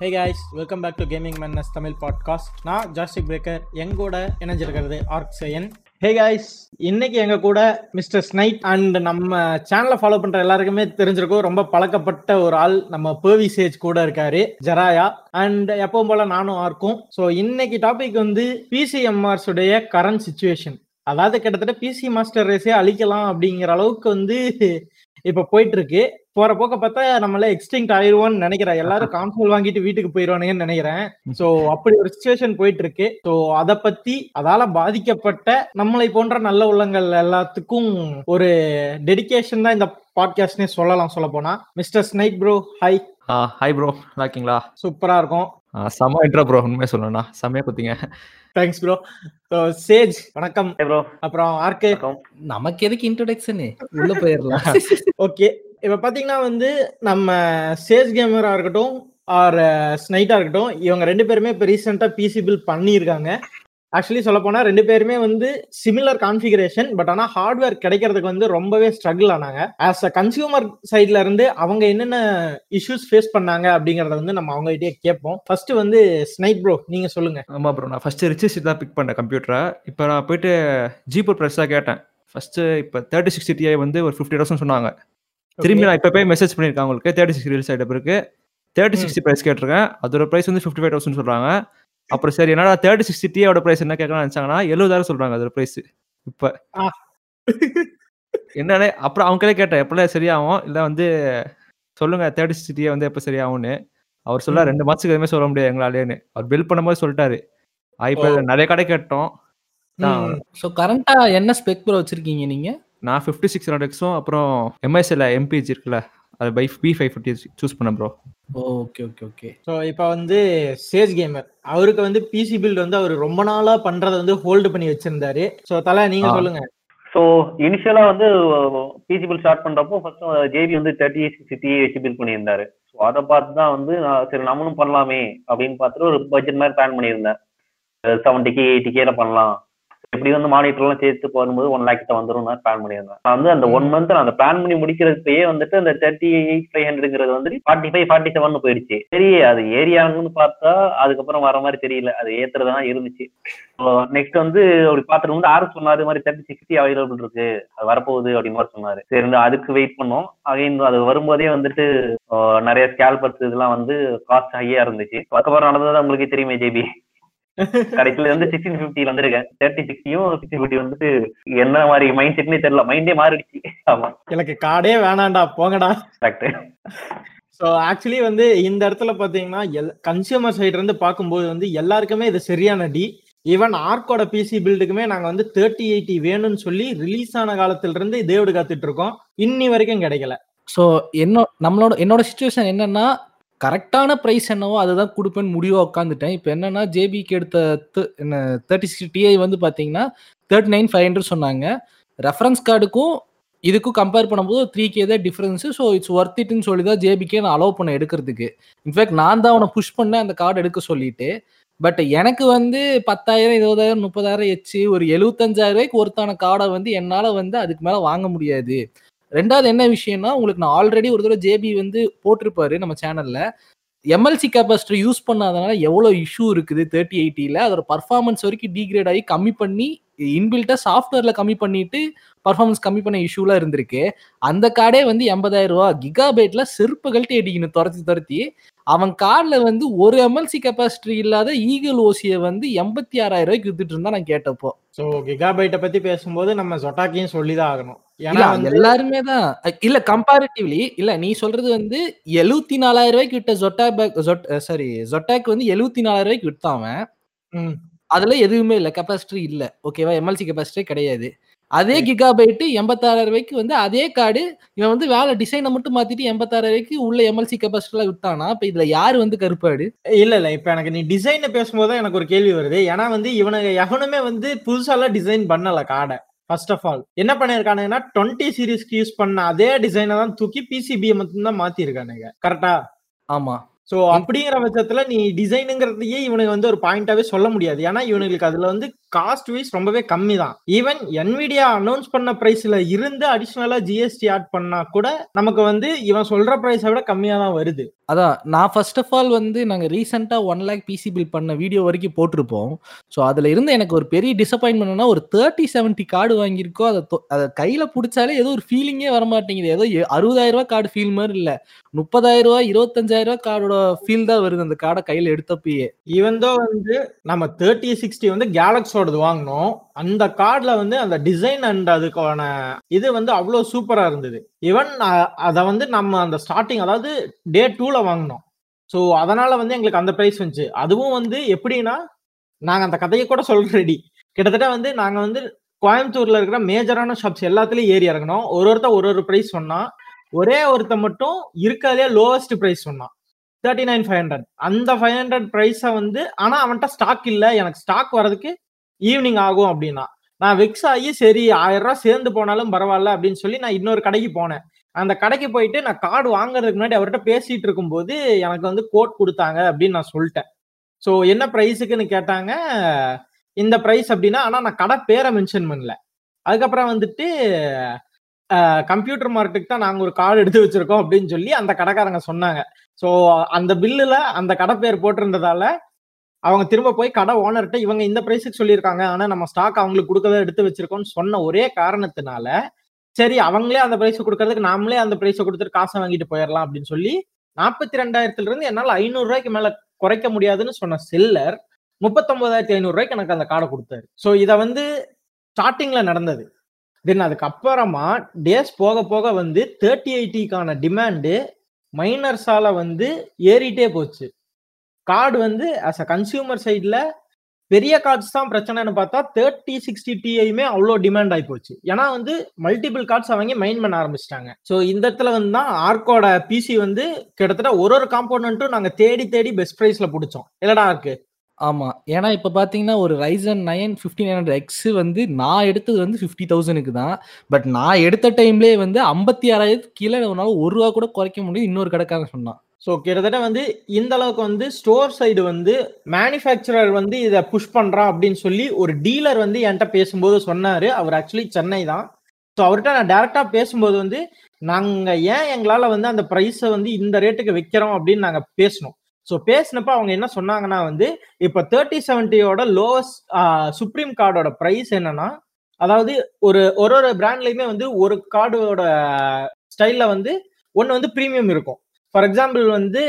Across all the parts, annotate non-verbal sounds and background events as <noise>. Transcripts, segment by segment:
Hey guys welcome back to gaming மேன்னஸ் Tamil podcast நான் joystick breaker எங்கூட இணைஞ்சிருக்கிறது ஆர்க் சயன் ஹே காய்ஸ் இன்னைக்கு எங்க கூட மிஸ்டர் ஸ்னைட் அண்ட் நம்ம சேனலை ஃபாலோ பண்ற எல்லாருக்குமே தெரிஞ்சிருக்கும். ரொம்ப பழக்கப்பட்ட ஒரு ஆள் நம்ம பேவி சேஜ் கூட இருக்காரு ஜராயா அண்ட் எப்பவும் போல நானும் ஆர்க்கும் ஸோ இன்னைக்கு டாபிக் வந்து பிசிஎம்ஆர்ஸ் உடைய கரண்ட் சுச்சுவேஷன் அதாவது கிட்டத்தட்ட பிசி மாஸ்டர் ரேஸே அழிக்கலாம் அப்படிங்கிற அளவுக்கு வந்து இப்ப போயிட்டு இருக்கு. போற போக்க பார்த்தா நம்மள எக்ஸ்டிங்ட் ஆயிருவோம்னு நினைக்கிறேன். எல்லாரும் கான்சோல் வாங்கிட்டு வீட்டுக்கு போயிருவானுங்கன்னு நினைக்கிறேன். சோ அப்படி ஒரு சுச்சுவேஷன் போயிட்டு இருக்கு சோ அத பத்தி அதால பாதிக்கப்பட்ட நம்மளை போன்ற நல்ல உள்ளங்கள் எல்லாத்துக்கும் ஒரு டெடிகேஷன் தான் இந்த பாட்காஸ்ட்னே சொல்லலாம் சொல்ல போனா மிஸ்டர் ஸ்னைட் ப்ரோ ஹை ஹாய் ப்ரோ நல்லா இருக்கீங்களா? சூப்பரா இருக்கும். ஆ, செம்ம இன்ட்ரோ ப்ரோ உண்மையை சொல்லணும்னா. செம்மையா குத்திங்க. தேங்க்ஸ் ப்ரோ சேஜ் வணக்கம். ப்ரோ அப்புறம் ஆர்கே நமக்கு எதுக்கு இன்ட்ரோடக்ஷனு உள்ள போயிடலாம் ஓகே <laughs> இப்ப பாத்தீங்கன்னா வந்து நம்ம சேஜ் கேமரா இருக்கட்டும் ஆர் ஸ்னைட்டா இருக்கட்டும் இவங்க ரெண்டு பேருமே இப்போ ரீசெண்டா பிசி பில் பண்ணியிருக்காங்க. ஆக்சுவலி சொல்ல போனா ரெண்டு பேருமே வந்து சிமிலர் கான்ஃபிகரேஷன் பட் ஆனா ஹார்ட்வேர் கிடைக்கிறதுக்கு வந்து ரொம்பவே ஸ்ட்ரகிள் ஆனாங்க. ஆஸ் அ கன்சியூமர் சைட்ல இருந்து அவங்க என்னென்ன இஷ்யூஸ் ஃபேஸ் பண்ணாங்க அப்படிங்கறத வந்து நம்ம அவங்க கிட்டே கேட்போம். ஃபர்ஸ்ட் வந்து ஸ்னைட் ப்ரோ நீங்க சொல்லுங்க. ஆமா ப்ரோ நான் ஃபர்ஸ்ட் ரிச்சஸ் தான் பிக் பண்ணேன் கம்ப்யூட்டரை இப்போ நான் போயிட்டு ஜிபோ ப்ரைஸ் தான் கேட்டேன். ஃபர்ஸ்ட் இப்போ தேர்ட்டி சிக்ஸ்டி டிஐ வந்து ஒரு ஃபிஃப்டி தௌசண்ட் சொன்னாங்க. திரும்பி நான் இப்போ போய் மெசேஜ் பண்ணியிருக்கேன் உங்களுக்கு தேர்ட்டி சிக்ஸ் ரிலீஸ் ஆகிட்ட பிறகு தேர்ட்டி சிக்ஸ்டி ப்ரைஸ் கேட்டிருக்கேன். அதோட ப்ரைஸ் வந்து ஃபிஃப்டி ஃபைவ் தௌசண்ட் சொல்கிறாங்க அப்புறம் சரி என்னடா தேர்ட்டி சிக்ஸ்டி டிஐயோட ப்ரைஸ் என்ன கேட்கலாம் நினச்சாங்கன்னா எழுபதாயிரம் சொல்கிறாங்க அதோட ப்ரைஸ் இப்போ. என்னன்னே அப்புறம் அவங்களே கேட்டேன் எப்பெல்லாம் சரியாகும்? இல்லை வந்து சொல்லுங்க தேர்ட்டி சிக்ஸ்டி டிஐ வந்து எப்போ சரியாகும்னு. அவர் சொல்ல. ரெண்டு மாதத்துக்கு எதுவுமே சொல்ல முடியாது எங்களாலேன்னு அவர் பில் பண்ணும்போது சொல்லிட்டாரு. ஓ. நிறைய கடை கேட்டோம். ஸோ கரண்டா என்ன ஸ்பெக் ப்ரோ வச்சிருக்கீங்க நீங்க? நான் ஃபிஃப்டி சிக்ஸ் ஹண்ட்ரட் எக்ஸும் அப்புறம் எம்எஸ்எல்ல எம்பிஜி இருக்குல்ல அது buy B five fifty choose பண்ணேன் bro okay okay okay. So இப்போ வந்து சேஜ் கேமர். அவருக்கு வந்து பிசி பில்ட் வந்து அவர் ரொம்ப நாளா பண்றதை வந்து ஹோல்டு பண்ணி வச்சிருந்தாரு. ஸோ தலை நீங்க. சொல்லுங்க. ஸோ இனிஷியலா வந்து பிசி பில் ஸ்டார்ட் பண்றப்போ ஃபர்ஸ்ட் ஜேபி வந்து தேர்ட்டி சிக்ஸ்டி வச்சு பில் பண்ணியிருந்தாரு. ஸோ அதை பார்த்து தான் வந்து சரி நம்மளும் பண்ணலாமே அப்படின்னு பார்த்துட்டு ஒரு பட்ஜெட் மாதிரி பிளான் பண்ணியிருந்தேன். செவன்ட்டிக்கு எயிட்டி கேல பண்ணலாம். எப்படி வந்து மானிட்டர்லாம் சேர்த்து போகும்போது ஒன் லேக் கிட்ட வந்துடும் நான் பிளான் பண்ணியிருந்தேன். நான் வந்து அந்த ஒன் மந்த் நான் அந்த பிளான் பண்ணி முடிக்கிறதுக்கே வந்துட்டு அந்த தேர்ட்டி எயிட் ஃபைவ் ஹண்ட்ரட்ங்கிறது வந்து ஃபார்ட்டி ஃபைவ் ஃபார்ட்டி செவன் போயிடுச்சு. சரி அது ஏரியாங்கன்னு பார்த்தா அதுக்கப்புறம் வர மாதிரி தெரியல. அது ஏத்துறதா இருந்துச்சு. நெக்ஸ்ட் வந்து அப்படி பார்த்துட்டு வந்து ஆர்எஸ் சொன்னாரு மாதிரி தேர்ட்டி சிக்ஸ்டி அவைலபிள் இருக்கு. அது வரப்போகுது அப்படின்னு மாதிரி சொன்னாரு. சரி அதுக்கு வெயிட் பண்ணோம். அகைன் அது வரும்போதே வந்துட்டு நிறைய ஸ்கேல்பர்ஸ் இதெல்லாம் வந்து காஸ்ட் ஹையா இருந்துச்சு. அதுக்கப்புறம் நடந்தது உங்களுக்கே தெரியுமே ஜேபி கடைசியில வந்து சிக்ஸ்டீன் ஃபிஃப்டில வந்திருக்கேன். தேர்ட்டி சிக்ஸ்டியும் சிக்ஸ்டி ஃபிஃப்டி வந்துட்டு என்ன மாதிரி மைண்ட் செட்னே தெரியல. மைண்டே மாறிடுச்சு. ஆமா. எனக்கு காடே வேணாம்டா போங்கடா. கரெக்ட் ஸோ ஆக்சுவலி வந்து இந்த இடத்துல பார்த்தீங்கன்னா எல் கன்சியூமர் சைடு இருந்து பார்க்கும்போது வந்து எல்லாருக்குமே இது சரியான டி ஈவன் ஆர்க்கோட பிசி பில்டுக்குமே நாங்கள் வந்து தேர்ட்டி எயிட்டி வேணும்னு சொல்லி ரிலீஸ் ஆன காலத்துல இருந்து இதேவிட காத்துட்டு இருக்கோம். இன்னி வரைக்கும் கிடைக்கல. ஸோ என்ன நம்மளோட என்னோட சுச்சுவேஷன் என்னன்னா கரெக்டான ப்ரைஸ் என்னவோ அதை தான் கொடுப்பேன்னு முடிவாக உட்காந்துட்டேன் இப்போ என்னன்னா ஜேபிக்கு எடுத்த என்ன தேர்ட்டி சிக்ஸ் டிஐ வந்து பார்த்தீங்கன்னா தேர்ட்டி நைன் ஃபைவ் ஹண்ட்ரட் சொன்னாங்க ரெஃபரன்ஸ் கார்டுக்கும் இதுக்கும் கம்பேர் பண்ணும்போது த்ரீ கே தான் டிஃப்ரென்ஸு ஸோ இட்ஸ் ஒர்த் இட்னு சொல்லி தான் ஜேபிக்கே நான் அலோவ் பண்ண எடுக்கிறதுக்கு. இன்ஃபேக்ட் நான் தான் அவனை புஷ் பண்ணேன் அந்த கார்டு எடுக்க சொல்லிட்டு. பட் எனக்கு வந்து பத்தாயிரம் இருபதாயிரம் முப்பதாயிரம் எச்சு ஒரு எழுபத்தஞ்சாயிரம் ரூபாய்க்கு ஒருத்தான கார்டை வந்து என்னால் வந்து அதுக்கு மேலே வாங்க முடியாது. ரெண்டாவது என்ன விஷயம்னா உங்களுக்கு நான் ஆல்ரெடி ஒரு தடவை ஜேபி வந்து போட்டிருப்பாரு நம்ம சேனல்ல எம்எல்சி கெப்பாசிட்டி யூஸ் பண்ணாதனால எவ்வளோ இஷ்யூ இருக்குது தேர்ட்டி எயிட்டியில் அதோட பர்ஃபார்மன்ஸ் வரைக்கும் டிகிரேட் ஆகி கம்மி பண்ணி இன்பில்ட்டாக சாஃப்ட்வேரில் கம்மி பண்ணிட்டு பர்ஃபார்மன்ஸ் கம்மி பண்ண இஷ்யூலாம் இருந்திருக்கு. அந்த கார்டே வந்து எண்பதாயிரம் ரூபா கிகாபைட்டில் செருப்பு கழட்டி அடிக்கணும் துரத்தி துரத்தி. அவன் கார்டில் வந்து ஒரு எம்எல்சி கெப்பாசிட்டி இல்லாத ஈகிள் ஓசியை வந்து எண்பத்தி ஆறாயிரம் ரூபாய்க்கு வித்துட்டு இருந்தா நான் கேட்டப்போ. ஸோ கிகாபைட்டை பற்றி பேசும்போது நம்ம சொட்டாக்கியும் சொல்லி தான் ஆகணும். எல்லாருமே தான். இல்ல கம்பேரிட்டிவ்லி இல்ல நீ சொல்றது வந்து எழுபத்தி நாலாயிரம் ரூபாய்க்கு விட்ட ஜொட்டா பேக் சாரி ஜொட்டாக் வந்து எழுபத்தி நாலாயிரம் ரூபாய்க்கு. ம், அதுல எதுவுமே இல்ல கெப்பாசிட்டி இல்ல. ஓகேவா எம்எல்சி கெப்பாசிட்டி கிடையாது. அதே சரி. கிகாபைட்டு எண்பத்தாறாயிரம் ரூபாய்க்கு வந்து அதே கார்டு இவன் வந்து வேலை டிசைனை மட்டும் மாத்திட்டு எண்பத்தாறாயிரம் ரூபாய்க்கு உள்ள எம்எல்சி கெப்பாசிட்டில விட்டானா? இப்ப இதுல யாரு வந்து கருப்பாடு? இல்ல இல்ல இப்ப எனக்கு நீ டிசைன் பேசும்போது தான் எனக்கு ஒரு கேள்வி வருது. ஏன்னா வந்து இவனுங்க எவனுமே வந்து புதுசாலாம் டிசைன் பண்ணல காடை. ஃபர்ஸ்ட் ஆஃப் ஆல் என்ன பண்ணிருக்கானுங்கன்னா டுவெண்ட்டி சீரிஸ்க்கு யூஸ் பண்ண அதே டிசைனை தான் தூக்கி பிசிபியை மட்டும் தான் மாத்தி இருக்கானுங்க கரெக்டா ஆமா. சோ அப்படிங்கிற பட்சத்துல நீ டிசைனுங்கிறதையே இவனுக்கு வந்து ஒரு பாயிண்டாவே சொல்ல முடியாது. ஏன்னா இவனுங்களுக்கு அதுல வந்து காஸ்ட் வைஸ் ரொம்பவே கம்மி தான் ஈவன் என்விடியா அனௌன்ஸ் பண்ண பிரைஸ்ல இருந்து அடிஷனலா ஜிஎஸ்டி ஆட் பண்ணா கூட நமக்கு வந்து இவன் சொல்ற பிரைஸை விட கம்மியா தான் வருது. அதான் நான் ஃபர்ஸ்ட் ஆஃப் ஆல் வந்து நாங்கள் ரீசெண்டாக ஒன் லேக் பிசி பில் பண்ண வீடியோ வரைக்கும் போட்டிருப்போம். ஸோ அதில் இருந்து எனக்கு ஒரு பெரிய டிசப்பாயின்மெண்ட்னா ஒரு தேர்ட்டி செவன்ட்டி கார்டு வாங்கியிருக்கோம். அதை அதை கையில் பிடிச்சாலே ஏதோ ஒரு ஃபீலிங்கே வர மாட்டேங்குது ஏதோ 60000 ரூபாய் கார்டு ஃபீல் மாதிரி இல்லை. முப்பதாயிரம் ரூபாய் இருபத்தஞ்சாயிரம் ரூபாய் கார்டோட ஃபீல் தான் வருது அந்த கார்டை கையில் எடுத்தப்பயே. ஈவன் தோ வந்து நம்ம தேர்ட்டி சிக்ஸ்டி வந்து கேலக்ஸோடது வாங்கினோம். அந்த கார்டில் வந்து அந்த டிசைன் அண்ட் அதுக்கான இது வந்து அவ்வளோ சூப்பராக இருந்தது. ஈவன் அதை வந்து நம்ம அந்த ஸ்டார்டிங் அதாவது டே டூவில் வாங்கினோம். ஸோ அதனால வந்து எங்களுக்கு அந்த ப்ரைஸ் வந்துச்சு. அதுவும் வந்து எப்படின்னா நாங்கள் அந்த கதையை கூட சொல்ல ரெடி கிட்டத்தட்ட வந்து நாங்கள் வந்து கோயம்புத்தூர்ல இருக்கிற மேஜரான ஷாப்ஸ் எல்லாத்துலயும் ஏறி இறங்கினோம். ஒரு ஒருத்தர் ஒரு ஒரு ப்ரைஸ் சொன்னா ஒரே ஒருத்த மட்டும் இருக்கிறதுலே லோவஸ்ட் ப்ரைஸ் சொன்னான். தேர்ட்டி நைன் ஃபைவ் ஹண்ட்ரட் அந்த ஃபைவ் ஹண்ட்ரட் ப்ரைஸை வந்து ஆனால் அவன்கிட்ட ஸ்டாக் இல்லை. எனக்கு ஸ்டாக் வர்றதுக்கு ஈவினிங் ஆகும் அப்படின்னா நான் வெக்ஸ் ஆகி சரி ஆயிரம் ரூபா சேர்ந்து போனாலும் பரவாயில்ல அப்படின்னு சொல்லி நான் இன்னொரு கடைக்கு போனேன். அந்த கடைக்கு போயிட்டு நான் கார்டு வாங்குறதுக்கு முன்னாடி அவர்கிட்ட பேசிட்டு இருக்கும்போது எனக்கு வந்து கோட் கொடுத்தாங்க அப்படின்னு நான் சொல்லிட்டேன். ஸோ என்ன ப்ரைஸுக்குன்னு கேட்டாங்க இந்த ப்ரைஸ் அப்படின்னா ஆனால் நான் கடை பேரை மென்ஷன் பண்ணல. அதுக்கப்புறம் வந்துட்டு கம்ப்யூட்டர் மார்க்கெட்டுக்கு தான் நாங்கள் ஒரு கார்டு எடுத்து வச்சிருக்கோம் அப்படின்னு சொல்லி அந்த கடைக்காரங்க சொன்னாங்க. ஸோ அந்த பில்லில் அந்த கடை பேர் போட்டிருந்ததால அவங்க திரும்ப போய் கடை ஓனர்கிட்ட இவங்க இந்த ப்ரைஸுக்கு சொல்லியிருக்காங்க. ஆனா நம்ம ஸ்டாக் அவங்களுக்கு கொடுக்கறத எடுத்து வச்சிருக்கோம்னு சொன்ன ஒரே காரணத்தினால சரி அவங்களே அந்த ப்ரைஸ் கொடுக்கறதுக்கு நாமளே அந்த ப்ரைஸை கொடுத்துட்டு காசை வாங்கிட்டு போயிடலாம் அப்படின்னு சொல்லி நாற்பத்தி ரெண்டாயிரத்துல இருந்து என்னால் ஐநூறு ரூபாய்க்கு மேல குறைக்க முடியாதுன்னு சொன்ன செல்லர் முப்பத்தொன்பதாயிரத்தி ஐநூறு ரூபாய்க்கு எனக்கு அந்த கார்டை கொடுத்தாரு. ஸோ இதை வந்து ஸ்டார்டிங்ல நடந்தது. தென் அதுக்கப்புறமா டேஸ் போக போக வந்து தேர்ட்டி எயிட்டிக்கான டிமாண்டு மைனர்ஸால வந்து ஏறிட்டே போச்சு. கார்டு வந்து அஸ் அ கன்சியூமர் சைடில் பெரிய கார்ட்ஸ் தான் பிரச்சனைன்னு பார்த்தா தேர்ட்டி சிக்ஸ்டி டிஐயுமே அவ்வளோ டிமாண்ட் ஆகி போச்சு. ஏன்னா வந்து மல்டிபிள் கார்ட்ஸ் அவங்க மைன் பண்ண ஆரம்பிச்சிட்டாங்க. ஸோ இந்த இடத்துல வந்து தான் ஆர்க்கோட பிசி வந்து கிட்டத்தட்ட ஒரு ஒரு காம்போனண்ட்டும் நாங்கள் தேடி தேடி பெஸ்ட் ப்ரைஸில் பிடிச்சோம். இல்லடா ஆர்க்கு ஆமாம் ஏன்னா இப்போ பார்த்தீங்கன்னா ஒரு Ryzen nine fifty nine hundred X வந்து நான் எடுத்தது வந்து ஃபிஃப்டி தௌசண்ட்க்கு தான். பட் நான் எடுத்த டைம்லேயே வந்து ஐம்பத்தி ஆறாயிரத்துக்கு கீழே உன்னால ஒரு ரூபா கூட குறைக்க முடியும் இன்னொரு கடைக்காரன் சொன்னான். ஸோ கிட்டத்தட்ட வந்து இந்த அளவுக்கு வந்து ஸ்டோர் சைடு வந்து மேனுஃபேக்சரர் வந்து இதை புஷ் பண்ணுறான் அப்படின்னு சொல்லி ஒரு டீலர் வந்து என்கிட்ட பேசும்போது சொன்னார். அவர் ஆக்சுவலி சென்னை தான். ஸோ அவர்கிட்ட நான் டேரெக்டாக பேசும்போது வந்து நாங்கள் ஏன் எங்களால் வந்து அந்த ப்ரைஸை வந்து இந்த ரேட்டுக்கு வைக்கிறோம் அப்படின்னு நாங்கள் பேசணும் ஸோ பேசினப்ப அவங்க என்ன சொன்னாங்கன்னா வந்து இப்போ தேர்ட்டி செவன்ட்டியோட லோவஸ்ட் சுப்ரீம் கார்டோட ப்ரைஸ் என்னன்னா அதாவது ஒரு ஒரு ஒரு பிராண்ட்லயுமே வந்து ஒரு கார்டோட ஸ்டைலில் வந்து ஒன்று வந்து ப்ரீமியம் இருக்கும். ஃபார் எக்ஸாம்பிள் வந்து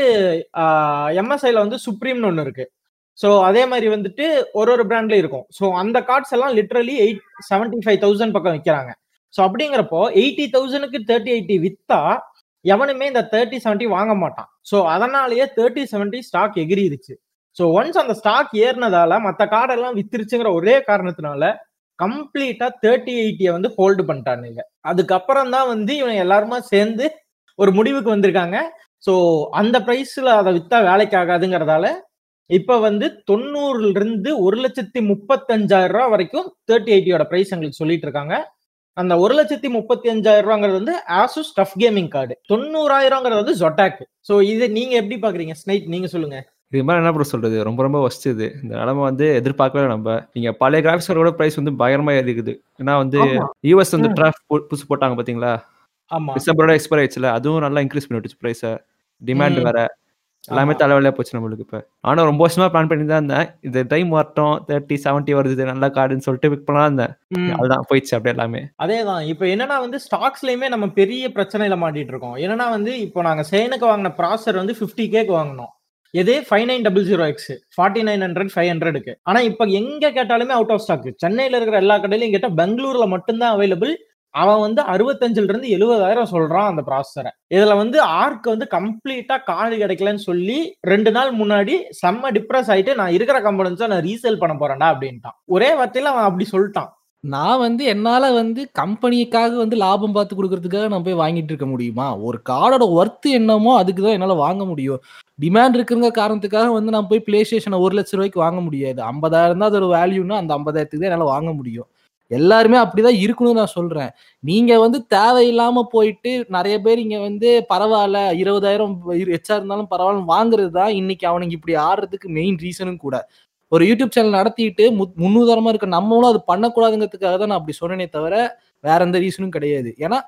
எம்எஸ்ஐல வந்து சுப்ரீம்னு ஒன்று இருக்கு. ஸோ அதே மாதிரி வந்துட்டு ஒரு ஒரு பிராண்ட்ல இருக்கும். ஸோ அந்த கார்ட்ஸ் எல்லாம் literally eight seventy five thousand பக்கம் விற்கிறாங்க ஸோ அப்படிங்கிறப்போ எயிட்டி தௌசண்ட்க்கு தேர்ட்டி எயிட்டி வித்தா எவனுமே இந்த தேர்ட்டி செவன்ட்டி வாங்க மாட்டான். ஸோ அதனாலேயே தேர்ட்டி செவன்ட்டி ஸ்டாக் எகிரிடுச்சு. ஸோ ஒன்ஸ் அந்த ஸ்டாக் ஏறினதால மற்ற கார்டெல்லாம் வித்துருச்சுங்கிற ஒரே காரணத்தினால கம்ப்ளீட்டா தேர்ட்டி எயிட்டியை வந்து ஹோல்டு பண்ணிட்டானுங்க. அதுக்கப்புறம் தான் வந்து இவன் எல்லாருமா சேர்ந்து ஒரு முடிவுக்கு வந்திருக்காங்க. ஸோ அந்த ப்ரைஸ்ல அதை வித்தா வேலைக்கு ஆகாதுங்கிறதால இப்ப வந்து தொண்ணூறுல இருந்து ஒரு லட்சத்தி முப்பத்தஞ்சாயிரம் ரூபாய் வரைக்கும் தேர்ட்டி எயிட்டியோட ப்ரைஸ் எங்களுக்கு சொல்லிட்டு இருக்காங்க. அந்த ஒரு லட்சத்தி முப்பத்தி அஞ்சாயிரம் ரூபாங்கிறது வந்து ஆசூஸ் டஃப் கேமிங் கார்டு தொண்ணூறாயிரங்கிறது வந்து ஜொட்டாக் ஸோ இது நீங்க எப்படி பாக்குறீங்க? ஸ்னைட் நீங்க சொல்லுங்க. இது மாதிரி என்ன ப்ரோ சொல்றது? ரொம்ப ரொம்ப ஒஸ்ட் இது இந்த நிலைமை வந்து எதிர்பார்க்கவே நம்ம. நீங்க பழைய கிராஃபிக்ஸ் கார்டோட பிரைஸ் வந்து பயங்கரமா இருக்குது ஏன்னா வந்து. யூஎஸ் வந்து ம். டிராஃப்ட் புதுசு போட்டாங்க பாத்தீங்களா? டிசம்பரோட எக்ஸ்பைர் ஆயிடுச்சுல. அதுவும் நல்லா இன்க்ரீஸ் பண்ணி விட்டுச்சு ப்ரைஸை டிமாண்ட். வேற. எல்லாமே. தலைவலியா போச்சு நம்மளுக்கு இப்ப. ஆனா ரொம்ப வருஷமா பிளான் பண்ணி தான் இருந்தேன் இந்த டைம் வரட்டும் தேர்ட்டி செவன்ட்டி வருது நல்ல கார்டுன்னு சொல்லிட்டு பிக் பண்ணலாம் இருந்தேன். அதுதான் போயிடுச்சு அப்படியே எல்லாமே. அதேதான். இப்போ என்னன்னா வந்து ஸ்டாக்ஸ்லயுமே நம்ம பெரிய பிரச்சனையில மாட்டிட்டு இருக்கோம் என்னன்னா வந்து இப்போ நாங்க சேனுக்கு வாங்கின ப்ராசர் வந்து ஃபிஃப்டி கேக்கு வாங்கினோம். எது five nine double zero X forty nine hundred five ஹண்ட்ரடுக்கு ஆனா இப்போ எங்க கேட்டாலுமே அவுட் ஆஃப் ஸ்டாக் சென்னையில இருக்கிற எல்லா கடையிலையும் கேட்டா பெங்களூர்ல மட்டும்தான் அவைலபிள் அவன் வந்து அறுபத்தஞ்சுல இருந்து எழுபதாயிரம் சொல்றான் அந்த ப்ராசஸரை இதுல வந்து ஆர்க் வந்து கம்ப்ளீட்டா காலி கிடைக்கலன்னு சொல்லி ரெண்டு நாள் முன்னாடி செம்ம டிப்ரெஸ் ஆயிட்டு நான் இருக்கிற கம்பெனிஸா நான் ரீசேல் பண்ண போறேன்டா அப்படின்ட்டான். ஒரே வார்த்தையில அவன் அப்படி சொல்லிட்டான். நான் வந்து என்னால வந்து கம்பெனிக்காக வந்து லாபம் பார்த்து கொடுக்கறதுக்காக நான் போய் வாங்கிட்டு இருக்க முடியுமா? ஒரு கார்டோட ஒர்த் என்னமோ அதுக்கு தான் என்னால வாங்க முடியும். டிமாண்ட் இருக்குங்கிற காரணத்துக்காக வந்து நான் போய் பிளே ஸ்டேஷனை ஒரு லட்ச ரூபாய்க்கு வாங்க முடியாது. ஐம்பதாயிரம் தான் அதோட வேல்யூன்னா அந்த ஐம்பதாயிரத்துக்கு தான் என்னால வாங்க முடியும். எல்லாருமே அப்படிதான் இருக்கணும்னு நான் சொல்றேன். நீங்க வந்து தேவையில்லாம போயிட்டு நிறைய பேர் இங்க வந்து பரவாயில்ல இருபதாயிரம் எச்சா இருந்தாலும் பரவாயில்ல வாங்குறது தான் இன்னைக்கு அவனுக்கு இப்படி ஆடுறதுக்கு மெயின் ரீசனும் கூட. ஒரு யூடியூப் சேனல் நடத்திட்டு மு- முன்னுதாரணமா இருக்க நம்மளும் அது பண்ணக்கூடாதுங்கிறதுக்காக தான் நான் அப்படி சொன்னேனே தவிர வேற எந்த ரீசனும் கிடையாது. ஏன்னா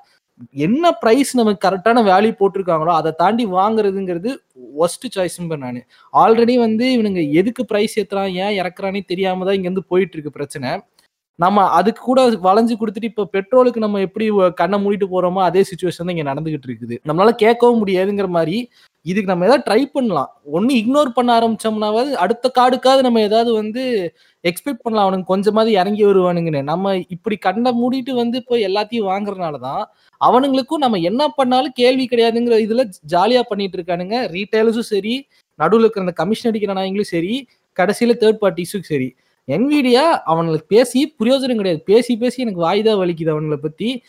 என்ன பிரைஸ் நமக்கு கரெக்டான வேல்யூ போட்டிருக்காங்களோ அதை தாண்டி வாங்குறதுங்கிறது ஒஸ்ட் சாய்ஸ்ங்க நான். ஆல்ரெடி வந்து இவனுங்க எதுக்கு பிரைஸ் ஏத்துறான் ஏன் இறக்குறானே தெரியாம தான் இங்க இருந்து போயிட்டு இருக்கு பிரச்சனை. நம்ம அதுக்கு கூட வளைஞ்சு கொடுத்துட்டு இப்ப பெட்ரோலுக்கு நம்ம எப்படி கண்ணை மூடிட்டு போறோமோ அதே சுச்சுவேஷன் தான் இங்க நடந்துகிட்டு இருக்குது. நம்மளால கேட்கவும் முடியாதுங்கிற மாதிரி இதுக்கு நம்ம ஏதாவது ட்ரை பண்ணலாம். ஒன்று இக்னோர் பண்ண ஆரம்பிச்சோம்னாவது அடுத்த காடுக்காவது நம்ம ஏதாவது வந்து எக்ஸ்பெக்ட் பண்ணலாம். அவனுங்க கொஞ்சமாவது இறங்கி வருவானுங்கன்னு. நம்ம இப்படி கண்ணை மூடிட்டு வந்து இப்போ எல்லாத்தையும் வாங்குறதுனால தான் அவனுங்களுக்கும் நம்ம என்ன பண்ணாலும் கேள்வி கிடையாதுங்கிற இதுல ஜாலியா பண்ணிட்டு இருக்கானுங்க. ரீட்டைலர்ஸும் சரி நடுவில் இருக்கிற அந்த கமிஷன் அடிக்கிற நாயங்களும் சரி கடைசியில தேர்ட் பார்ட்டிஸும் சரி. என்விடியா அவனுக்கு பேசி பிரயோஜனம் கிடையாது. பேசி பேசி எனக்கு வாய்தா வலிக்குது அவங்களை பத்தி.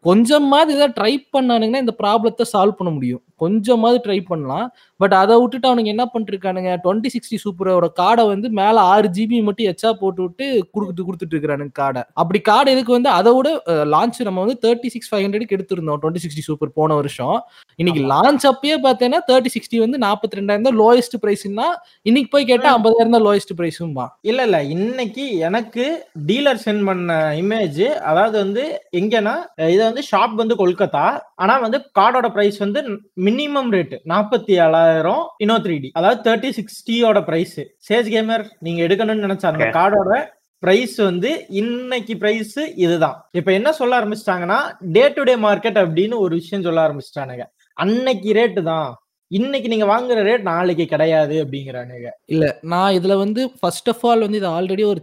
கொஞ்சமாவது ஏதாவது ட்ரை பண்ணானுங்கன்னா இந்த ப்ராப்ளத்தை சால்வ் பண்ண முடியும். கொஞ்சமாவது ட்ரை பண்ணலாம். பட் அதை விட்டுட்டு அவனுங்க என்ன பண்ணிருக்கானுங்க டுவெண்ட்டி சிக்ஸ்டி சூப்பரோட கார்டை வந்து மேல ஆறு ஜிபி மட்டும் எச்சா போட்டு விட்டு கொடுத்துட்டு கொடுத்துட்டு இருக்கிறானுங்க கார்டை அப்படி கார்டு எதுக்கு வந்து அதை விட லான்ச் நம்ம வந்து தேர்ட்டி சிக்ஸ் ஃபைவ் ஹண்ட்ரடுக்கு எடுத்திருந்தோம் டுவெண்ட்டி சிக்ஸ்டி சூப்பர் போன வருஷம். இன்னைக்கு லான்ச் அப்பயே பார்த்தேன்னா தேர்ட்டி சிக்ஸ்டி வந்து நாற்பத்தி ரெண்டாயிரம் தான் லோயஸ்ட் பிரைஸ்னா இன்னைக்கு போய் கேட்டா ஐம்பதாயிரம் தான் லோயஸ்ட் பிரைஸும்பா இல்ல இல்ல. இன்னைக்கு எனக்கு டீலர் சென்ட் பண்ண இமேஜ் அதாவது வந்து எங்கன்னா இது வந்து ஷாப் வந்து கொல்கத்தா. ஆனா வந்து கார்டோட பிரைஸ் வந்து மினிமம் ரேட் நாற்பத்தி ஏழாயிரம் இன்னோ த்ரீ டி அதாவது தேர்ட்டி சிக்ஸ்டியோட பிரைஸ் சேஸ் கேமர் நீங்க எடுக்கணும்னு நினைச்ச அந்த. கார்டோட பிரைஸ் வந்து இன்னைக்கு பிரைஸ் இதுதான். இப்ப என்ன சொல்ல ஆரம்பிச்சிட்டாங்கன்னா டே டு டே மார்க்கெட் அப்படின்னு ஒரு விஷயம் சொல்ல ஆரம்பிச்சிட்டானுங்க. அன்னைக்கு ரேட்டு தான். இன்னைக்கு நீங்க வாங்குற ரேட் நாளைக்கு கிடையாது அப்படிங்கிறானுங்க. இல்ல நான் இதுல வந்து ஃபர்ஸ்ட் ஆஃப் ஆல் வந்து இது ஆல்ரெடி ஒரு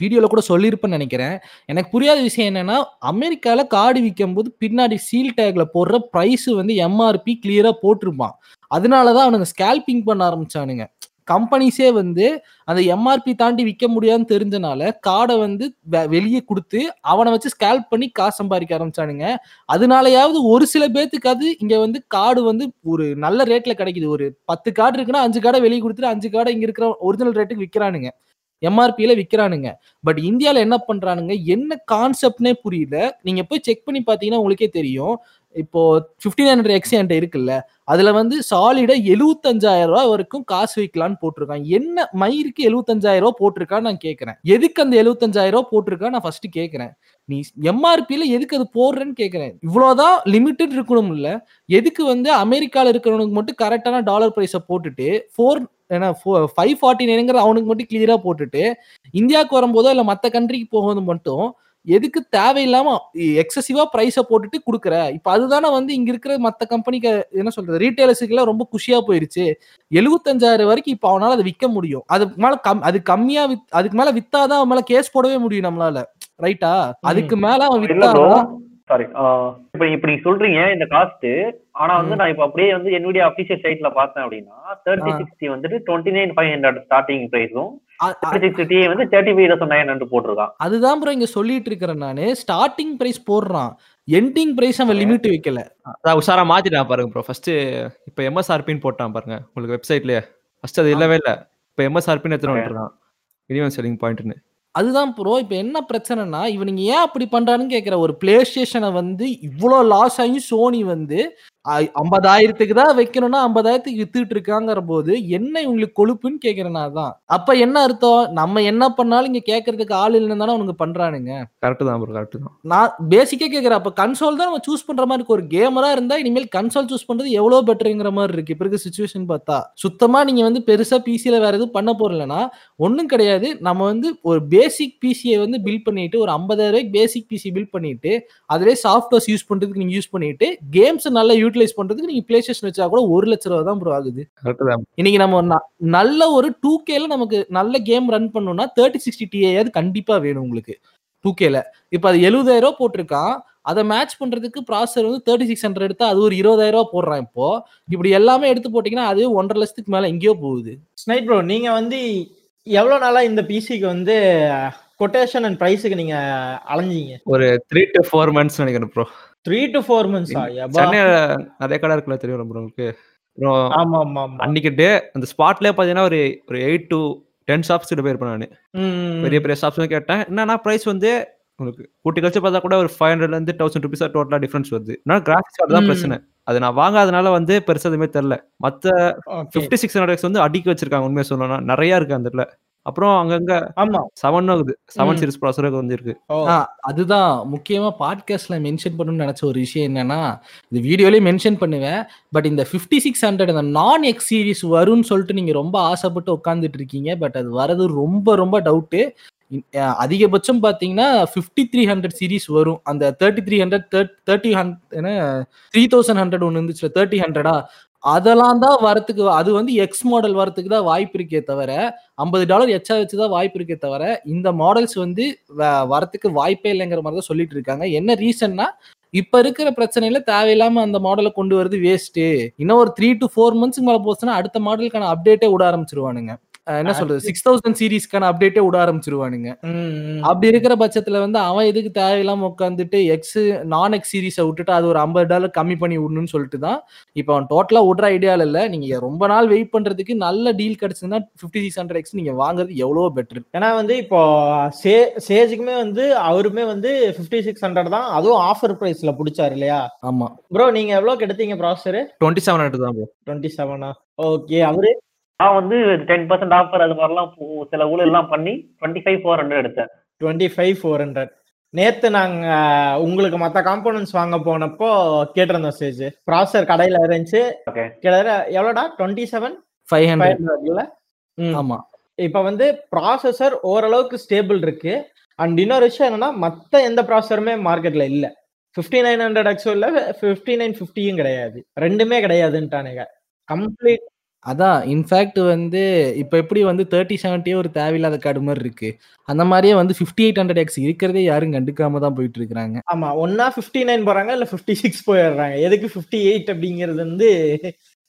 வீடியோவில் கூட சொல்லியிருப்பேன்னு நினைக்கிறேன். எனக்கு புரியாத விஷயம் என்னென்னா அமெரிக்காவில் கார்டு விற்கும் போது பின்னாடி சீல் டேக்ல போடுற ப்ரைஸு வந்து எம்ஆர்பி கிளியராக போட்டிருப்பான். அதனால தான் அவனுங்க ஸ்கேல்பிங் பண்ண ஆரம்பிச்சானுங்க. கம்பெனிஸே வந்து அந்த எம்ஆர்பி தாண்டி விற்க முடியாதுன்னு தெரிஞ்சனால கார்டை வந்து வெளியே கொடுத்து அவனை வச்சு ஸ்கேல்ப் பண்ணி காசு சம்பாதிக்க ஆரம்பிச்சானுங்க. அதனாலயாவது ஒரு சில பேத்துக்காவது இங்க வந்து கார்டு வந்து ஒரு நல்ல ரேட்ல கிடைக்குது. ஒரு பத்து கார்டு இருக்குன்னா அஞ்சு கார்டை வெளியே கொடுத்துட்டு அஞ்சு கார்டை இங்க இருக்கிற ஒரிஜினல் ரேட்டுக்கு விற்கிறானுங்க எம்ஆர்பியில விற்கிறானுங்க பட் இந்தியால என்ன பண்றானுங்க? என்ன கான்செப்ட்னே புரியல. நீங்க போய் செக் பண்ணி பாத்தீங்கன்னா உங்களுக்கே தெரியும். இப்போ பிப்டீன் ஹண்ட்ரட் எக்ஸ் என்கிட்ட இருக்குல்ல அதுல வந்து சாலிடா எழுபத்தஞ்சாயிரம் ரூபாய் வரைக்கும் காசு வைக்கலான்னு போட்டிருக்கான் என்ன மயிருக்கு எழுபத்தஞ்சாயிரம் ரூபாய் போட்டிருக்கான்னு நான் கேட்கறேன் எதுக்கு அந்த எழுபத்தஞ்சாயிரம் ரூபாய் போட்டிருக்கா நான் ஃபர்ஸ்ட் கேட்கறேன் நீ எம்ஆர்பியில எதுக்கு அது போடுறேன்னு கேட்கறேன் இவ்வளவுதான் லிமிட்டட் இருக்கணும் இல்ல எதுக்கு வந்து அமெரிக்கால இருக்கிறவனுக்கு மட்டும் கரெக்டான டாலர் பிரைஸை போட்டுட்டு ஃபோர் ஏன்னா ஃபைவ் ஃபார்ட்டி நைனுங்கிற அவனுக்கு மட்டும் கிளியரா போட்டுட்டு இந்தியாவுக்கு வரும்போதோ இல்லை மற்ற கண்ட்ரிக்கு போகும்போது மட்டும் எதுக்கு தேவையில்லாம எக்ஸசிவா பிரைஸை போட்டுட்டு கொடுக்குற? இப்ப அதுதானே வந்து இங்க இருக்கிற மத்த கம்பெனிக்கு என்ன சொல்றது? ரீட்டைலர்ஸுக்கு எல்லாம் ரொம்ப குஷியா போயிருச்சு. எழுபத்தஞ்சாயிரம் வரைக்கும் இப்ப அவனால அதை விற்க முடியும். அதுக்கு மேல கம் அது கம்மியா வித் அதுக்கு மேல வித்தாதான் அவன் மேல கேஸ் போடவே முடியும் நம்மளால. ரைட்டா அதுக்கு மேல அவன் வித்தா சாரி இப்ப இப்ப நீங்க சொல்றீங்க இந்த காஸ்ட் ஆனா வந்து நான் இப்ப அப்படியே வந்து என்னுடைய அபிஷியல் சைட்ல பார்த்தேன் அப்படின்னா தேர்ட்டி. சிக்ஸ்டி வந்துட்டு twenty nine five hundred starting பிரைஸும் வந்து thirty five thousand nine hundred போட்டிருக்கான். அதுதான் ப்ரோ இங்க சொல்லிட்டு இருக்கிறேன் நானு. ஸ்டார்டிங் பிரைஸ் போடுறான். எண்டிங் பிரைஸ் அவன் லிமிட் வைக்கல. அதான் உஷாரா மாத்திட்டான் பாருங்க ப்ரோ ஃபர்ஸ்ட் இப்போ எம்எஸ்ஆர்பின்னு போட்டான் பாருங்க. உங்களுக்கு வெப்சைட்லயே ஃபர்ஸ்ட் அது இல்லவே இல்லை. இப்போ எம்எஸ்ஆர்பின்னு எடுத்துட்டு. வந்துருக்கான். மினிமம் செல்லிங் பாயிண்ட்னு அதுதான் ப்ரோ இப்போ என்ன பிரச்சனைனா இவனுங்க ஏன் அப்படி பண்றான்னு கேட்குற ஒரு பிளே ஸ்டேஷனை வந்து இவ்வளோ லாஸ் ஆகி சோனி வந்து ஐம்பதாயிரத்துக்கு தான் வைக்கணும்னா ஐம்பதாயிரத்துக்கு வித்துட்டு இருக்காங்கிற போது என்ன இவங்களுக்கு கொழுப்புன்னு கேட்குறேன் நான் தான் அப்ப என்ன அர்த்தம்? நம்ம என்ன பண்ணாலும் இங்க கேட்கறதுக்கு ஆள் இல்லைன்னு தானே அவனுங்க பண்றானுங்க. கரெக்ட் தான் கரெக்ட் தான். நான் பேசிக்கே கேட்குறேன் அப்போ கன்சோல் தான் நம்ம சூஸ் பண்ற மாதிரி இருக்கு ஒரு கேமரா இருந்தா இனிமேல் கன்சோல் சூஸ் பண்றது எவ்வளோ பெட்டருங்கிற மாதிரி இருக்கு. இப்போ இருக்க சுச்சுவேஷன் பார்த்தா. சுத்தமா நீங்க வந்து பெருசா பிசியில வேற எதுவும் பண்ண போறலன்னா ஒன்றும் கிடையாது. நம்ம வந்து ஒரு பேசிக் பிசியை வந்து பில்ட் பண்ணிட்டு ஒரு ஐம்பதாயிரம் ரூபாய்க்கு பேசிக் பிசி பில்ட் பண்ணிட்டு அதிலே சாஃப்ட்வேர்ஸ் யூஸ் பண்றதுக்கு நீங்க யூஸ் பண்ணிட்டு கேம்ஸ் நல்லா யூட்டிலைஸ் பண்றதுக்கு நீங்க பிளே ஸ்டேஷன் வச்சா கூட ஒரு லட்ச ரூபா தான் ப்ரோ ஆகுது. கரெக்ட் தான். இன்னைக்கு நம்ம நல்ல ஒரு டூ கேல நமக்கு நல்ல கேம் ரன் பண்ணணும்னா தேர்ட்டி சிக்ஸ்டி டிஏயாவது கண்டிப்பா வேணும் உங்களுக்கு. டூ கேல இப்போ அது எழுபதாயிரம் ரூபா போட்டிருக்கான். அதை மேட்ச் பண்றதுக்கு ப்ராசர் வந்து தேர்ட்டி சிக்ஸ் ஹண்ட்ரட் எடுத்தா அது ஒரு இருபதாயிரம் ரூபா போடுறான் இப்போ. இப்படி எல்லாமே எடுத்து போட்டீங்கன்னா அது ஒன்றரை லட்சத்துக்கு மேல எங்கேயோ போகுது. ஸ்னைட் ப்ரோ நீங்க வந்து எவ்வளவு நாளா இந்த பிசிக்கு வந்து கொட்டேஷன் அண்ட் பிரைஸுக்கு நீங்க அலைஞ்சீங்க? ஒரு த்ரீ டு ஃபோர் மந்த்ஸ் நினைக்கிறேன் bro three to four months நிறைய கடை இருக்குல்ல தெரியும் ப்ரோ உங்களுக்கு? ஆமா ஆமா அன்னைக்கு டே அந்த ஸ்பாட்லயே பாத்தீங்கன்னா ஒரு ஒரு எயிட் டு டென் ஷாப்ஸ் கிட்ட போயிருப்பேன் நான். பெரிய பெரிய ஷாப்ஸ் கேட்டேன். என்னன்னா பிரைஸ் வந்து உங்களுக்கு கூட்டி கழிச்சு பார்த்தா கூட ஒரு ஃபைவ் ஹண்ட்ரட்ல இருந்து தௌசண்ட் ருபீஸ் டோட்டலா டிஃபரன்ஸ் வருது. நான் கிராஃபிக்ஸ் தான் ம். பிரச்சனை. அது நான் வாங்காதனால வந்து பெருசா எதுவுமே தெரியல. மத்த. ஃபிஃப்டி சிக்ஸ் ஹண்ட்ரட் வந்து அடிக்க வச்சிருக்காங்க உண்மையை சொல்லணும்னா. நிறைய இருக்கு அந்த இடத்துல அப்புறம் அங்கங்க ஆமா. செவன் ஆகுது. செவன். சீரிஸ் ப்ராசர் வந்துருக்கு அதுதான். முக்கியமா பாட்காஸ்ட்ல மென்ஷன் பண்ணணும்னு நினைச்ச ஒரு விஷயம் என்னன்னா இந்த வீடியோலயே மென்ஷன் பண்ணுவேன். பட் இந்த 5600 சிக்ஸ் ஹண்ட்ரட் இந்த நான் எக்ஸ் சீரிஸ் வரும்னு சொல்லிட்டு நீங்க ரொம்ப ஆசைப்பட்டு உட்காந்துட்டு இருக்கீங்க. பட் அது வரது ரொம்ப ரொம்ப டவுட்டு அதிகபட்சம் பாத்தீங்கன்னா ஃபிஃப்டி த்ரீ ஹண்ட்ரட் சீரிஸ் வரும். அந்த thirty three hundred thirty hundred three thousand hundred ஒன்று இருந்துச்சு தேர்ட்டி ஹண்ட்ரடா அதெல்லாம் தான் வரத்துக்கு அது வந்து எக்ஸ் மாடல் வரத்துக்கு தான் வாய்ப்பு இருக்கே தவிர ஐம்பது டாலர் எச்சா வச்சு தான் வாய்ப்பு இருக்கே தவிர இந்த மாடல்ஸ் வந்து வ- வரத்துக்கு வாய்ப்பே இல்லைங்கிற மாதிரி தான் சொல்லிட்டு இருக்காங்க. என்ன ரீசன்னா இப்ப இருக்கிற பிரச்சனையில தேவையில்லாம அந்த மாடலை கொண்டு வரது வேஸ்ட் இன்னும் ஒரு த்ரீ டு ஃபோர் மந்த்ஸ்க்கு மேல போச்சுன்னா அடுத்த மாடலுக்கான அப்டேட்டே விட ஆரம்பிச்சிருவானுங்க. என்ன சொல்றது? சிக்ஸ் தௌசண்ட் சீரீஸ்க்கான அப்டேட்டே விட ஆரம்பிச்சிருவானுங்க. அப்படி இருக்கிற பட்சத்துல வந்து அவன் எதுக்கு தேவையில்லாம உட்காந்துட்டு எக்ஸ் நான் எக்ஸ் சீரிஸை விட்டுட்டு அது ஒரு ஐம்பது டாலர் கம்மி பண்ணி விடணும்னு சொல்லிட்டு தான் இப்போ அவன் டோட்டலா விடுற ஐடியால இல்ல. நீங்க ரொம்ப நாள் வெயிட் பண்றதுக்கு நல்ல டீல் கிடைச்சதுன்னா ஃபிஃப்டி சிக்ஸ் ஹண்ட்ரட் எக்ஸ் நீங்க வாங்குறது எவ்வளவோ பெட்டர் ஏன்னா வந்து இப்போ சே சேஜுக்குமே வந்து அவருமே வந்து ஃபிஃப்டி சிக்ஸ் ஹண்ட்ரட் தான். அதுவும் ஆஃபர் பிரைஸ்ல பிடிச்சாரு இல்லையா? ஆமா. ப்ரோ நீங்க எவ்வளவு எடுத்தீங்க ப்ராசர் டுவெண்ட்டி செவன் ஹண்ட்ரட் தான் bro. டுவெண்ட்டி செவனா ஓகே அவரு நான் வந்து டென் பர்சன்ட் ஆஃபர் அது மாதிரிலாம் சில ஊழல் எல்லாம் பண்ணி டுவெண்ட்டி ஃபைவ் ஃபோர் ஹண்ட்ரட் எடுத்தேன். டுவெண்ட்டி ஃபைவ் ஃபோர் ஹண்ட்ரட் நேத்து நாங்க உங்களுக்கு மத்த காம்போனன்ட்ஸ் வாங்க போனப்போ கேட்டிருந்தோம் சேஜ் ப்ராசர் கடையில இருந்துச்சு. கிட்டத்தட்ட எவ்வளோடா? Twenty seven five five hundred ஹண்ட்ரட்ல ஆமா. இப்போ வந்து ப்ராசஸர் ஓரளவுக்கு ஸ்டேபிள் இருக்கு. அண்ட் இன்னொரு விஷயம் என்னன்னா மத்த எந்த ப்ராசஸருமே மார்க்கெட்ல இல்ல. ஃபிஃப்டி நைன் ஹண்ட்ரட் எக்ஸோ இல்ல ஃபிஃப்டி நைன் ஃபிஃப்டியும் கிடையாது. ரெண்டுமே கிடையாதுன்ட்டானுங்க. கம்ப்ளீட் அதான் இன்ஃபேக்ட் வந்து இப்போ எப்படி வந்து தேர்ட்டி செவன்ட்டியே ஒரு தேவையில்லாத கார்டு மாதிரி இருக்கு. அந்த மாதிரியே வந்து ஃபிஃப்டி எயிட் ஹண்ட்ரட் எக்ஸ் இருக்கிறதே யாரும் கண்டுக்காம தான் போயிட்டு இருக்காங்க ஆமா ஒன்னா ஃபிஃப்டி நைன் போறாங்க இல்ல ஃபிஃப்டி சிக்ஸ் போயிடுறாங்க. எதுக்கு ஃபிஃப்டி எயிட் அப்படிங்கிறது வந்து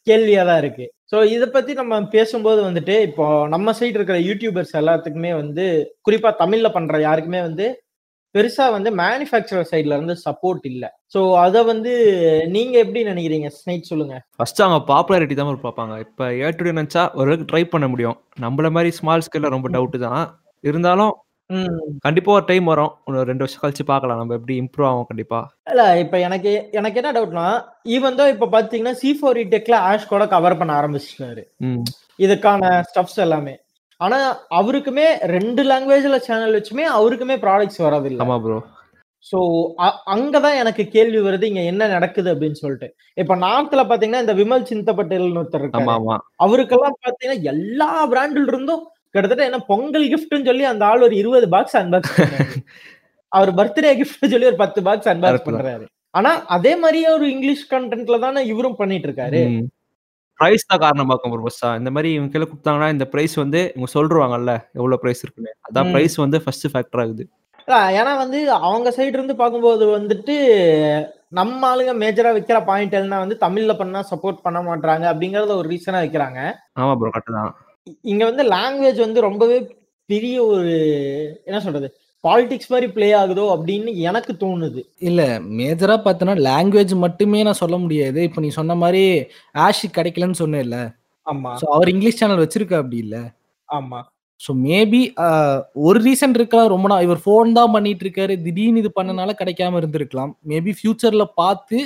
கேள்வியா தான் இருக்கு. ஸோ இதை பத்தி நம்ம பேசும்போது வந்துட்டு இப்போ நம்ம சைடு இருக்கிற யூடியூபர்ஸ் எல்லாத்துக்குமே வந்து குறிப்பா தமிழ்ல பண்ற யாருக்குமே வந்து பெருசா வந்து மேனுஃபேக்சரர் சைட்ல இருந்து சப்போர்ட் இல்ல. ஸோ அதை வந்து நீங்க எப்படி நினைக்கிறீங்க? ஸ்னைட் சொல்லுங்க. ஃபர்ஸ்ட் அவங்க பாப்புலாரிட்டி தான் பார்ப்பாங்க. இப்போ ஏ டு நினைச்சா ஓரளவுக்கு ட்ரை பண்ண முடியும். நம்மள மாதிரி ஸ்மால் ஸ்கேல்ல ரொம்ப டவுட் தான். இருந்தாலும் கண்டிப்பா ஒரு டைம் வரும். ஒரு ரெண்டு வருஷம் கழிச்சு பார்க்கலாம். நம்ம எப்படி இம்ப்ரூவ் ஆகும் கண்டிப்பா. இல்ல இப்ப எனக்கு எனக்கு என்ன டவுட்னா ஈவன் தான் இப்ப பாத்தீங்கன்னா சி ஃபோர் டெக்ல ஆஷ் கூட கவர் பண்ண ஆரம்பிச்சிட்டாரு. ம். இதுக்கான ஸ்டப்ஸ் எல்லாமே. ஆனா அவருக்குமே ரெண்டு லாங்குவேஜ்ல சேனல் வச்சுமே அவருக்குமே ப்ராடக்ட்ஸ் வரதில்லை ஆமா ப்ரோ ஸோ அங்கதான் எனக்கு கேள்வி வருது இங்க என்ன நடக்குது அப்படின்னு சொல்லிட்டு. இப்ப நார்த்ல பாத்தீங்கன்னா இந்த விமல் சிந்தப்பட்டேல்னு ஒருத்தர் ஆமா அவருக்கெல்லாம் பாத்தீங்கன்னா எல்லா பிராண்டில் இருந்தும் கிட்டத்தட்ட என்ன பொங்கல் கிஃப்ட்னு சொல்லி அந்த ஆள் ஒரு இருபது பாக்ஸ் அன்பாக்ஸ் <laughs> அவர் பர்த்டே கிஃப்ட் சொல்லி ஒரு பத்து பாக்ஸ் அன்பாக்ஸ். பண்றாரு. ஆனா அதே மாதிரியே ஒரு இங்கிலீஷ் கண்டென்ட்ல தானே இவரும் பண்ணிட்டு இருக்காரு. பிரைஸ் தான் காரணம் பார்க்கும் ப்ரோ ஃபர்ஸ்டா இந்த மாதிரி இவங்க கையில கொடுத்தாங்கன்னா இந்த பிரைஸ் வந்து இவங்க சொல்றாங்கல்ல எவ்வளவு பிரைஸ் இருக்குன்னு. அதான். பிரைஸ் வந்து ஃபர்ஸ்ட் ஃபேக்டர் ஆகுது. ஏன்னா வந்து அவங்க சைடு இருந்து பார்க்கும்போது வந்துட்டு நம்ம ஆளுங்க மேஜரா வைக்கிற பாயிண்ட் என்ன வந்து தமிழ்ல பண்ணா சப்போர்ட் பண்ண மாட்டாங்க அப்படிங்கறத ஒரு ரீசனா வைக்கிறாங்க. ஆமா ப்ரோ கரெக்ட் தான். இங்க வந்து லாங்குவேஜ் வந்து ரொம்பவே பெரிய ஒரு என்ன சொல்றது? பாலிடிக்ஸ் மாதிரி ப்ளே ஆகுதோ அப்படின்னு எனக்கு தோணுது. இல்ல மேஜரா பார்த்தோன்னா லாங்குவேஜ் மட்டுமே நான் சொல்ல முடியாது. இப்போ நீ சொன்ன மாதிரி ஆஷ் கிடைக்கலன்னு சொன்னேன்ல. ஆமா. அவர் இங்கிலீஷ் சேனல் வச்சிருக்க அப்படி இல்ல. ஆமா. ஸோ மேபி ஒரு ரீசன் இருக்கலாம். ரொம்ப நாள் இவர் ஃபோன் தான் பண்ணிட்டு இருக்காரு. திடீர்னு இது பண்ணனால கிடைக்காம இருந்திருக்கலாம். மேபி ஃபியூச்சர்ல பார்த்து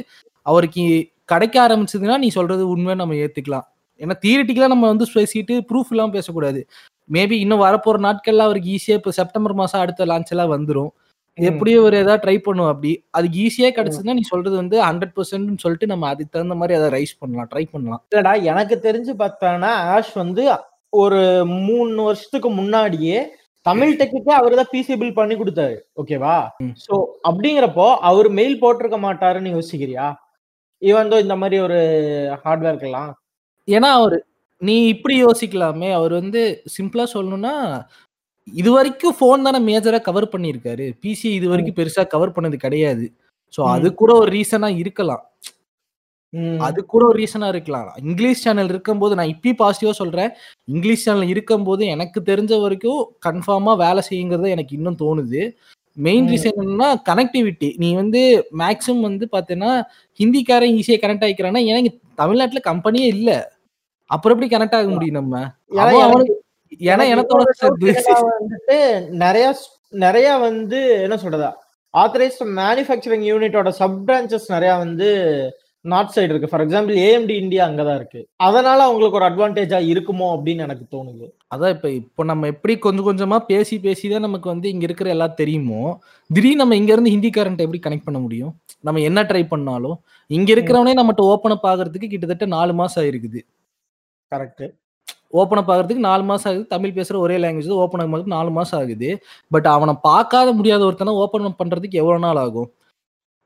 அவருக்கு கிடைக்க ஆரம்பிச்சதுன்னா நீ சொல்றது உண்மை நம்ம ஏத்துக்கலாம். ஏன்னா தியரிட்டிக்கலா நம்ம வந்து பேசிட்டு ப்ரூஃப் இல்லாம பேசக்கூடாது. மேபி இன்னும் வரப்போற நாட்கள்ல அவருக்கு ஈஸியா இப்போ செப்டம்பர் மாசம் அடுத்த லான்ச் எல்லாம் வந்துரும். எப்படியோ ஒரு ஏதாவது ட்ரை பண்ணும் அப்படி. அதுக்கு ஈஸியா கிடைச்சதுன்னா நீ சொல்றது வந்து ஹண்ட்ரட் பர்சன்ட் சொல்லிட்டு நம்ம அதுக்கு தகுந்த மாதிரி அதை ரைஸ் பண்ணலாம் ட்ரை பண்ணலாம். இல்லடா எனக்கு தெரிஞ்சு பார்த்தானா ஆஷ் வந்து ஒரு மூணு வருஷத்துக்கு முன்னாடியே தமிழ் டெக்குக்கே அவர் தான் பிசி பில் பண்ணி கொடுத்தாரு ஓகேவா. சோ அப்படிங்கிறப்போ அவர் மெயில் போட்டிருக்க மாட்டாருன்னு யோசிக்கிறியா? ஈவன் இந்த மாதிரி ஒரு ஹார்ட்வேர்க்கெல்லாம் ஏன்னா அவர் நீ இப்படி யோசிக்கலாமே அவர் வந்து சிம்பிளா சொல்லணும்னா இது வரைக்கும் ஃபோன் தானே மேஜரா கவர் பண்ணியிருக்காரு. பிசி இது வரைக்கும் பெருசா கவர் பண்ணது கிடையாது. ஸோ அது கூட ஒரு ரீசனா இருக்கலாம். அது கூட ஒரு ரீசனா இருக்கலாம். இங்கிலீஷ் சேனல் இருக்கும்போது நான் இப்பயும் பாசிட்டிவா சொல்றேன். இங்கிலீஷ் சேனல் இருக்கும்போது எனக்கு தெரிஞ்ச வரைக்கும் கன்ஃபார்மா வேலை செய்யுங்கிறது எனக்கு இன்னும் தோணுது. மெயின். ரீசன் என்னன்னா கனெக்டிவிட்டி நீ வந்து மேக்ஸிமம் வந்து பார்த்தீங்கன்னா ஹிந்திக்காரன் ஈஸியா கனெக்ட் ஆகிக்கிறான்னா ஏன்னா இங்க தமிழ்நாட்டுல கம்பெனியே இல்ல. அப்புறம் எப்படி கனெக்ட் ஆக முடியும் நம்ம? ஏன்னா அவன் எனக்கு- அவனுக்கு- ஏன்னா எனக்கு எனத்தோட இன்னொரு doubt சேர்த்து என்னன்னா வந்துட்டு நிறைய நிறைய வந்து என்ன சொல்றதா? ஆத்தரைஸ்ட் மேனுஃபேக்சரிங் யூனிட்டோட சப் பிரான்ச்சஸ் நிறைய வந்து நார்த் சைடு இருக்கு. ஃபார் எக்ஸாம்பிள் ஏஎம்டி இந்தியா அங்கதான் இருக்கு. அதனால அவங்களுக்கு ஒரு அட்வான்டேஜா இருக்குமோ அப்படின்னு எனக்கு தோணுது. அதான் இப்ப இப்போ நம்ம எப்படி கொஞ்சம் கொஞ்சமா பேசி பேசி தான் நமக்கு வந்து இங்க இருக்கிற எல்லாம் தெரியுமோ? திடீர்னு நம்ம இங்க இருந்து ஹிந்திக்காரன்ட்ட எப்படி கனெக்ட் பண்ண முடியும்? நம்ம என்ன ட்ரை பண்ணாலும் இங்க இருக்கிறவனே நம்மகிட்ட ஓப்பன் அப் ஆகிறதுக்கு கிட்டத்தட்ட நாலு மாசம் ஆயிருக்குது. கரெக்ட். ஓப்பன் அப் ஆகிறதுக்கு நாலு மாசம் ஆகுது. தமிழ் பேசுற ஒரே லாங்குவேஜ் ஓப்பன் ஆகும்போது நாலு மாசம் ஆகுது. பட் அவனை பார்க்காத முடியாத ஒருத்தனை ஓப்பன் அப் பண்றதுக்கு எவ்வளவு நாள் ஆகும்?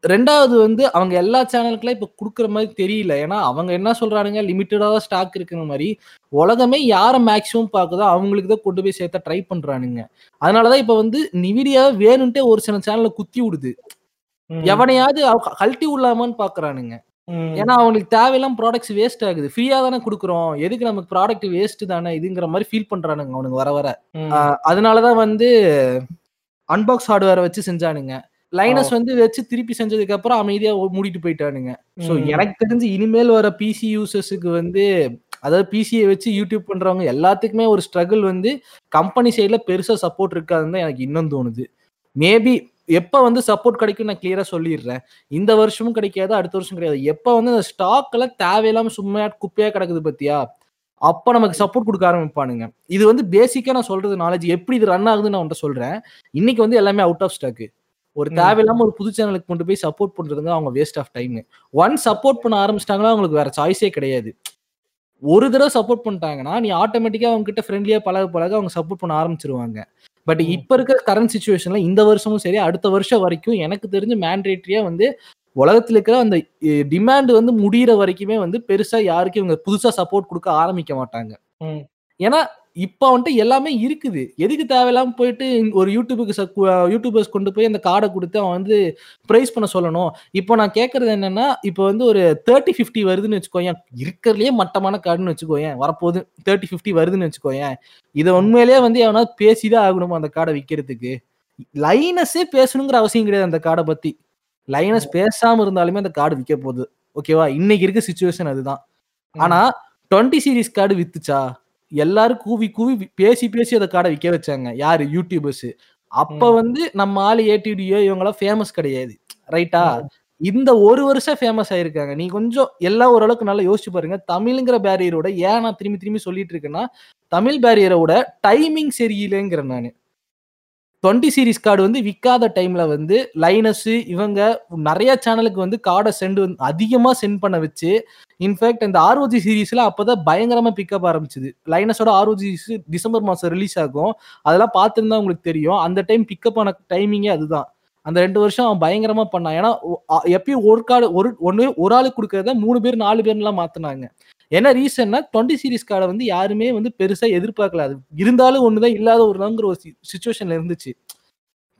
ரெண்டாவது வந்து அவங்க எல்லா சேனலுக்குலாம் இப்ப குடுக்குற மாதிரி தெரியல. ஏன்னா அவங்க என்ன சொல்றானுங்க? லிமிட்டடா தான் ஸ்டாக் இருக்கிற மாதிரி. உலகமே யாரை மேக்ஸிமம் பார்க்குதோ அவங்களுக்கு தான் கொண்டு போய் சேர்த்த ட்ரை பண்றானுங்க. அதனாலதான் இப்ப வந்து நிவிடியா வேணும்ட்டே ஒரு சில சேனல்ல குத்தி விடுது. எவனையாவது கழட்டி விடலாமான்னு பாக்குறானுங்க. ஏன்னா அவங்களுக்கு தேவையில்லாம் ப்ராடக்ட்ஸ் வேஸ்ட் ஆகுது. ஃப்ரீயா தானே கொடுக்குறோம். எதுக்கு நமக்கு ப்ராடக்ட் வேஸ்ட் தானே? இதுங்கிற மாதிரி ஃபீல் பண்றானுங்க அவனுங்க வர வர. அதனாலதான் வந்து அன்பாக்ஸ் ஹார்ட்வேரை வச்சு செஞ்சானுங்க. லைனஸ் வந்து வச்சு திருப்பி செஞ்சதுக்கு அப்புறம் அமைதியா மூடிட்டு போயிட்டானுங்க. ஸோ எனக்கு தெரிஞ்சு இனிமேல் வர பிசி யூசர்ஸுக்கு வந்து அதாவது பிசியை வச்சு யூடியூப் பண்றவங்க எல்லாத்துக்குமே ஒரு ஸ்ட்ரகிள் வந்து கம்பெனி சைட்ல பெருசா சப்போர்ட் இருக்காதுன்னு தான் எனக்கு இன்னும் தோணுது. மேபி எப்ப வந்து சப்போர்ட் கிடைக்கும் நான் கிளியரா சொல்லிடுறேன். இந்த வருஷமும் கிடைக்காது அடுத்த வருஷம் கிடையாது. எப்ப வந்து அந்த ஸ்டாக் எல்லாம் தேவையில்லாம சும்மா குப்பையா கிடக்குது பத்தியா? அப்ப நமக்கு சப்போர்ட் கொடுக்க ஆரம்பிப்பானுங்க. இது வந்து பேசிக்கா நான் சொல்றது நாலேஜ் எப்படி இது ரன் ஆகுதுன்னு நான் உன்ட்ட சொல்றேன். இன்னைக்கு வந்து எல்லாமே அவுட் ஆஃப் ஸ்டாக் ஒரு ம். தேவையில்லாம ஒரு புது சேனலுக்கு கொண்டு போய் சப்போர்ட் பண்றதுங்க அவங்க waste of time one support பண்ண ஆரம்பிச்சிட்டாங்களா அவங்களுக்கு வேற சாய்ஸே கிடையாது. ஒரு தடவை சப்போர்ட் பண்ணிட்டாங்கன்னா நீ ஆட்டோமேட்டிக்கா அவங்க கிட்ட ஃப்ரெண்ட்லியா பழக பழக அவங்க சப்போர்ட் பண்ண ஆரம்பிச்சிருவாங்க. பட். இப்ப இருக்கிற கரண்ட் சுச்சுவேஷன்ல இந்த வருஷமும் சரி அடுத்த வருஷம் வரைக்கும் எனக்கு தெரிஞ்சு மேண்டேட்ரியா வந்து உலகத்துல இருக்கிற அந்த டிமாண்ட் வந்து முடியிற வரைக்குமே வந்து பெருசா யாருக்கும் இவங்க புதுசா சப்போர்ட் கொடுக்க ஆரம்பிக்க மாட்டாங்க. ஏன்னா இப்ப வந்துட்டு எல்லாமே இருக்குது. எதுக்கு தேவையில்லாம போயிட்டு ஒரு யூடியூபுக்கு யூடியூபர்ஸ் கொண்டு போய் அந்த கார்டை கொடுத்து அவன் வந்து ப்ரைஸ் பண்ண சொல்லணும். இப்போ நான் கேட்கறது என்னன்னா இப்போ வந்து ஒரு தேர்ட்டி ஃபிஃப்டி வருதுன்னு வச்சுக்கோயேன். இருக்கிறதுலயே மட்டமான கார்டுன்னு வச்சுக்கோயேன். வரப்போகுது தேர்ட்டி ஃபிஃப்டி வருதுன்னு வச்சுக்கோயேன். இதை உண்மையிலேயே வந்து எவனா பேசிதான் ஆகணும் அந்த கார்டை விற்கிறதுக்கு லைனஸே பேசணுங்கிற அவசியம் கிடையாது அந்த கார்டை பத்தி. லைனஸ் பேசாம இருந்தாலுமே அந்த கார்டு விற்க போகுது. ஓகேவா இன்னைக்கு இருக்க சுச்சுவேஷன் அதுதான். ஆனா டுவெண்ட்டி சீரிஸ் கார்டு வித்துச்சா? எல்லாரும் கூவி கூவி பேசி பேசி அந்த கார்டை விற்க வச்சாங்க. யாரு? யூடியூபர்ஸ் அப்ப. வந்து நம்ம ஆளு ஏடிடியோ இவங்கெல்லாம் ஃபேமஸ் கிடையாது. ரைட்டா இந்த ஒரு வருஷம் ஃபேமஸ் ஆயிருக்காங்க. நீ கொஞ்சம் எல்லாம் ஓரளவுக்கு நல்லா யோசிச்சு பாருங்க. தமிழ்ங்கிற பேரியரோட ஏன் நான் திரும்பி திரும்பி சொல்லிட்டு இருக்கேன்னா தமிழ் பேரியரோட டைமிங் சரியில்லைங்கிறேன் நான். டுவெண்ட்டி சீரிஸ் கார்டு வந்து விற்காத டைம்ல வந்து லைனஸ் இவங்க நிறைய சேனலுக்கு வந்து கார்டை சென்ட் வந்து அதிகமா சென்ட் பண்ண வச்சு இன்ஃபேக்ட் இந்த ஆர்ஓஜி சீரீஸ்ல அப்பதான் பயங்கரமா பிக்கப் ஆரம்பிச்சது. லைனஸோட ஆர்ஓஜி டிசம்பர் மாசம் ரிலீஸ் ஆகும். அதெல்லாம் பார்த்துருந்தா உங்களுக்கு தெரியும். அந்த டைம் பிக்கப் ஆன டைமிங்கே அதுதான். அந்த ரெண்டு வருஷம் அவன் பயங்கரமா பண்ணான். ஏன்னா எப்பயும் ஒரு கார்டு ஒரு ஒன்று ஒரு ஆளுக்கு கொடுக்கறத மூணு பேர் நாலு பேர்லாம் மாத்தினாங்க. என்ன ரீசன்னா டுவெண்ட்டி சீரீஸ் கார்டை வந்து யாருமே வந்து பெருசா எதிர்பார்க்கல. அது இருந்தாலும் ஒண்ணுதான் இல்லாத ஒருங்கிற ஒரு சுச்சுவேஷன்ல இருந்துச்சு.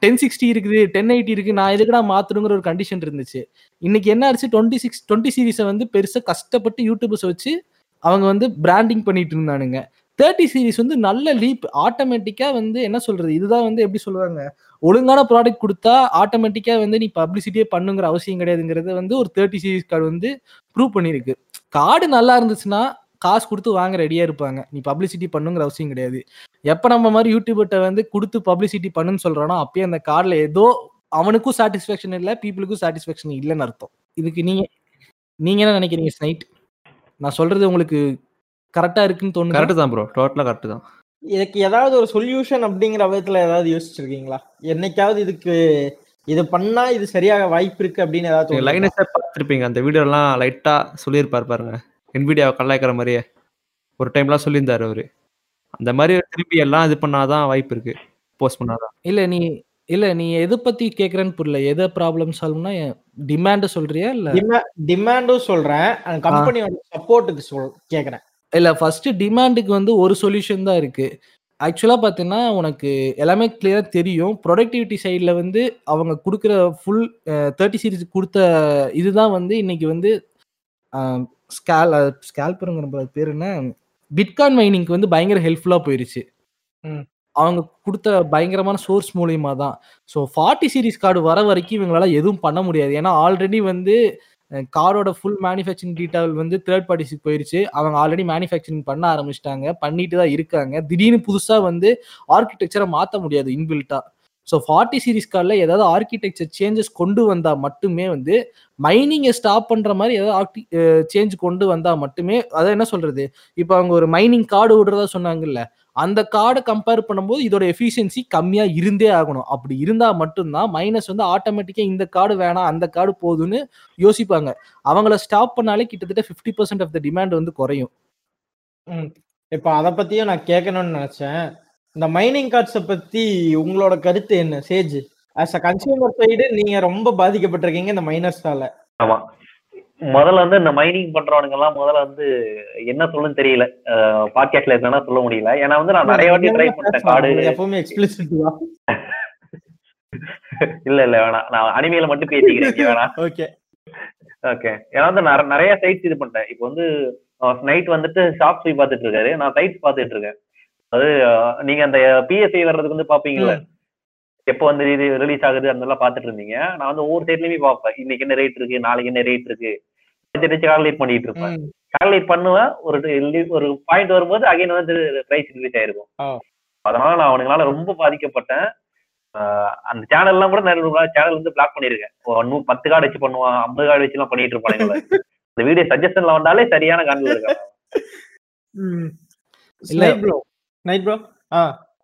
டென் சிக்ஸ்டி இருக்குது டென் எயிட்டி இருக்கு நான் எதுக்குடா மாத்தணுங்கிற ஒரு கண்டிஷன் இருந்துச்சு. இன்னைக்கு என்ன ஆச்சு? டுவெண்ட்டி சிக்ஸ் டுவெண்ட்டி சீரிஸை வந்து பெருசாக கஷ்டப்பட்டு யூடியூபர்ஸ் வச்சு அவங்க வந்து பிராண்டிங் பண்ணிட்டு இருந்தானுங்க. தேர்ட்டி சீரிஸ் வந்து நல்ல லீப் ஆட்டோமேட்டிக்காக வந்து என்ன சொல்றது? இதுதான் வந்து எப்படி சொல்லுவாங்க ஒழுங்கான ப்ராடக்ட் கொடுத்தா ஆட்டோமேட்டிக்காக வந்து நீ பப்ளிசிட்டியே பண்ணுங்கிற அவசியம் கிடையாதுங்கிறத வந்து ஒரு தேர்ட்டி சீரிஸ் கார்டு வந்து ப்ரூவ் பண்ணியிருக்கு கார்டு நல்லா இருந்துச்சுன்னா காசு கொடுத்து வாங்க ரெடியா இருப்பாங்க. நீ பப்ளிசிட்டி பண்ணுங்கிற அவசியம் கிடையாது. எப்ப நம்ம மாதிரி யூடியூபர்ட்ட வந்து கொடுத்து பப்ளிசிட்டி பண்ணுன்னு சொல்றானோ அப்பயே அந்த கார்டுல ஏதோ அவனுக்கும் சாட்டிஸ்ஃபேக்ஷன் இல்லை பீப்புளுக்கும் சாட்டிஸ்ஃபேக்ஷன் இல்லைன்னு அர்த்தம். இதுக்கு நீங்க நீங்க என்ன நினைக்கிறீங்க ஸ்னைட் நான் சொல்றது உங்களுக்கு கரெக்டா இருக்குன்னு தோணுது? கரெக்ட் தான் ப்ரோ டோட்டலா கரெக்ட் தான். இதுக்கு ஏதாவது ஒரு சொல்யூஷன் அப்படிங்கிற விதத்துல ஏதாவது யோசிச்சிருக்கீங்களா? என்னைக்காவது இதுக்கு இது பண்ணா இது சரியாக வாய்ப்பு இருக்கு அப்படின்னு ஏதாவது? லைனஸை பார்த்துருப்பீங்க. அந்த வீடியோலாம் லைட்டா சொல்லியிருப்பார் பாருங்க. என்விடியாவை கலாய்க்கிற மாதிரியே. ஒரு டைம்லாம் சொல்லியிருந்தாரு அவரு. அந்த மாதிரி திருப்பி எல்லாம் இது பண்ணாதான் வாய்ப்பு இருக்கு. போஸ்ட் பண்ணாதான். இல்ல நீ இல்ல நீ எதை பத்தி கேக்குறேன்னு புரியல. எதை ப்ராப்ளம் சால்வ்னா டிமாண்ட் சொல்றியா இல்ல? டிமா- டிமாண்டும் சொல்றேன். கம்பெனியோட சப்போர்ட்டுக்கு சொல் கேக்குறேன். இல்ல ஃபர்ஸ்ட் டிமாண்டுக்கு வந்து ஒரு சொல்யூஷன் தான் இருக்கு. ஆக்சுவலா பார்த்தீங்கன்னா உனக்கு எல்லாமே கிளியரா தெரியும். ப்ரொடக்டிவிட்டி சைடில் வந்து அவங்க கொடுக்குற ஃபுல் தேர்ட்டி சீரிஸ் கொடுத்த இதுதான் வந்து இன்னைக்கு வந்து ஸ்கேல் ஸ்கேல்பருங்கிற பேர் என்ன? பிட்காயின் மைனிங்க்கு வந்து பயங்கர ஹெல்ப்ஃபுல்லாக போயிருச்சு. அவங்க கொடுத்த பயங்கரமான சோர்ஸ் மூலியமா தான். ஸோ ஃபார்ட்டி சீரிஸ் கார்டு வர வரைக்கும் இவங்களால எதுவும் பண்ண முடியாது. ஏன்னா ஆல்ரெடி வந்து காரோட ஃபுல் மேனுஃபேக்சரிங் டீட்டெயில் வந்து தேர்ட் பார்ட்டிஸுக்கு போயிருச்சு. அவங்க ஆல்ரெடி மேனுஃபேக்சரிங் பண்ண ஆரம்பிச்சிட்டாங்க. பண்ணிட்டு தான் இருக்காங்க. திடீர்னு புதுசாக வந்து ஆர்கிடெக்சரை மாற்ற முடியாது இன்பில்ட்டா ஸோ ஃபார்ட்டி சீரிஸ் கார்டில் ஏதாவது ஆர்கிடெக்சர் சேஞ்சஸ் கொண்டு வந்தால் மட்டுமே வந்து மைனிங்கை ஸ்டாப் பண்ணுற மாதிரி ஏதாவது ஆர்டி சேஞ்ச் கொண்டு வந்தால் மட்டுமே அதை என்ன சொல்கிறது இப்போ அவங்க ஒரு மைனிங் கார்டு விடுறதா சொன்னாங்கல்ல அந்த கார்டை கம்பேர் பண்ணும்போது இதோட எஃபிஷியன்சி கம்மியாக இருந்தே ஆகணும். அப்படி இருந்தால் மட்டும்தான் மைனஸ் வந்து ஆட்டோமேட்டிக்காக இந்த கார்டு வேணாம் அந்த கார்டு போதுன்னு யோசிப்பாங்க. அவங்கள ஸ்டாப் பண்ணாலே கிட்டத்தட்ட fifty percent of the demand வந்து குறையும். ம். அதை பற்றியும் நான் கேட்கணும்னு நினச்சேன். இந்த மைனிங் கார்ட்ஸ பத்தி உங்களோட கருத்து என்ன? Sage as a consumer side நீங்க ரொம்ப பாதிக்கப்பட்டிருக்கீங்க இந்த மைனர்ஸால ஆமா. முதல்ல வந்து இந்த மைனிங் பண்றவனுங்க எல்லாம் முதல்ல வந்து என்ன சொல்லுன்னு தெரியல. பாட்காஸ்ட்ல என்னன்னா சொல்ல முடியல. ஏன்னா வந்து நான் நிறைய வாட்டி ட்ரை பண்ணிட்டேன் கார்டு எப்பவுமே எக்ஸ்பிளிசிட் தான் இல்ல இல்ல வேணாம். நான் அனிமையில மட்டும் பேசிக்கிறேன். வேணாம். ஓகே ஓகே ஏன்னா வந்து நிறைய சைட்ஸ் இது பண்ணிட்டேன். இப்போ வந்து நைட் வந்துட்டு ஷாப்ஸ் போய் பார்த்துட்டு இருக்காரு. நான் சைட்ஸ் பார்த்துட்டு இருக்கேன். அது நீங்க அந்த பிஎஸ்ஐ வர்றதுக்கு வந்து பாப்பீங்கல்ல? எப்போ வந்து இது ரிலீஸ் ஆகுது அந்த எல்லாம் பார்த்துட்டு இருந்தீங்க. நான் வந்து ஒவ்வொரு சைட்லயுமே பார்ப்பேன் இன்னைக்கு என்ன ரேட் இருக்கு நாளைக்கு என்ன ரேட் இருக்கு? கால்குலேட் பண்ணிட்டு இருப்பேன். கால்குலேட் பண்ணுவேன். ஒரு ஒரு பாயிண்ட் வரும்போது அகைன் வந்து பிரைஸ் ரிலீஸ் ஆயிருக்கும். அதனால நான் அவனுங்களால ரொம்ப பாதிக்கப்பட்டேன். ஆஹ் அந்த சேனல் எல்லாம் கூட நிறைய சேனல் வந்து பிளாக் பண்ணிருக்கேன். நூ- பத்து கார்டு வச்சு பண்ணுவான் ஐம்பது கார்டு வச்சு எல்லாம் பண்ணிட்டு இருப்பானுங்க இந்த வீடியோ சஜஷன்ல வந்தாலே சரியான கண்ணில் இருக்காங்க <laughs> இல்ல. நைட் ப்ரோ ஆ.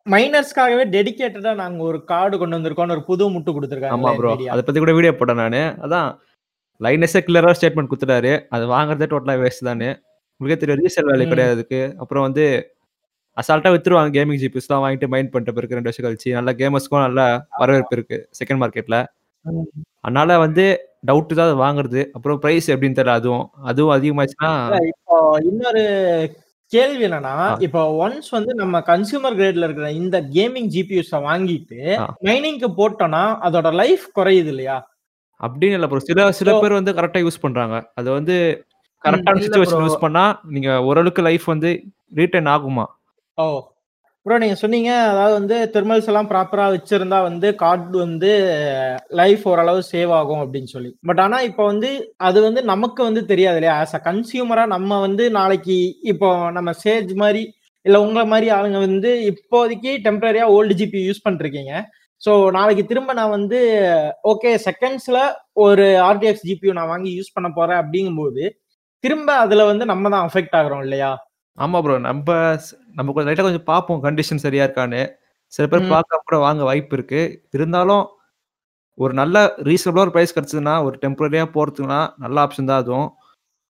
மைனர்ஸ்க்காகவே டெடிகேட்டடா நாங்க ஒரு கார்டு கொண்டு வந்திருக்கோம் ஒரு புது முட்டு ஆமா கொடுத்துருக்காங்க ப்ரோ அதை பத்தி கூட வீடியோ போட்டேன் நானு. அதான் லைனஸே கிளியரா ஸ்டேட்மெண்ட் கொடுத்துட்டாரு. அது வாங்குறதே டோட்டலா வேஸ்ட் தானே உங்களுக்கே தெரியும் ரீசேல் வேலை. கிடையாது அதுக்கு. அப்புறம் வந்து அசால்ட்டா வித்துருவாங்க கேமிங் ஜிபிஸ் தான் வாங்கிட்டு மைண்ட் பண்ணிட்ட பிறகு ரெண்டு வருஷம் கழிச்சு. நல்ல கேமர்ஸ்க்கும் நல்ல வரவேற்பு இருக்கு செகண்ட் மார்க்கெட்ல. அதனால வந்து டவுட் தான் வாங்குறது. அப்புறம் பிரைஸ் எப்படின்னு தெரியல அதுவும். அதுவும் அதிகமாச்சுன்னா இப்போ இன்னொரு கேள்வி என்னன்னா. இப்போ ஒன்ஸ் வந்து நம்ம கன்சியூமர் கிரேட்ல இருக்கிற இந்த கேமிங் ஜிபியூஸ வாங்கிட்டு. மைனிங்க்கு போட்டோம்னா அதோட லைஃப் குறையுது இல்லையா அப்படின்னு இல்லை ப்ரோ சில சில பேர் வந்து கரெக்டா யூஸ் பண்றாங்க அது வந்து கரெக்டான சுச்சுவேஷன். யூஸ் பண்ணா நீங்க ஓரளவுக்கு லைஃப் வந்து ரீட்டைன் ஆகுமா ஓ ப்ரோ நீங்க சொன்னீங்க அதாவது வந்து தெர்மல்ஸ் எல்லாம் ப்ராப்பரா வச்சிருந்தா வந்து கார்டு வந்து லைஃப் ஓரளவு சேவ் ஆகும் அப்படின்னு சொல்லி. பட் ஆனா இப்போ வந்து அது வந்து நமக்கு வந்து தெரியாது இல்லையா? ஆஸ் அ கன்சியூமரா நம்ம வந்து நாளைக்கு இப்போ நம்ம சேஜ் மாதிரி இல்ல உங்களை மாதிரி ஆளுங்க வந்து இப்போதைக்கு டெம்பரரியா ஓல்டு ஜிபி யூஸ் பண்ணிருக்கீங்க. ஸோ நாளைக்கு திரும்ப நான் வந்து ஓகே செகண்ட்ஸ்ல ஒரு ஆர்டிஎக்ஸ் ஜிபியூ நான் வாங்கி யூஸ் பண்ண போறேன் அப்படிங்கும்போது திரும்ப அதுல வந்து நம்ம தான் அஃபெக்ட் ஆகுறோம் இல்லையா? ஆமா ப்ரோ நம்ம நம்ம கொஞ்சம் லைட்டா கொஞ்சம் பார்ப்போம் கண்டிஷன் சரியா இருக்கான்னு. சில பேர். பார்க்காம கூட வாங்க வாய்ப்பு இருக்கு. இருந்தாலும் ஒரு நல்ல ரீசனபிளா ஒரு பிரைஸ் கிடைச்சதுன்னா ஒரு டெம்பரரியா போறதுக்குன்னா நல்ல ஆப்ஷன் தான் அதுவும்.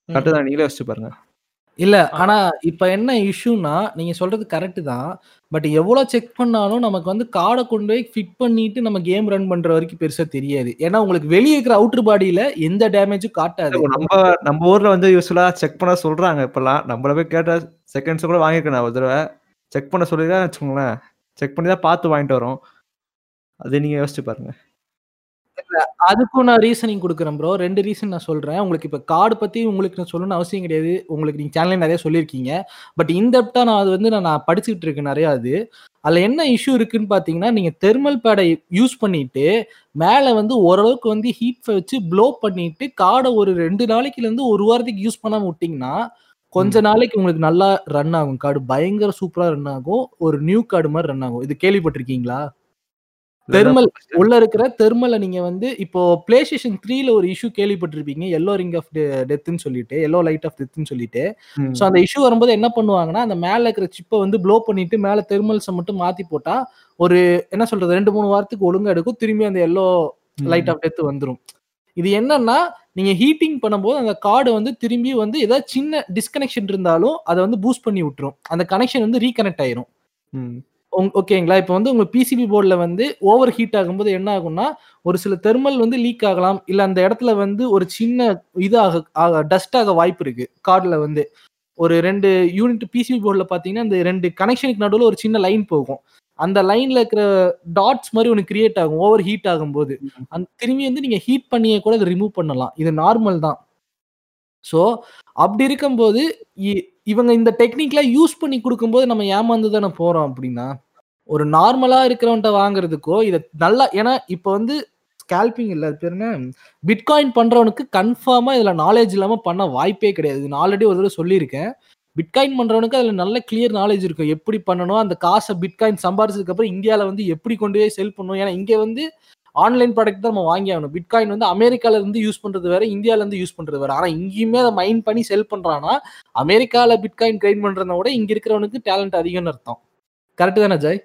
கரெக்ட் தான். நீங்களே யோசிச்சு பாருங்க. இல்ல ஆனா இப்ப என்ன இஷ்யூனா நீங்க சொல்றது கரெக்ட் தான். பட் எவ்வளவு செக் பண்ணாலும் நமக்கு வந்து கார்டை கொண்டு போய் ஃபிட் பண்ணிட்டு நம்ம கேம் ரன் பண்ற வரைக்கும் பெருசா தெரியாது. ஏன்னா உங்களுக்கு வெளியே இருக்கிற அவுட்டர் பாடியில எந்த டேமேஜும் காட்டாது. நம்ம நம்ம ஊர்ல வந்து யூஸ்வலா செக் பண்ண சொல்றாங்க இப்பெல்லாம் நம்மள போய் கேட்ட செகண்ட்ஸ் கூட வாங்கியிருக்கேன் நான் ஒரு தடவை. செக் பண்ண சொல்லி தான் வச்சுக்கோங்களேன். செக் பண்ணி தான் பார்த்து வாங்கிட்டு வரோம். அது நீங்க யோசிச்சு பாருங்க. அதுக்கும் நான் ரீசனிங் கொடுக்குறேன் ப்ரோ ரெண்டு ரீசன் நான் சொல்றேன். உங்களுக்கு இப்ப கார்டு பத்தி உங்களுக்கு நான் சொல்லணும்னு அவசியம் கிடையாது. உங்களுக்கு நீங்க சேனல்ல நிறைய சொல்லியிருக்கீங்க. பட் இந்த நான் அது வந்து நான் நான் படிச்சுட்டு இருக்கேன் நிறைய அது. அதுல என்ன இஷ்யூ இருக்குன்னு பாத்தீங்கன்னா நீங்க தெர்மல் பேடை யூஸ் பண்ணிட்டு மேல வந்து ஓரளவுக்கு வந்து ஹீட் வச்சு ப்ளோ பண்ணிட்டு கார்டை ஒரு ரெண்டு நாளைக்குல இருந்து ஒரு வாரத்துக்கு யூஸ் பண்ணாம விட்டீங்கன்னா கொஞ்ச நாளைக்கு உங்களுக்கு நல்லா ரன் ஆகும். கார்டு பயங்கர சூப்பரா ரன் ஆகும். ஒரு நியூ கார்டு மாதிரி ரன் ஆகும். இது கேள்விப்பட்டிருக்கீங்களா? தெர்மல் உள்ள இருக்கிற தெர்மலை நீங்க வந்து இப்போ பிளே ஸ்டேஷன் த்ரீல ஒரு இஷ்யூ கேள்விப்பட்டிருப்பீங்க. எல்லோ ரிங் ஆஃப் டெத்துன்னு சொல்லிட்டு எல்லோ லைட் ஆஃப் டெத்துன்னு சொல்லிட்டு. ஸோ அந்த இஷ்யூ வரும்போது என்ன பண்ணுவாங்கன்னா அந்த மேல இருக்கிற சிப்பை வந்து ப்ளோ பண்ணிட்டு மேல தெர்மல்ஸை மட்டும் மாத்தி போட்டா ஒரு என்ன சொல்றது ரெண்டு மூணு வாரத்துக்கு ஒழுங்கா எடுக்கும். திரும்பி அந்த எல்லோ. லைட் ஆஃப் டெத் வந்துரும். இது என்னன்னா நீங்க ஹீட்டிங் பண்ணும்போது அந்த கார்டு வந்து திரும்பி வந்து ஏதாவது சின்ன டிஸ்கனெக்ஷன் இருந்தாலும் அதை வந்து பூஸ்ட் பண்ணி விட்டுரும். அந்த கனெக்ஷன் வந்து ரீகனெக்ட் ஆயிரும். ஓகேங்களா? இப்போ வந்து உங்க பிசிபி போர்டில் வந்து ஓவர் ஹீட் ஆகும்போது என்ன ஆகும்னா ஒரு சில தெர்மல் வந்து லீக் ஆகலாம். இல்ல அந்த இடத்துல வந்து ஒரு சின்ன இதாக டஸ்ட் ஆக வாய்ப்பு இருக்கு. கார்டில் வந்து. ஒரு ரெண்டு யூனிட் பிசிபி போர்டில் பார்த்தீங்கன்னா இந்த ரெண்டு கனெக்ஷனுக்கு நடுவில் ஒரு சின்ன லைன் போகும். அந்த லைன்ல இருக்கிற டாட்ஸ் மாதிரி ஒன்று கிரியேட் ஆகும் ஓவர் ஹீட் ஆகும்போது அந்த திரும்பி வந்து நீங்க ஹீட் பண்ணியே கூட அதை ரிமூவ் பண்ணலாம். இது நார்மல் தான். ஸோ அப்படி இருக்கும்போது இவங்க இந்த டெக்னிக்லாம் யூஸ் பண்ணி கொடுக்கும்போது நம்ம ஏமாந்து தானே போறோம் அப்படின்னா ஒரு நார்மலா இருக்கிறவன்ட்ட வாங்குறதுக்கோ இதை நல்லா ஏன்னா இப்போ வந்து ஸ்கேல்பிங் இல்லை அது பேர் என்ன? பிட்காயின் பண்றவனுக்கு கன்ஃபார்மா இதுல நாலேஜ் இல்லாம பண்ண வாய்ப்பே கிடையாது. இது நான் ஆல்ரெடி ஒரு தடவை சொல்லியிருக்கேன். பிட்காயின் பண்றவனுக்கு அதுல நல்ல கிளியர் நாலேஜ் இருக்கும். எப்படி பண்ணணும்? அந்த காசை பிட்காயின் சம்பாரிச்சதுக்கு அப்புறம் இந்தியால வந்து எப்படி கொண்டு போய் செல் பண்ணணும்? ஏன்னா இங்க வந்து ஆன்லைன் ப்ராடக்ட் தான் நம்ம வாங்கி ஆகணும். பிட்காயின் வந்து அமெரிக்கால இருந்து யூஸ் பண்றது வேற இந்தியால இருந்து யூஸ் பண்றது வேற. ஆனா இங்கேயுமே அதை மைண்ட் பண்ணி செல் பண்றான்னா அமெரிக்கால பிட்காயின் கிரைன் பண்றத விட இங்க இருக்கிறவனுக்கு டேலண்ட் அதிகம்னு அர்த்தம். கரெக்ட் தானே ஜாய்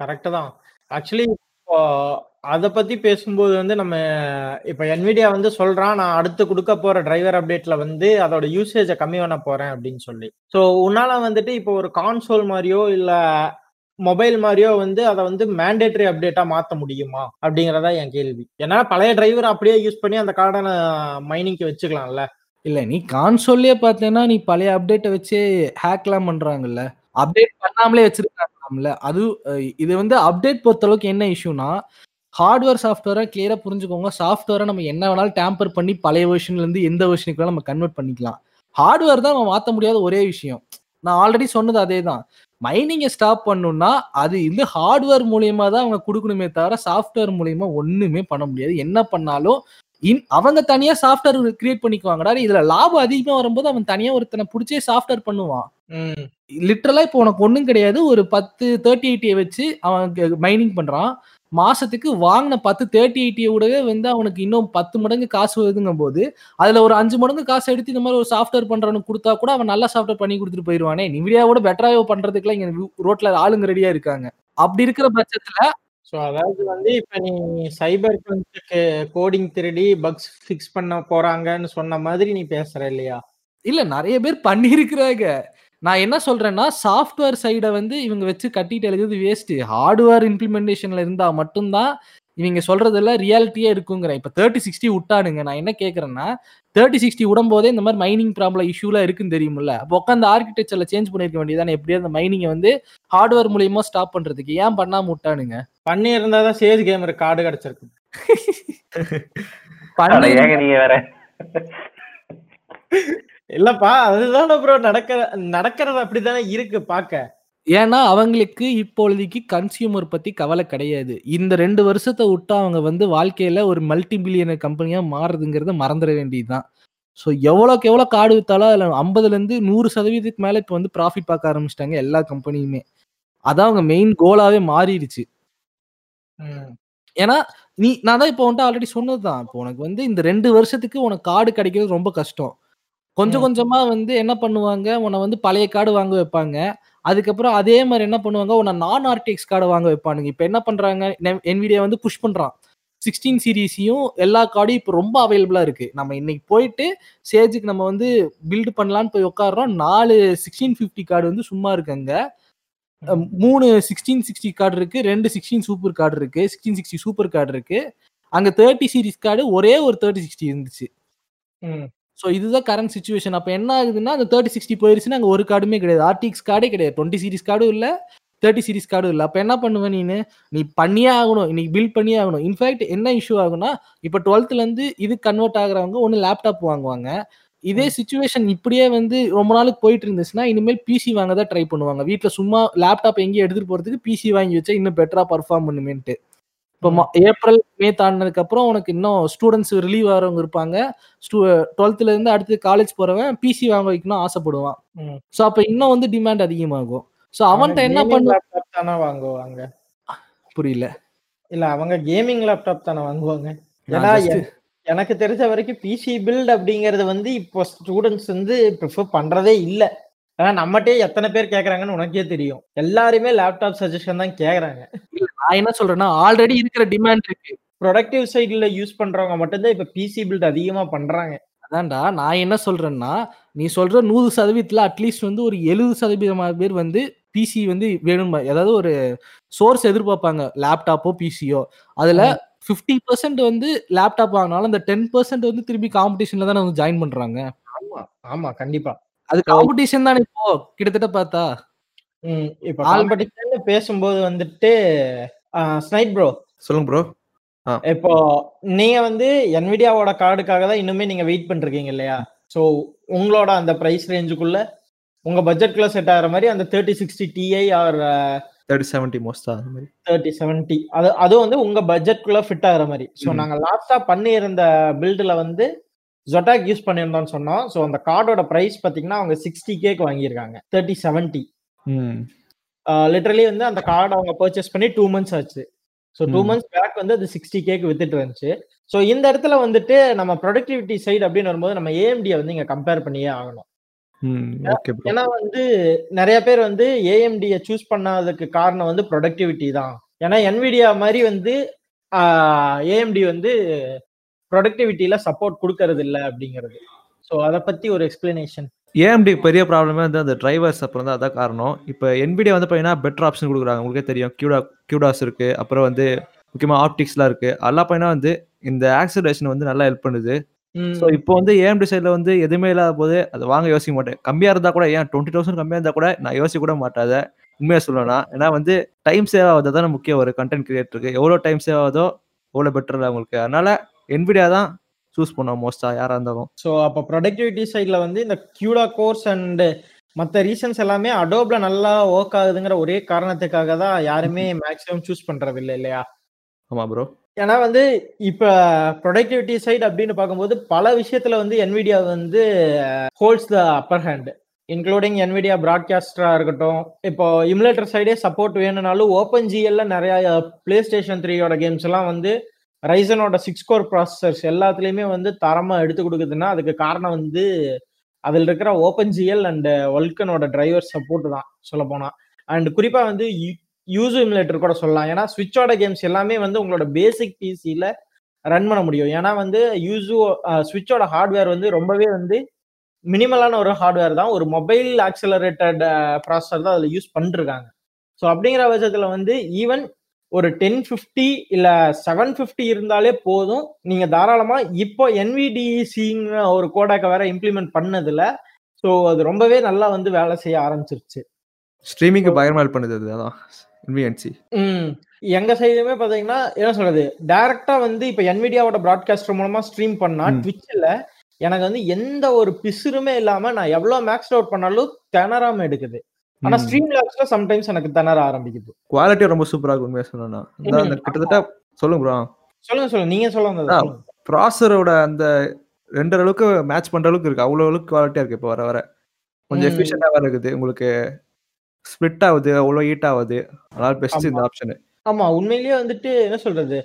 கரெக்டு தான். ஆக்சுவலி இப்போ அதை பத்தி பேசும்போது வந்து நம்ம இப்போ என்விடியா வந்து சொல்றான் நான் அடுத்து கொடுக்க போற டிரைவர் அப்டேட்ல வந்து அதோட யூசேஜை கம்மி பண்ண போறேன் அப்படின்னு சொல்லி. ஸோ உன்னால வந்துட்டு இப்போ ஒரு கான்சோல் மாதிரியோ இல்ல மொபைல் மாதிரியோ வந்து அதை வந்து மேண்டேட்டரி அப்டேட்டா மாத்த முடியுமா? அப்படிங்கறதா என் கேள்வி. ஏன்னா பழைய டிரைவர் அப்படியே யூஸ் பண்ணி அந்த கார்டை மைனிங்க்கு வச்சுக்கலாம்ல. இல்ல நீ கான்சோல்லே பார்த்தேன்னா நீ பழைய அப்டேட்டை வச்சு ஹேக்லாம் பண்றாங்கல்ல. அப்டேட் பண்ணாமலே வச்சிருக்காங்கல்ல அது இது வந்து அப்டேட் பொறுத்த அளவுக்கு என்ன இஷ்யூனா ஹார்ட்வேர் சாஃப்ட்வேரை கிளியராக புரிஞ்சுக்கோங்க. சாஃப்ட்வேரை நம்ம என்ன வேணாலும் டேம்பர் பண்ணி பழைய வெர்ஷன்லேருந்து எந்த வெர்ஷனுக்கு நம்ம கன்வெர்ட் பண்ணிக்கலாம். ஹார்ட்வேர் தான் நம்ம மாற்ற முடியாத ஒரே விஷயம். நான் ஆல்ரெடி சொன்னது அதே தான் மைனிங்கை ஸ்டாப் பண்ணணும்னா அது இது ஹார்ட்வேர் மூலியமா தான் அவங்க கொடுக்கணுமே தவிர சாஃப்ட்வேர் மூலியமா ஒன்றுமே பண்ண முடியாது. என்ன பண்ணாலும் இன் அவங்க தனியா சாஃப்ட்வேர் கிரியேட் பண்ணிக்குவாங்கடா. இதுல லாபம் அதிகமா வரும்போது அவன் தனியா ஒருத்தனை பிடிச்சே சாஃப்ட்வேர் பண்ணுவான். லிட்டரலா இப்போ உனக்கு ஒண்ணும் கிடையாது. ஒரு பத்து தேர்ட்டி எயிட்டியை வச்சு அவன் மைனிங் பண்றான். மாசத்துக்கு வாங்கின பத்து தேர்ட்டி எயிட்டியை விடவே வந்து அவனுக்கு இன்னும் பத்து மடங்கு காசு வருதுங்கும் போது அதுல ஒரு அஞ்சு மடங்கு காசு எடுத்து இந்த மாதிரி ஒரு சாஃப்ட்வேர் பண்றவனுக்கு கொடுத்தா கூட அவன் நல்லா சாஃப்ட்வேர் பண்ணி கொடுத்துட்டு போயிருவானே நிவிடியாவோட பெட்டராக பண்றதுக்குலாம் இங்க ரோட்ல ஆளுங்க ரெடியா இருக்காங்க. அப்படி இருக்கிற பட்சத்துல ஸோ அதாவது வந்து இப்போ நீ சைபர் கிரன்ச்சுக்கு கோடிங் திருடி பக்ஸ் ஃபிக்ஸ் பண்ண போறாங்கன்னு சொன்ன மாதிரி நீ பேசுற இல்லையா? இல்ல நிறைய பேர் பண்ணியிருக்கிறாங்க நான் என்ன சொல்றேன்னா சாஃப்ட்வேர் சைடை வந்து இவங்க வச்சு கட்டிட்டு எழுதுறது வேஸ்ட் ஹார்ட்வேர் இம்ப்ளிமெண்டேஷன்ல இருந்தா மட்டும்தான் இவங்க சொல்றதெல்லாம் ரியாலிட்டியே இருக்குங்கிறேன் இப்ப தேர்ட்டி சிக்ஸ்டி விட்டானுங்க. நான் என்ன கேட்கறேன்னா தேர்ட்டி சிக்ஸ்டி விடும்போதே இந்த மாதிரி மைனிங் ப்ராப்ளம் இஷ்யூலாம் இருக்குன்னு தெரியுமில்ல அப்போ உட்காந்து ஆர்கிடெக்சர்ல சேஞ்ச் பண்ணிருக்க வேண்டியதானே எப்படியா அந்த மைனிங்கை வந்து ஹார்ட்வேர் மூலியமா ஸ்டாப் பண்றதுக்கு. ஏன் பண்ணாம விட்டானுங்க? பண்ணி இருந்தா தான் சேஜ் கேமர் கார்டு கிடைச்சிருக்கு இல்லப்பா அதுதானே ப்ரோ நடக்கிற நடக்கிறது அப்படித்தானே இருக்கு பாக்க. ஏன்னா அவங்களுக்கு இப்பொழுதைக்கு கன்சியூமர் பத்தி கவலை கிடையாது. இந்த ரெண்டு வருஷத்தை விட்டா அவங்க வந்து வாழ்க்கையில ஒரு மல்டி பில்லியனர் கம்பெனியா மாறுதுங்கிறத மறந்துட வேண்டியதுதான். ஸோ எவ்வளோக்கு எவ்வளோ கார்டு வித்தாலும் அதில் ஐம்பதுலேருந்து நூறு சதவீதத்துக்கு மேலே இப்போ வந்து ப்ராஃபிட் பார்க்க ஆரம்பிச்சிட்டாங்க எல்லா கம்பெனியுமே அதான் அவங்க மெயின் கோலாவே மாறிடுச்சு. ஏன்னா நீ நான் தான் இப்போ வந்துட்டு ஆல்ரெடி சொன்னதுதான். இப்போ உனக்கு வந்து இந்த ரெண்டு வருஷத்துக்கு உனக்கு கார்டு கிடைக்கிறது ரொம்ப கஷ்டம். கொஞ்சம். கொஞ்சமா வந்து என்ன பண்ணுவாங்க? உன்னை வந்து பழைய கார்டு வாங்க வைப்பாங்க. அதுக்கப்புறம் அதே மாதிரி என்ன பண்ணுவாங்க? உன்னை நான் ஆர்டிஎக்ஸ் கார்டு வாங்க வைப்பானுங்க. இப்போ என்ன பண்றாங்க? என்விடியா வந்து புஷ் பண்றான். சிக்ஸ்டீன் சீரீஸையும் எல்லா கார்டும் இப்போ ரொம்ப அவைலபிளா இருக்கு. நம்ம இன்னைக்கு போயிட்டு சேஜுக்கு நம்ம வந்து பில்டு பண்ணலான்னு போய் உட்காடுறோம் நாலு சிக்ஸ்டீன் ஃபிஃப்டி கார்டு வந்து சும்மா இருக்குங்க மூணு சிக்ஸ்டீன் சிக்ஸ்டி கார்டு இருக்கு ரெண்டு சிக்ஸ்டீன் சூப்பர் கார்டு இருக்கு சிக்ஸ்டீன் சிக்ஸ்டி சூப்பர் கார்டு இருக்கு. அங்க தேர்ட்டி சீரிஸ் கார்டு ஒரே ஒரு தேர்ட்டி சிக்ஸ்டி இருந்துச்சு. ஸோ இதுதான் கரண்ட் சுச்சுவேஷன் அப்போ என்ன ஆகுதுன்னா அந்த தேர்ட்டி சிக்ஸ்டி போயிருச்சுன்னா அங்கே ஒரு கார்டுமே கிடையாது. ஆர்டிஎக்ஸ் கார்டே கிடையாது. டுவெண்ட்டி சீரிஸ் கார்டும் இல்லை தேர்ட்டி சீரிஸ் கார்டும் இல்லை. அப்போ என்ன பண்ணுவேன் நீனு? நீ பண்ணியே ஆகணும். இன்னைக்கு பில் பண்ணியே ஆகணும். இன்ஃபேக்ட் என்ன இஷ்யூ ஆகும்னா இப்போ டுவெல்த்லேருந்து இது கன்வெர்ட் ஆகுறவங்க ஒன்று லேப்டாப் வாங்குவாங்க. இதே சுச்சுவேஷன் இப்படியே வந்து ரொம்ப நாளுக்கு போயிட்டு இருந்துச்சுன்னா இனிமேல் பிசி வாங்க தான் ட்ரை பண்ணுவாங்க. வீட்டில் சும்மா லேப்டாப் எங்கேயும் எடுத்துட்டு போறதுக்கு பிசி வாங்கி வச்சா இன்னும் பெட்டரா பர்ஃபார்ம் பண்ணுமேன்ட்டு. இப்போ ஏப்ரல் மே தாண்டினதுக்கு அப்புறம் உனக்கு இன்னும் ஸ்டூடெண்ட்ஸ் ரிலீவ் ஆகிறவங்க இருப்பாங்க. டுவெல்த்ல இருந்து அடுத்து காலேஜ் போறவன் பிசி வாங்க வைக்கணும் ஆசைப்படுவான். ஸோ அப்போ இன்னும் வந்து டிமாண்ட் அதிகமாகும். ஸோ அவன்கிட்ட என்ன பண்ண laptop தானே வாங்குவாங்க. புரியல. இல்ல அவங்க கேமிங் லேப்டாப் தானே வாங்குவாங்க. ஏன்னா எனக்கு தெரிஞ்ச வரைக்கும் பிசி பில்ட் அப்படிங்கறது வந்து இப்போ ஸ்டூடெண்ட்ஸ் வந்து ப்ரிஃபர் பண்றதே இல்ல. ஏன்னா நம்மகிட்டே எத்தனை பேர் கேக்குறாங்கன்னு உனக்கே தெரியும். எல்லாருமே லேப்டாப் சஜஷன் தான் கேக்குறாங்க. நான் என்ன சொல்றேன்னா ஆல்ரெடி இருக்கிற டிமாண்ட் இருக்கு. ப்ரொடக்டிவ் சைடுல யூஸ் பண்றவங்க மட்டும்தான் இப்ப பிசி பில்ட் அதிகமா பண்றாங்க. அதான்டா நான் என்ன சொல்றேன்னா நீ சொல்ற நூறு சதவீதத்துல அட்லீஸ்ட் வந்து ஒரு எழுபது சதவீதமான பேர் வந்து பிசி வந்து வேணும் அதாவது ஒரு சோர்ஸ் எதிர்பார்ப்பாங்க லேப்டாப்போ பிசியோ அதுல ஃபிஃப்டி பர்சன்ட் வந்து லேப்டாப் வாங்கினாலும் அந்த டென் பர்சன்ட் வந்து திருப்பி காம்படிஷன்ல தானே வந்து ஜாயின் பண்றாங்க. ஆமா ஆமா கண்டிப்பா. அது காம்படிஷன் தானே இப்போ? கிட்டத்தட்ட பார்த்தா. இப்ப காம்படிஷன் பேசும்போது வந்துட்டு ஸ்னைட் ப்ரோ சொல்லுங்க ப்ரோ இப்போ நீங்க வந்து என்விடியாவோட கார்டுக்காக தான் இன்னுமே நீங்க வெயிட் பண்ணிருக்கீங்க இல்லையா? சோ உங்களோட அந்த பிரைஸ் ரேஞ்சுக்குள்ள உங்க பட்ஜெட்குள்ள செட் ஆகிற மாதிரி அந்த thirty sixty Ti or thirty seventy மோஸ்டா அந்த மாதிரி. தேர்ட்டி செவன்ட்டி அது அது வந்து உங்க பட்ஜெட்குள்ள ஃபிட் ஆகுற மாதிரி. ஸோ ம். நாங்க லாஸ்டா பண்ணியிருந்த பில்டுல வந்து ஜொட்டாக் யூஸ் பண்ணியிருந்தோம்னு சொன்னோம். ஸோ அந்த கார்டோட ப்ரைஸ் பார்த்தீங்கன்னா அவங்க சிக்ஸ்டி கேக்கு வாங்கியிருக்காங்க. தேர்ட்டி செவன்ட்டி லிட்டரலி வந்து அந்த கார்டு அவங்க பர்ச்சேஸ் பண்ணி டூ மந்த்ஸ் ஆச்சு. So two. மந்த்ஸ் பேக் வந்து அது சிக்ஸ்டி கேக்கு வித்துட்டு இருந்துச்சு. ஸோ இந்த இடத்துல வந்துட்டு நம்ம ப்ரொடக்டிவிட்டி சைடு அப்படின்னு வரும்போது நம்ம ஏஎம்டியை வந்து இங்கே கம்பேர் பண்ணியே ஆகணும். ஏன்னா வந்து நிறைய பேர் வந்து ஏஎம்டியை சூஸ் பண்ணாததுக்கு காரணம் வந்து ப்ரொடக்டிவிட்டி தான். ஏன்னா என்விடியா மாதிரி வந்து ஏஎம்டி வந்து ப்ரொடக்டிவிட்டியில சப்போர்ட் கொடுக்கறது இல்லை அப்படிங்கிறது. ஸோ அதை பத்தி ஒரு எக்ஸ்பிளனேஷன் ஏஎம்டி பெரிய ப்ராப்ளமே வந்து அந்த டிரைவர்ஸ் அப்புறம் தான் அதான் காரணம். இப்போ என்பிடியா வந்து பார்த்தீங்கன்னா பெட்டர் ஆப்ஷன் கொடுக்குறாங்க. உங்களுக்கே தெரியும். கியூடா கியூடாஸ் இருக்கு. அப்புறம் வந்து முக்கியமாக ஆப்டிக்ஸ்லாம் இருக்கு. அதெல்லாம் பார்த்தீங்கன்னா வந்து இந்த ஆக்சலேஷன் வந்து நல்லா ஹெல்ப் பண்ணுது. ஸோ இப்போ வந்து ஏஎம்டி சைடில் வந்து எதுவுமே இல்லாத போது அதை வாங்க யோசிக்க மாட்டேன். கம்மியாக இருந்தால் கூட ஏன் டுவெண்ட்டி தௌசண்ட் கம்மியாக இருந்தால் கூட நான் யோசிக்க கூட மாட்டாத உண்மையாக சொல்லணும் ஏன்னா வந்து டைம் சேவ் ஆகுது தானே முக்கியம் ஒரு கண்டென்ட் கிரியேட்டருக்கு எவ்வளோ டைம் சேவ் ஆகுதோ அவ்வளோ பெட்டர் அவங்களுக்கு. அதனால என்பிடியா தான் சூஸ் பண்ணுவோம் மோஸ்ட்டாக யாராக இருந்தாலும். ஸோ அப்போ ப்ரொடக்டிவிட்டி சைடில் வந்து இந்த கியூடா கோர்ஸ் அண்ட் மற்ற ரீசன்ஸ் எல்லாமே அடோப்ல நல்லா ஒர்க் ஆகுதுங்கிற ஒரே காரணத்துக்காக தான் யாருமே மேக்ஸிமம் சூஸ் பண்றது இல்லை இல்லையா? ஆமாம் ப்ரோ ஏன்னா வந்து இப்ப ப்ரொடக்டிவிட்டி சைடு அப்படின்னு பார்க்கும்போது பல விஷயத்துல வந்து என்விடியா வந்து holds the upper hand including Nvidia ப்ராட்காஸ்டரா இருக்கட்டும். இப்போ இமுலேட்டர் சைடே சப்போர்ட் வேணும்னாலும் ஓப்பன் ஜிஎல்ல நிறைய பிளே ஸ்டேஷன் த்ரீயோட கேம்ஸ் எல்லாம் வந்து ரைசனோட சிக்ஸ் கோர் ப்ராசஸர்ஸ் எல்லாத்துலயுமே வந்து தரமா எடுத்து கொடுக்குதுன்னா அதுக்கு காரணம் வந்து அதில் இருக்கிற ஓப்பன் ஜிஎல் அண்ட் ஒல்கனோட டிரைவர் சப்போர்ட் தான் சொல்ல போனா. அண்ட் குறிப்பா வந்து யூசு இமுலேட்டர் கூட சொல்லலாம். ஏன்னா ஸ்விட்சோட கேம்ஸ் எல்லாமே வந்து உங்களோட பேசிக் பிசியில் ரன் பண்ண முடியும். ஏன்னா வந்து யூசு ஸ்விட்சோட ஹார்ட்வேர் வந்து ரொம்பவே வந்து மினிமலான ஒரு ஹார்ட்வேர் தான். ஒரு மொபைல் ஆக்சலரேட்டட் ப்ராசஸர் தான் அதில் யூஸ் பண்ணிருக்காங்க. ஸோ அப்படிங்கிற பட்சத்தில் வந்து ஈவன் ஒரு டென் ஃபிஃப்டி இல்லை செவன் ஃபிஃப்டி இருந்தாலே போதும். நீங்கள் தாராளமாக இப்போ என்விடிசிங்கிற ஒரு கோடாக்கை வேற இம்ப்ளிமெண்ட் பண்ணதில் ஸோ அது ரொம்பவே நல்லா வந்து வேலை செய்ய ஆரம்பிச்சிருச்சு. ஸ்ட்ரீமிங்க்கு பயங்கரமாக பண்ணுது அது ம். எங்க சைடுமே பாத்தீங்கன்னா என்ன சொல்றது? டைரக்டா வந்து இப்ப என்விடியாவோட ப்ராட்காஸ்டர் மூலமா ஸ்ட்ரீம் பண்ணா. ட்விட்ச்ல எனக்கு வந்து எந்த ஒரு பிசுறுமே இல்லாம நான் எவ்வளவு மேக்ஸ் அவுட் பண்ணாலும் திணறாம எடுக்குது. ஆனா ஸ்ட்ரீம் லேப்ஸ்ல சம்டைம்ஸ் எனக்கு திணற ஆரம்பிக்குது. குவாலிட்டி ரொம்ப சூப்பராக இருக்கும் உண்மையாக சொல்லணும்னா. கிட்டத்தட்ட சொல்லுங்க ப்ரோ சொல்லுங்க சொல்லுங்க. நீங்க. சொல்லுங்க. ப்ராசரோட அந்த ரெண்டு அளவுக்கு மேட்ச் பண்ற அளவுக்கு இருக்கு. அவ்வளோ அளவுக்கு குவாலிட்டியா இருக்கு இப்போ வர வர. கொஞ்சம் ம். எஃபிஷியண்டாக இருக்குது. உங்களுக்கு ஸ்ப்ளிட் ஆகுது அவ்வளோ ஹீட் ஆகுது. அதனால பெஸ்ட் இந்த ஆப்ஷன் ஆமா உண்மையிலேயே வந்துட்டு என்ன சொல்றது?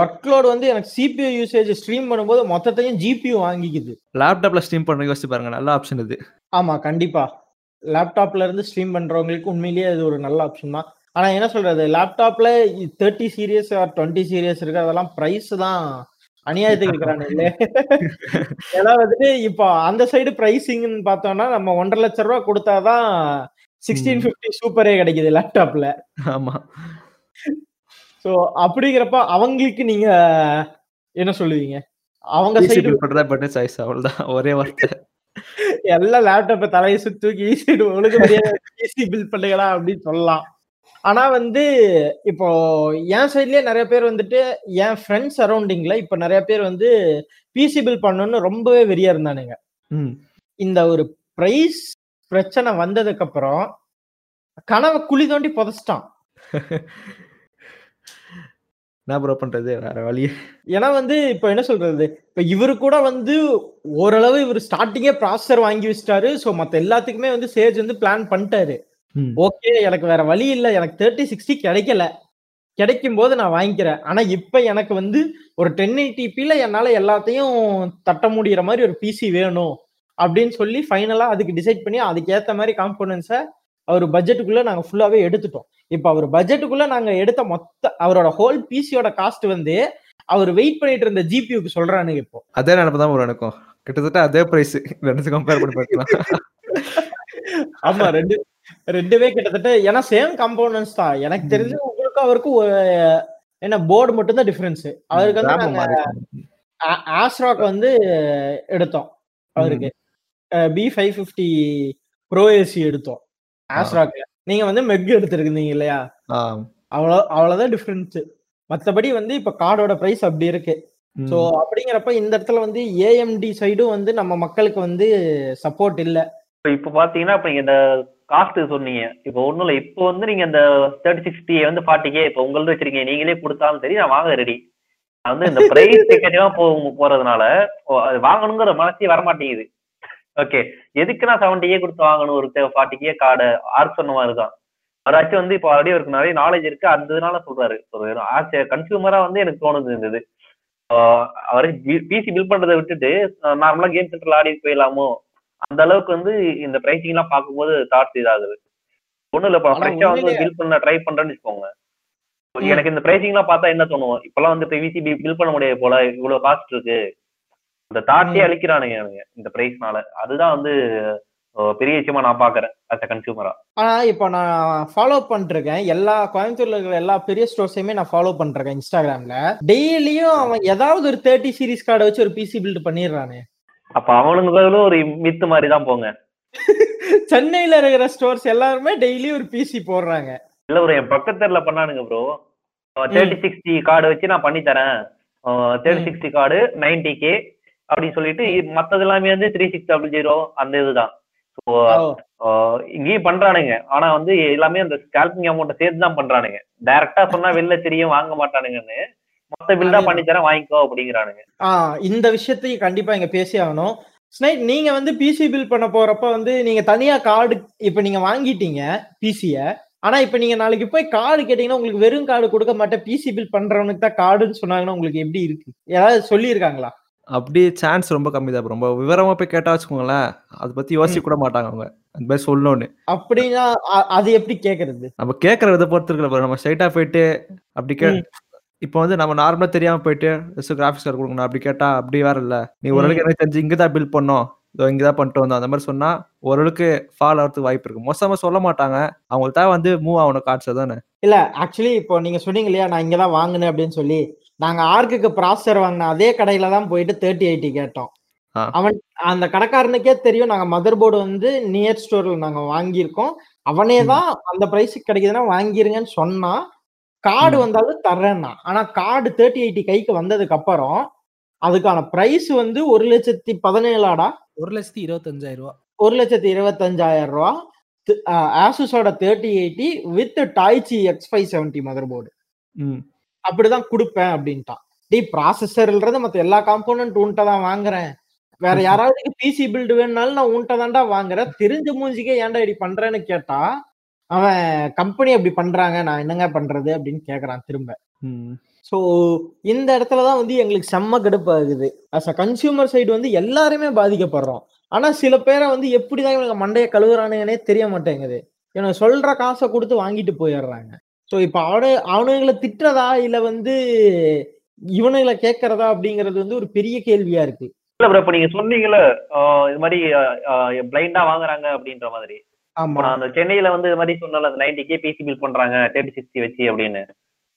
ஒர்க் லோட் வந்து எனக்கு சிபியூ யூசேஜ் ஸ்ட்ரீம் பண்ணும்போது மொத்தத்தையும் ஜிபியூ வாங்கிக்குது. லேப்டாப்ல ஸ்ட்ரீம் பண்ண யோசிச்சு பாருங்க நல்ல ஆப்ஷன் இது. ஆமா கண்டிப்பா. லேப்டாப்ல இருந்து ஸ்ட்ரீம் பண்றவங்களுக்கு உண்மையிலேயே அது ஒரு நல்ல ஆப்ஷன் தான். ஆனா என்ன சொல்றது? லேப்டாப்ல thirty series or twenty series இருக்கு அதெல்லாம் பிரைஸ் தான் அநியாயத்துக்கு <laughs> இருக்கிறானுங்களே ஏன்னா வந்துட்டு இப்போ அந்த சைடு பிரைசிங்னு பார்த்தோம்னா நம்ம ஒன்றரை லட்ச ரூபா கொடுத்தாதான் சிக்ஸ்டீன் ஃபிஃப்டி சூப்பரே கிடைக்குது லேப்டாப்ல ஆமா. ஸோ அப்படிங்கிறப்ப அவங்களுக்கு நீங்க என்ன சொல்லுவீங்க? அவங்க சைடு பண்றதா பெட்டர் சாய்ஸ் அவ்வளவுதான். ஒரே வார்த்தை. <laughs> எல்லாம் லேப்டாப்பை தலையை சுத்தி தூக்கி ஈஸிடு ஒழுங்கு ஈஸி பில்ட் பண்ணுங்களா அப்படின்னு சொல்லலாம். ஆனா வந்து இப்போ என் சைட்லயே நிறைய பேர் வந்துட்டு என் ஃப்ரெண்ட்ஸ் சரௌண்டிங்ல இப்ப நிறைய பேர் வந்து பிசி பில் பண்ணணும்னு ரொம்பவே வெறியா இருந்தானுங்க. இந்த ஒரு பிரைஸ் பிரச்சனை வந்ததுக்கு அப்புறம் கனவை குழி தோண்டி புதைச்சிட்டான். என்ன ப்ரோ பண்றது? வேற வழி ஏன்னா வந்து இப்போ என்ன சொல்றது? இப்போ இவரு கூட வந்து ஓரளவு இவர் ஸ்டார்டிங்கே ப்ராசஸர் வாங்கி வச்சிட்டாரு. ஸோ மற்ற எல்லாத்துக்குமே வந்து சேஜ் வந்து பிளான் பண்ணிட்டாரு. ஓகே எனக்கு வேற வழி இல்லை. எனக்கு தேர்ட்டி சிக்ஸ்டி கிடைக்கல. கிடைக்கும் போது நான் வாங்கிக்கிறேன். ஆனா இப்ப எனக்கு வந்து ஒரு டென் எயிட்டிபில என்னால எல்லாத்தையும் தட்ட முடியிற மாதிரி ஒரு பிசி வேணும். அப்படின்னு சொல்லி ஃபைனலா அதுக்கு டிசைட் பண்ணி அதுக்கு ஏத்த மாதிரி காம்போனன்ஸை அவர் பட்ஜெட்டுக்குள்ள நாங்க ஃபுல்லாவே எடுத்துட்டோம். இப்ப அவர் பட்ஜெட்டுக்குள்ள நாங்க எடுத்த மொத்த அவரோட ஹோல் பிசியோட காஸ்ட் வந்து அவர் வெயிட் பண்ணிட்டு இருந்த ஜிபியூக்கு சொல்றானுங்க இப்போ. அதே நினைப்பு தான் ப்ரோ எனக்கும். கிட்டத்தட்ட அதே பிரைஸ் ரெண்டு கம்பேர் பண்ணி பார்க்கலாம். ஆமா ரெண்டு ரெண்டுமே கிட்டத்தட்ட ஏன்னா சேம் காம்போனன்ஸ் தான். எனக்கு தெரிஞ்சு உங்களுக்கும் அவருக்கும் ஒரு என்ன போர்டு மட்டும் தான் டிஃபரன்ஸ் அவருக்கு வந்து நாங்க. ஆஸ்ராக் வந்து எடுத்தோம் அவருக்கு. B five fifty pro AC எடுத்தோம். ஆஸ்ராக்ல நீங்க வந்து மெக் எடுத்திருக்கீங்க இல்லையா? அவ்வளோ அவ்வளவுதான் டிஃபரன்ஸ் மத்தபடி வந்து இப்ப கார்டோட பிரைஸ் அப்படி இருக்கு. சோ அப்படிங்கிறப்ப இந்த இடத்துல வந்து ஏஎம்டி சைடும் வந்து நம்ம மக்களுக்கு வந்து சப்போர்ட் இல்ல. இப்போ இப்போ பாத்தீங்கன்னா இப்போ நீங்க இந்த காஸ்ட் சொன்னீங்க. இப்போ ஒண்ணும் இல்லை. இப்போ வந்து நீங்க இந்த தேர்ட்டி சிக்ஸ்டி வந்து ஃபார்ட்டிக்கே இப்போ உங்களது வச்சிருக்கீங்க. நீங்களே கொடுத்தாலும் சரி நான் வாங்க ரெடி வந்து இந்த பிரைஸ் டிக்கெட்டா போ அது வாங்கணுங்கிற மனசே வரமாட்டேங்குது. ஓகே எதுக்கு நான் செவன்டிக்கே கொடுத்து வாங்கணும்? ஒரு ஃபார்ட்டிக்கே கார்டு ஆர்க் சொன்ன மாதிரி தான். அவராச்சும் வந்து இப்போ ஆல்ரெடி அவருக்கு நிறைய நாலேஜ் இருக்கு. அந்த இதனால சொல்றாரு. ஒரு கன்சியூமரா வந்து எனக்கு தோணுது இந்த இது. அவர் பிசி பில் பண்றதை விட்டுட்டு நார்மலா கேம் சென்டர்ல ஆடி போயிடலாமோ? அந்த அளவுக்கு வந்து இந்த பிரைசிங் எல்லாம் பார்க்கும்போது தாட்ஸ் இதாகுது. ஒண்ணும் இல்ல இப்போ ஃப்ரெஷ்ஷா வந்து பில் பண்ண ட்ரை பண்றேன்னு வச்சுக்கோங்க. எனக்கு இந்த பிரைசிங் எல்லாம் பார்த்தா என்ன தோணும்? இப்பெல்லாம் வந்து பிவிசி பில் பண்ண முடியாது போல. இவ்வளவு காஸ்ட் இருக்கு. இந்த தாட்டே ம். அழிக்கிறானுங்க இந்த பிரைஸ்னால அதுதான் வந்து பெரிய விஷயமா நான் பாக்குறேன் அஸ் அ கன்சியூமரா ஆனா இப்போ நான் ஃபாலோ பண்ணிருக்கேன் எல்லா கோயம்புத்தூர்ல இருக்கிற எல்லா பெரிய ஸ்டோர்ஸையுமே நான் ஃபாலோ பண்ணிருக்கேன் இன்ஸ்டாகிராம்ல டெய்லியும் அவன் ஏதாவது ஒரு தேர்ட்டி சீரிஸ் கார்டை வச்சு ஒரு பிசி பில்ட் பண்ணிடுறானே. அப்ப அவனுங்களும் ஒரு மித்து மாதிரி தான் போங்க. <laughs> சென்னையில இருக்கிற ஸ்டோர்ஸ் எல்லாருமே டெய்லி ஒரு பிசி போடுறாங்க. இல்ல ப்ரோ என் பக்கத்துல பண்ணானுங்க ப்ரோ தேர்ட்டி சிக்ஸ்டி கார்டு வச்சு நான் பண்ணி தரேன் thirty. Sixty card ninety K அப்படின்னு சொல்லிட்டு மத்தது எல்லாமே வந்து த்ரீ சிக்ஸ் டபுள் ஜீரோ அந்த இதுதான். ஸோ இங்கேயும் பண்றானுங்க. ஆனா வந்து எல்லாமே அந்த ஸ்கேல்பிங் அமௌண்ட் சேர்த்து தான் பண்றானுங்க. டைரக்டா சொன்னா வெளில தெரியும் வாங்க மாட்டானுங்கன்னு. மொத்த பில் தான். பண்ணி தரேன் வாங்கிக்கோ அப்படிங்கிறானுங்க. இந்த விஷயத்தையும் கண்டிப்பா இங்க பேசி ஆகணும். ஸ்னைட் நீங்க வந்து பிசி பில் பண்ண போறப்ப வந்து நீங்க தனியா கார்டு இப்ப நீங்க வாங்கிட்டீங்க பிசிய ஆனா இப்ப நீங்க நாளைக்கு போய் கார்டு கேட்டீங்கன்னா உங்களுக்கு வெறும் கார்டு கொடுக்க மாட்டேன் பிசி பில் பண்றவனுக்கு தான் கார்டுன்னு சொன்னாங்கன்னா உங்களுக்கு எப்படி இருக்கு? யாராவது சொல்லியிருக்காங்களா? அப்படி சான்ஸ் ரொம்ப கம்மி தான் ரொம்ப விவரமா போய் கேட்டா வச்சுக்கோங்களேன் அதை பத்தி யோசிக்க கூட மாட்டாங்க அவங்க. அந்த மாதிரி சொல்லணும்னு. அப்படின்னா அது எப்படி கேக்குறது? நம்ம கேட்கற விதை பொறுத்து இருக்குல்ல bro. நம்ம ஸ்ட்ரைட்டா போயிட்டு அப்படி கே. இப்போ வந்து நம்ம நார்மலா தெரியாம போயிட்டு கிராஃபிக்ஸ் கார்டு கொடுக்கணும் அப்படி கேட்டா அப்படி வேற இல்ல. நீ ஓரளவுக்கு எனக்கு தெரிஞ்சு இங்க தான் பில் பண்ணோம். இதோ இங்க தான் பண்ணிட்டு வந்தோம். அந்த மாதிரி சொன்னா ஓரளவுக்கு ஃபால் ஆகிறதுக்கு வாய்ப்பு இருக்கு. மோசமா சொல்ல மாட்டாங்க. அவங்களுக்கு தான் வந்து மூவ் ஆகணும் கார்ட்ஸ் தானே. இல்ல ஆக்சுவலி இப்போ நீங்க சொன்னீங்க இல்லையா நான் இங்கதான் வாங்கினேன் அப்படின்னு சொல்லி நாங்க ஆர்க்குக்கு ப்ராசஸர் வாங்கின அதே கடையில தான் போயிட்டு தேர்ட்டி எயிட்டி கேட்டோம். அவன் அந்த கடைக்காரனுக்கே தெரியும் நாங்க மதர் போர்டு வந்து நியர் ஸ்டோர்ல நாங்க வாங்கியிருக்கோம். அவனே தான் அந்த பிரைஸுக்கு கிடைக்குதுன்னா வாங்கிருங்கன்னு சொன்னா கார்டு. வந்தாலும் தர்றேன்னா. ஆனா கார்டு தேர்ட்டி எயிட்டி கைக்கு வந்ததுக்கு அப்புறம் அதுக்கான பிரைஸ் வந்து ஒரு லட்சத்தி பதினேழாடா? ஒரு லட்சத்தி இருபத்தஞ்சாயிரம் ரூபா. ஒரு லட்சத்தி இருபத்தஞ்சாயிரம் ரூபா. ஆசுஸோட thirty eighty with Taichi X five seventy motherboard ம். அப்படிதான் கொடுப்பேன் அப்படின்ட்டான். டேய் ப்ராசஸர்ன்றது மத்த எல்லா காம்போனன்ட் உன்ட்ட தான் வாங்குறேன். வேற யாராவது பிசி பில்டு வேணும்னாலும் நான் உன்ட்ட தான்டா வாங்குறேன். தெரிஞ்ச மூஞ்சிக்கே ஏன்டா இப்படி பண்றேன்னு கேட்டா அவன் கம்பெனி அப்படி பண்றாங்க நான் என்னங்க பண்றது அப்படின்னு கேக்குறான் திரும்ப. ஸோ இந்த இடத்துல தான் வந்து எங்களுக்கு செம்ம கடுப்பாகுது. அஸ் அ கன்சியூமர் சைடு வந்து எல்லாருமே பாதிக்கப்படுறோம். ஆனா சில பேரை வந்து எப்படிதான் இவங்க மண்டைய கழுவுறானுங்கன்னே தெரிய மாட்டேங்குது. இவனுக்கு சொல்ற காசை கொடுத்து வாங்கிட்டு போயிடுறாங்க. ஸோ இப்போ அவனு அவனுங்களை திட்டுறதா இல்ல வந்து இவனுங்களை கேட்கறதா அப்படிங்கிறது வந்து ஒரு பெரிய கேள்வியா இருக்கு. இல்ல ப்ரோ இப்ப நீங்க சொன்னீங்கல்ல இது மாதிரி பிளைண்டா வாங்குறாங்க அப்படின்ற மாதிரி. ஆமா. அந்த சென்னையில வந்து இது மாதிரி சொன்னல அந்த நைன்டி கே பிசி பில் பண்றாங்க தேர்ட்டி சிக்ஸ்டி வச்சு அப்படின்னு.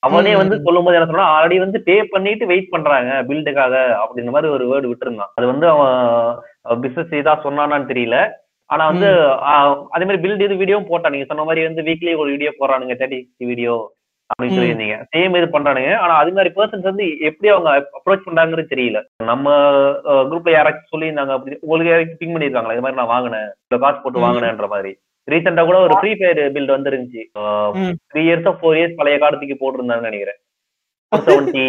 அவனே. வந்து சொல்லும்போது என்ன சொன்னா ஆல்ரெடி வந்து பே பண்ணிட்டு வெயிட் பண்றாங்க பில்டுக்காக அப்படின்ற மாதிரி ஒரு வேர்டு விட்டுருந்தான். அது வந்து அவன் பிசினஸ் இதா சொன்னானான்னு தெரியல. ஆனா வந்து அதே மாதிரி பில்ட் இது வீடியோவும் போட்டான் நீங்க சொன்ன மாதிரி வந்து வீக்லி ஒரு வீடியோ போடுறானுங்க தேர்ட்டி சிக்ஸ்டி வீடியோ அப்படின்னு. சொல்லியிருந்தீங்க. சேம் இது பண்றானுங்க. ஆனா அது மாதிரி பர்சன்ஸ் வந்து எப்படி அவங்க அப்ரோச் பண்றாங்கன்னு தெரியல. நம்ம குரூப்ல யாராச்சும் சொல்லியிருந்தாங்க அப்படி உங்களுக்கு யாராச்சும் பிங் பண்ணிருக்காங்களா இது மாதிரி நான் வாங்கினேன். இவ்வளவு காசு போட்டு. வாங்கினேன்ற மாதிரி. ரீசெண்டா கூட ஒரு ஃப்ரீ ஃபயர் பில்ட் வந்துருந்துச்சு. த்ரீ இயர்ஸ் ஃபோர் இயர்ஸ் பழைய காலத்துக்கு போட்டிருந்தாங்கன்னு நினைக்கிறேன். செவன்டி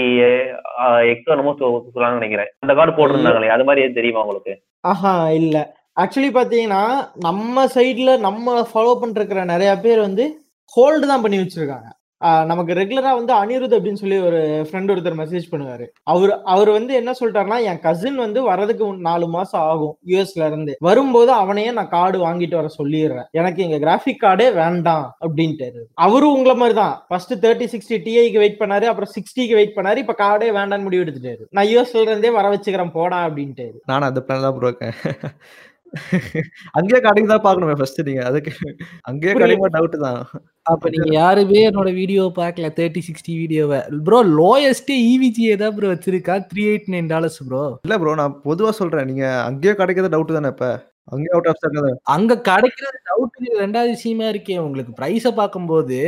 எக்ஸ் என்னமோ சொல்லுவாங்கன்னு நினைக்கிறேன். அந்த கார்டு போட்டிருந்தாங்களே அது மாதிரி தெரியுமா உங்களுக்கு? ஆஹா இல்ல. ஆக்சுவலி பாத்தீங்கன்னா நம்ம சைடில் நம்ம ஃபாலோ பண்ணிருக்கிற நிறைய பேர் வந்து ஹோல்டு தான் பண்ணி வச்சிருக்காங்க. நமக்கு ரெகுலரா வந்து அனிருத் அப்படின்னு சொல்லி ஒரு ஃப்ரெண்ட் ஒருத்தர் மெசேஜ் பண்ணுவாரு. அவர் அவர் வந்து என்ன சொல்லிட்டாருன்னா என் கசின் வந்து வரதுக்கு நாலு மாசம் ஆகும் யூஎஸ்ல இருந்து. வரும்போது அவனையே நான் கார்டு வாங்கிட்டு வர சொல்லிடுறேன். எனக்கு எங்க கிராஃபிக் கார்டே வேண்டாம் அப்படின்ட்டு அவரும் உங்களை மாதிரி தான் ஃபர்ஸ்ட் தேர்ட்டி சிக்ஸ்டி டிஐக்கு வெயிட் பண்ணாரு அப்புறம் சிக்ஸ்டிக்கு வெயிட் பண்ணாரு இப்ப கார்டே வேண்டாம்னு முடிவு எடுத்துட்டாரு. நான் யூஎஸ்ல இருந்தே வர வச்சுக்கிறேன் போடா அப்படின்ட்டு நான் அந்த பிளான் தான் அங்கேயே கடைக்கு தான் பார்க்கணுமே ஃபர்ஸ்ட் நீங்க. அதுக்கு அங்கேயே. கிடைக்குமா டவுட் தான். அப்ப நீங்க யாருமே என்னோட வீடியோ பார்க்கல. தேர்ட்டி சிக்ஸ்டி வீடியோவை ப்ரோ லோயஸ்டே இவிஜிஏ தான் ப்ரோ வச்சிருக்கா. Three eight nine dollars bro இல்ல ப்ரோ நான் பொதுவா சொல்றேன். நீங்க அங்கேயே கிடைக்கிறது டவுட் தானே இப்ப? அங்கேயே அவுட் ஆஃப் ஸ்டாக் அங்க கிடைக்கிறது டவுட் ரெண்டாவது விஷயமா இருக்கே. உங்களுக்கு ப்ரைஸை பார்க்கும்போது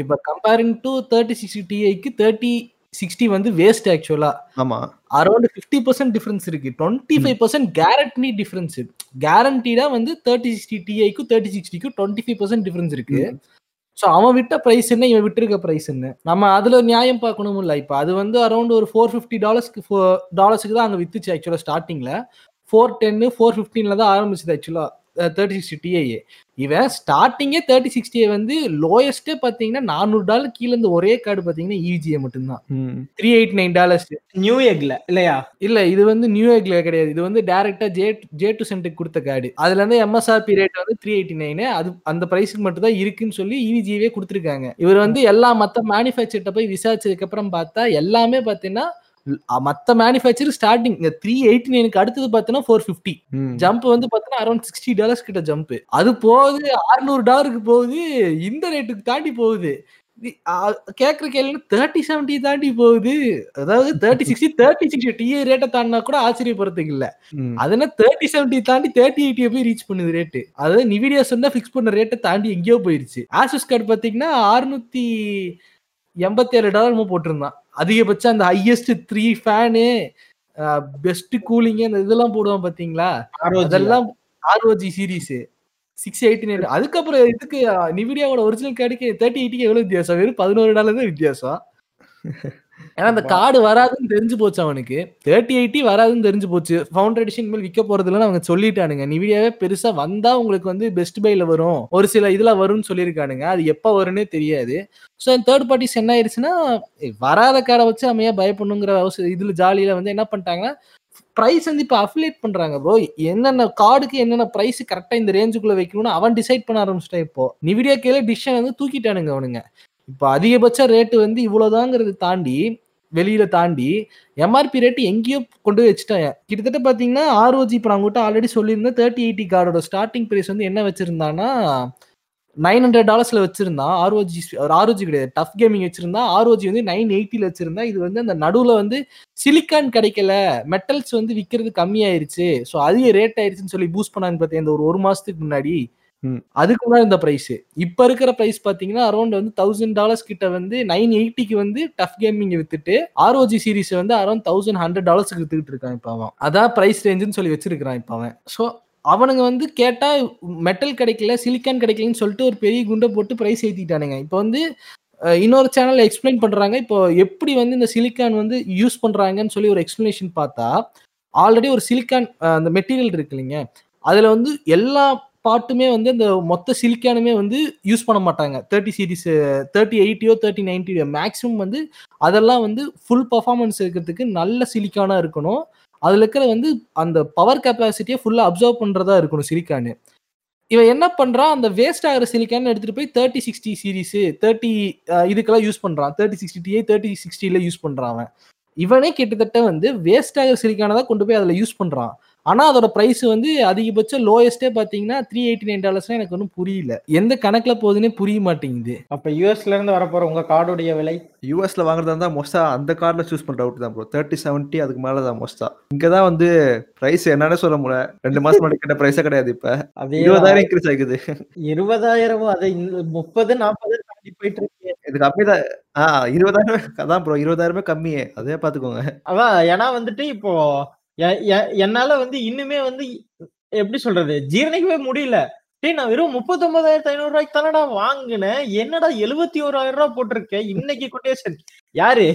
இப்ப கம்பேரிங் டு தேர்ட்டி சிக்ஸ்டி டிஐக்கு தேர்ட்டி சிக்ஸ்டி வந்து வேஸ்ட் ஆக்சுவலா ஆமா. அரௌண்ட் ஃபிஃப்டி பர்சன்ட் டிஃபரன்ஸ் இருக்கு. Twenty five percent guarantee difference கேரண்டீடா வந்து தேர்ட்டி சிக்ஸ்டி டிஐக்கும் தேர்ட்டி சிக்ஸ்டிக்கும் டுவெண்ட்டி ஃபைவ் பர்சன்ட் டிஃபரன்ஸ் இருக்கு. ஸோ அவன் விட்ட பிரைஸ் என்ன இவன் விட்டிருக்க பிரைஸ் என்ன? நம்ம அதுல நியாயம் பார்க்கணும் இல்ல. இப்போ அது வந்து அரௌண்ட் ஒரு ஃபோர் ஃபிஃப்டி டாலர்ஸ்க்கு டாலர்ஸ்க்கு தான் அங்க வித்துச்சு ஆக்சுவலா ஸ்டார்டிங்ல ஃபோர் டென்னு ஃபோர் ஃபிஃப்டீன்ல தான் ஆரம்பிச்சது ஆக்சுவலா தேர்ட்டி சிக்ஸ்டி டிஐ இவன் ஸ்டார்டிங்கே தேர்ட்டி சிக்ஸ்டியை வந்து லோயஸ்டே பார்த்தீங்கன்னா நானூறு டாலர் கீழே இருந்து ஒரே கார்டு பார்த்தீங்கன்னா இஜிஏ மட்டும்தான். ம். Three eight nine dollars new எக்ல இல்லையா? இல்ல இது வந்து நியூ எக்ல கிடையாது. இது வந்து டைரக்டா ஜே ஜே டு சென்ட்டுக்கு கொடுத்த கார்டு அதுல இருந்து எம்எஸ்ஆர்பி ரேட் வந்து த்ரீ எயிட்டி நைனு அது அந்த பிரைஸுக்கு மட்டும் தான் இருக்குன்னு சொல்லி இவிஜிவே கொடுத்துருக்காங்க. இவர் வந்து எல்லா மத்த மேனுஃபேக்சர்கிட்ட போய் விசாரிச்சதுக்கு அப்புறம் பார்த்தா எல்லாமே பாத்தீங்கன்னா அ- மத்த மேனுஃபேக்சர் ஸ்டார்டிங் இந்த த்ரீ எயிட்டி நைனுக்கு அடுத்தது பார்த்தீங்கன்னா ஃபோர் ஃபிஃப்டி ம். ஜம்ப் வந்து பார்த்தீங்கன்னா அரௌண்ட் சிக்ஸ்டி டாலர்ஸ் கிட்ட ஜம்ப் அது போகுது அறுநூறு டாலருக்கு போகுது இந்த ரேட்டுக்கு தாண்டி போகுது. கேக்குற கேள்வி தேர்ட்டி செவன்டி தாண்டி போகுது. அதாவது thirty sixty thirty sixty Ti ரேட்டை தாண்டினா கூட ஆச்சரியப்படுறதுக்கு இல்ல. ம். அது என்ன தேர்ட்டி செவன்டி தாண்டி தேர்ட்டி எயிட்டியை போய் ரீச் பண்ணுது ரேட்டு அதாவது நிவிடியா சொன்னா ஃபிக்ஸ் பண்ண ரேட்டை தாண்டி எங்கேயோ போயிருச்சு. ஆசஸ் கார்டு பாத்தீங்கன்னா அறுநூத்தி எண்பத்தி ஏழு டாலர் போட்டிருந்தான். அதிகபட்சம் அந்த highest three fan best cooling அந்த இதெல்லாம் போடுவான் பாத்தீங்களா. அதெல்லாம் ROG series six eighty nine அதுக்கப்புறம் இதுக்கு நிவிடியாவோட ஒரிஜினல் கார்டுக்கு தேர்ட்டி எயிட்டிக்கு எவ்வளவு வித்தியாசம்? வெறும் பதினோரு டாலர் வித்தியாசம். <laughs> ஏன்னா அந்த கார்டு வராதுன்னு தெரிஞ்சு போச்சு அவனுக்கு. தேர்ட்டி எயிட்டி வராதுன்னு தெரிஞ்சு போச்சு. ஃபவுண்டர் எடிஷன் மேல் விற்க போறது இல்லைன்னு அவங்க சொல்லிட்டானுங்க. நிவிடியாவே பெருசா வந்தா உங்களுக்கு வந்து பெஸ்ட் பைல வரும். ஒரு சில இதுல வரும்னு சொல்லியிருக்கானுங்க. அது எப்ப வரும்னே தெரியாது. ஸோ தேர்ட் பார்ட்டிஸ் என்ன ஆயிடுச்சுன்னா வராத காரை வச்சு அமையா பயப்படணுங்கிற அவசியம் இதுல ஜாலியில வந்து என்ன பண்ணிட்டாங்கன்னா பிரைஸ் வந்து இப்போ அஃபிலேட் பண்றாங்க ப்ரோ என்னென்ன கார்டுக்கு என்னென்ன பிரைஸ் கரெக்டா இந்த ரேஞ்சுக்குள்ள வைக்கணும்னு அவன் டிசைட் பண்ண ஆரம்பிச்சிட்டான் இப்போ. நிவிடியா கேல டிசிஷன் வந்து தூக்கிட்டானுங்க அவனுங்க. இப்போ அதிகபட்ச ரேட்டு வந்து இவ்வளோதாங்கிறது தாண்டி வெளியில தாண்டி எம்ஆர்பி ரேட்டு எங்கேயோ கொண்டு போய் வச்சுட்டேன். கிட்டத்தட்ட பார்த்தீங்கன்னா ஆர்ஓஜி இப்போ நான் உங்கள்கிட்ட ஆல்ரெடி சொல்லியிருந்தேன். தேர்ட்டி எயிட்டி கார்டோட ஸ்டார்டிங் ப்ரைஸ் வந்து என்ன வச்சிருந்தான்னா நைன் ஹண்ட்ரட் டாலர்ஸ்ல வச்சிருந்தான் ஆர்ஓஜி ஆர்ஓஜி கிடையாது டஃப் கேமிங் வச்சிருந்தா ஆர்ஓஜி வந்து நைன் எயிட்டில வச்சிருந்தா இது வந்து அந்த நடுவில் வந்து சிலிக்கான் கிடைக்கல மெட்டல்ஸ் வந்து விற்கிறது கம்மியாயிருச்சு. ஸோ அதிக ரேட் ஆயிருச்சுன்னு சொல்லி பூஸ்ட் பண்ணான்னு பார்த்தேன் இந்த ஒரு ஒரு மாசத்துக்கு முன்னாடி. அதுக்கு முன்னாடி இந்த பிரைஸ் இப்ப இருக்கிற பிரைஸ் பாத்தீங்கன்னா அரௌண்ட் வந்து தௌசண்ட் டாலர்ஸ் கிட்ட வந்து நைன் எயிட்டிக்கு வந்து டஃப் கேமிங் வித்துட்டு ஆர்ஓஜி சீரிஸ் வந்து அரௌண்ட் தௌசண்ட் ஹண்ட்ரட் டாலர்ஸ்க்கு வித்துக்கிட்டு இருக்கான் இப்ப அவன். அதான் பிரைஸ் ரேஞ்சுன்னு சொல்லி வச்சிருக்கான் இப்ப அவன். ஸோ அவனுங்க வந்து கேட்டா மெட்டல் கிடைக்கல சிலிக்கான் கிடைக்கலன்னு சொல்லிட்டு ஒரு பெரிய குண்டை போட்டு பிரைஸ் ஏத்திட்டானுங்க. இப்போ வந்து இன்னொரு சேனல்ல எக்ஸ்பிளைன் பண்றாங்க. இப்போ எப்படி வந்து இந்த சிலிக்கான் வந்து யூஸ் பண்றாங்கன்னு சொல்லி ஒரு எக்ஸ்பிளனேஷன் பார்த்தா ஆல்ரெடி ஒரு சிலிக்கான் அந்த மெட்டீரியல் இருக்கு இல்லைங்க. அதுல வந்து எல்லா பாட்டுமே வந்து அந்த மொத்த சிலிக்கானுமே வந்து யூஸ் பண்ண மாட்டாங்க. தேர்ட்டி சீரிஸ் தேர்ட்டி எயிட்டியோ தேர்ட்டி நைன்ட்டியோ மேக்ஸிமம் வந்து அதெல்லாம் வந்து ஃபுல் பர்ஃபார்மன்ஸ் இருக்கிறதுக்கு நல்ல சிலிக்கானா இருக்கணும். அதுல இருக்கிற வந்து அந்த பவர் கெப்பாசிட்டியை ஃபுல்லா அப்சர்வ் பண்றதா இருக்கணும் சிலிக்கானு இவன் என்ன பண்றான் அந்த வேஸ்ட் ஆகிற சிலிக்கான் எடுத்துட்டு போய் தேர்ட்டி சிக்ஸ்டி சீரிஸ் தேர்ட்டி இதுக்கெல்லாம் யூஸ் பண்றான். தேர்ட்டி சிக்ஸ்டி டிஏ தேர்ட்டி சிக்ஸ்டியில் யூஸ் பண்றான் அவன். இவனே கிட்டத்தட்ட வந்து வேஸ்ட் ஆகிற சிலிக்கானை தான் கொண்டு போய் அதுல யூஸ் பண்றான். ஆனா அதோட பிரைஸ் வந்து அதிகபட்சம் லோயஸ்டே பாத்தீங்கன்னா த்ரீ எயிட்டி நைன் டாலர்ஸ்னா எனக்கு ஒன்றும் புரியல. எந்த கணக்குல போகுதுன்னே புரிய மாட்டேங்குது. அப்ப யூஎஸ்ல இருந்து வரப்போற உங்க கார்டுடைய விலை? யூஎஸ்ல வாங்குறதா இருந்தா மோஸ்டா அந்த கார்டில் சூஸ் பண்ற அவுட் தான் ப்ரோ தேர்ட்டி செவன்ட்டி அதுக்கு மேல தான் மோஸ்டா இங்க தான் வந்து பிரைஸ் என்னன்னு சொல்ல முடியல. ரெண்டு மாசம் முன்னாடி கேட்ட பிரைஸே கிடையாது இப்ப. அதே இருபதாயிரம் இன்க்ரீஸ் ஆகுது. இருபதாயிரம் அது முப்பது நாற்பது தாண்டி போயிட்டு இருக்கு. இது கம்மி தான் ஆ இருபதாயிரம் அதான் ப்ரோ இருபதாயிரமே கம்மியே. அதே பாத்துக்கோங்க. அதான் ஏன்னா வந்துட்டு இப்போ என்னால வந்து இன்னுமே வந்து எப்படி சொல்றது? ஜீரணிக்கவே முடியல. டேய் நான் வெறும் முப்பத்தொன்பதாயிரத்தி ஐநூறு ரூபாய்க்கு தானடா வாங்கினேன். என்னடா எழுபத்தி ஓராயிரம் ரூபாய் போட்டிருக்கேன் இன்னைக்கு கொட்டேஷன் யாரு?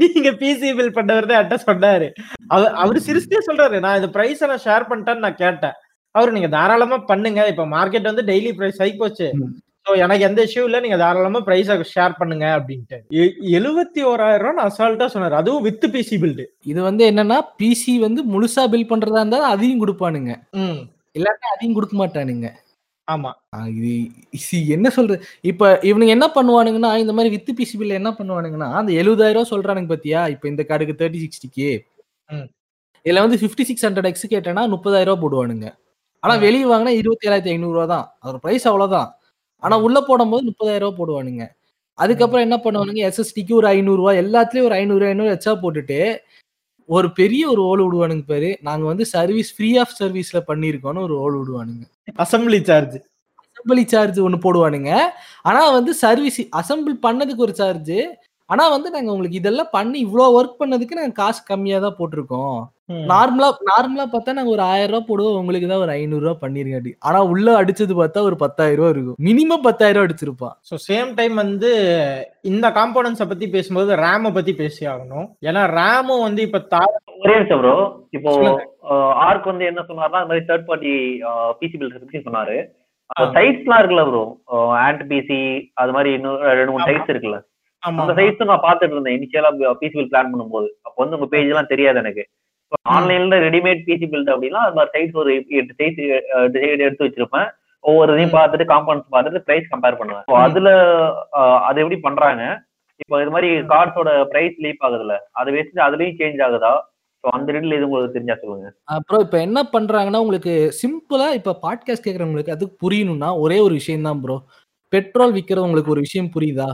நீங்க பிசி பில் பண்ணவர் தான் என்கிட்ட சொன்னாரு. அவர் அவரு சிரிச்சே சொல்றாரு. நான் இந்த பிரைஸ நான் ஷேர் பண்ணிட்டேன்னு நான் கேட்டேன். அவரு நீங்க தாராளமா பண்ணுங்க. இப்ப மார்க்கெட் வந்து டெய்லி பிரைஸ் ஆகி போச்சு. ம். சோ எனக்கு எந்த இஷ்யூ இல்ல. நீங்க தாராளமா பிரைஸ ஷேர் பண்ணுங்க அப்படின்ட்டு. எழுபத்தி ஓராயிரம் ரூபாய் அசால்ட்டா சொன்னாரு. அதுவும் வித் பிசி பில்டு இது வந்து என்னன்னா பிசி வந்து முழுசா பில் பண்றதா இருந்தா அதையும் கொடுப்பானுங்க. இல்லாட்டா அதையும் கொடுக்க மாட்டானுங்க. ஆமா. இது என்ன சொல்றது இப்ப இவனுங்க என்ன பண்ணுவானுங்கன்னா இந்த மாதிரி வித்து பிசி பில்ல என்ன பண்ணுவானுங்கன்னா அந்த எழுபதாயிரம் ரூபாய் சொல்றானுங்க பாத்தியா? இப்ப இந்த கார்டுக்கு தேர்ட்டி சிக்ஸ்டிக்கு ம். இதுல வந்து பிப்டி சிக்ஸ் ஹண்ட்ரட் எக்ஸ் கேட்டேன்னா முப்பதாயிரம் ரூபாய் போடுவானுங்க. ஆனா ம். வெளியே வாங்கினா இருபத்தி ஏழாயிரத்தி ஐநூறு ரூபா தான். அதோட பிரைஸ் அவ்வளவுதான். ஆனா உள்ள போடும்போது முப்பதாயிரம் ரூபாய் போடுவானுங்க. அதுக்கப்புறம் என்ன பண்ணுவானுங்க? எஸ்எஸ்டிக்கு ஒரு ஐநூறு ரூபாய் எல்லாத்துலயும் ஒரு ஐநூறு ஐநூறு எச்சா போட்டுட்டு ஒரு பெரிய ஒரு ஓல் விடுவானுங்க பேரு. நாங்க வந்து சர்வீஸ் ஃப்ரீ ஆஃப் சர்வீஸ்ல பண்ணிருக்கோம்னு ஒரு ஓல் விடுவானுங்க. அசம்பிளி சார்ஜ் அசம்பிளி சார்ஜ் ஒன்று போடுவானுங்க. ஆனா வந்து சர்வீஸ் அசம்பிள் பண்ணதுக்கு ஒரு சார்ஜ் ஆனா வந்து நாங்க உங்களுக்கு இதெல்லாம் பண்ணி இவ்வளோ ஒர்க் பண்ணதுக்கு நாங்க காசு கம்மியா தான் போட்டிருக்கோம். நார்மலா நார்மலா பார்த்தா நாங்க ஒரு ஆயிரம் ரூபாய் போடுவோம். உங்களுக்கு தான் ஒரு ஐநூறு ரூபாய் பண்ணிருக்காடி ஆனா உள்ள அடிச்சது பார்த்தா ஒரு பத்தாயிரம் ரூபாய் இருக்கும். மினிமம் பத்தாயிரம் ரூபாய் அடிச்சிருப்பான் ஸோ சேம் டைம் வந்து இந்த காம்போனன்ஸை பத்தி பேசும்போது ரேமை பத்தி பேசி ஆகணும். ஏன்னா ரேமும் வந்து இப்ப தா ஒரே நிமிஷம் ப்ரோ இப்போ. ஆர்க் வந்து என்ன சொன்னார்னா இந்த மாதிரி தேர்ட் பார்ட்டி பிசி பில்ஸ் பத்தி சொன்னாரு. சைட்ஸ்லாம் இருக்குல்ல ப்ரோ ஆண்ட் பிசி அது மாதிரி இன்னும் ரெண்டு மூணு. சைட்ஸ் இருக்குல்ல. அந்த சைட்ஸ் நான் பார்த்துட்டு இருந்தேன். இனிஷியலா பிசி பில் பிளான் பண்ணும்போது. அப்போ வந்து உங்க பேஜ் எல்லாம் தெரியாது எனக்கு. ஆன்லைன்ல ரெடிமேட் பிசி பில்ட் அப்படின்னா அது மாதிரி சைட்ஸ் ஒரு எட்டு சைடு எடுத்து வச்சிருப்பேன். ஒவ்வொரு இதையும். பார்த்துட்டு காம்பவுண்ட்ஸ் பார்த்துட்டு பிரைஸ் கம்பேர் பண்ணுவேன். அதுல அது எப்படி பண்றாங்க? இப்போ இது மாதிரி கார்ட்ஸோட பிரைஸ் லீப் ஆகுதுல்ல. அதை வச்சு அதுலயும் சேஞ்ச் ஆகுதா? ஸோ அந்த ரேட்ல எது உங்களுக்கு தெரிஞ்சா சொல்லுங்க. அப்புறம் இப்ப என்ன பண்றாங்கன்னா உங்களுக்கு சிம்பிளா இப்ப பாட்காஸ்ட் கேக்குறவங்களுக்கு அதுக்கு புரியணும்னா ஒரே ஒரு விஷயம் தான் ப்ரோ பெட்ரோல் விற்கிறது உங்களுக்கு ஒரு விஷயம் புரியுதா?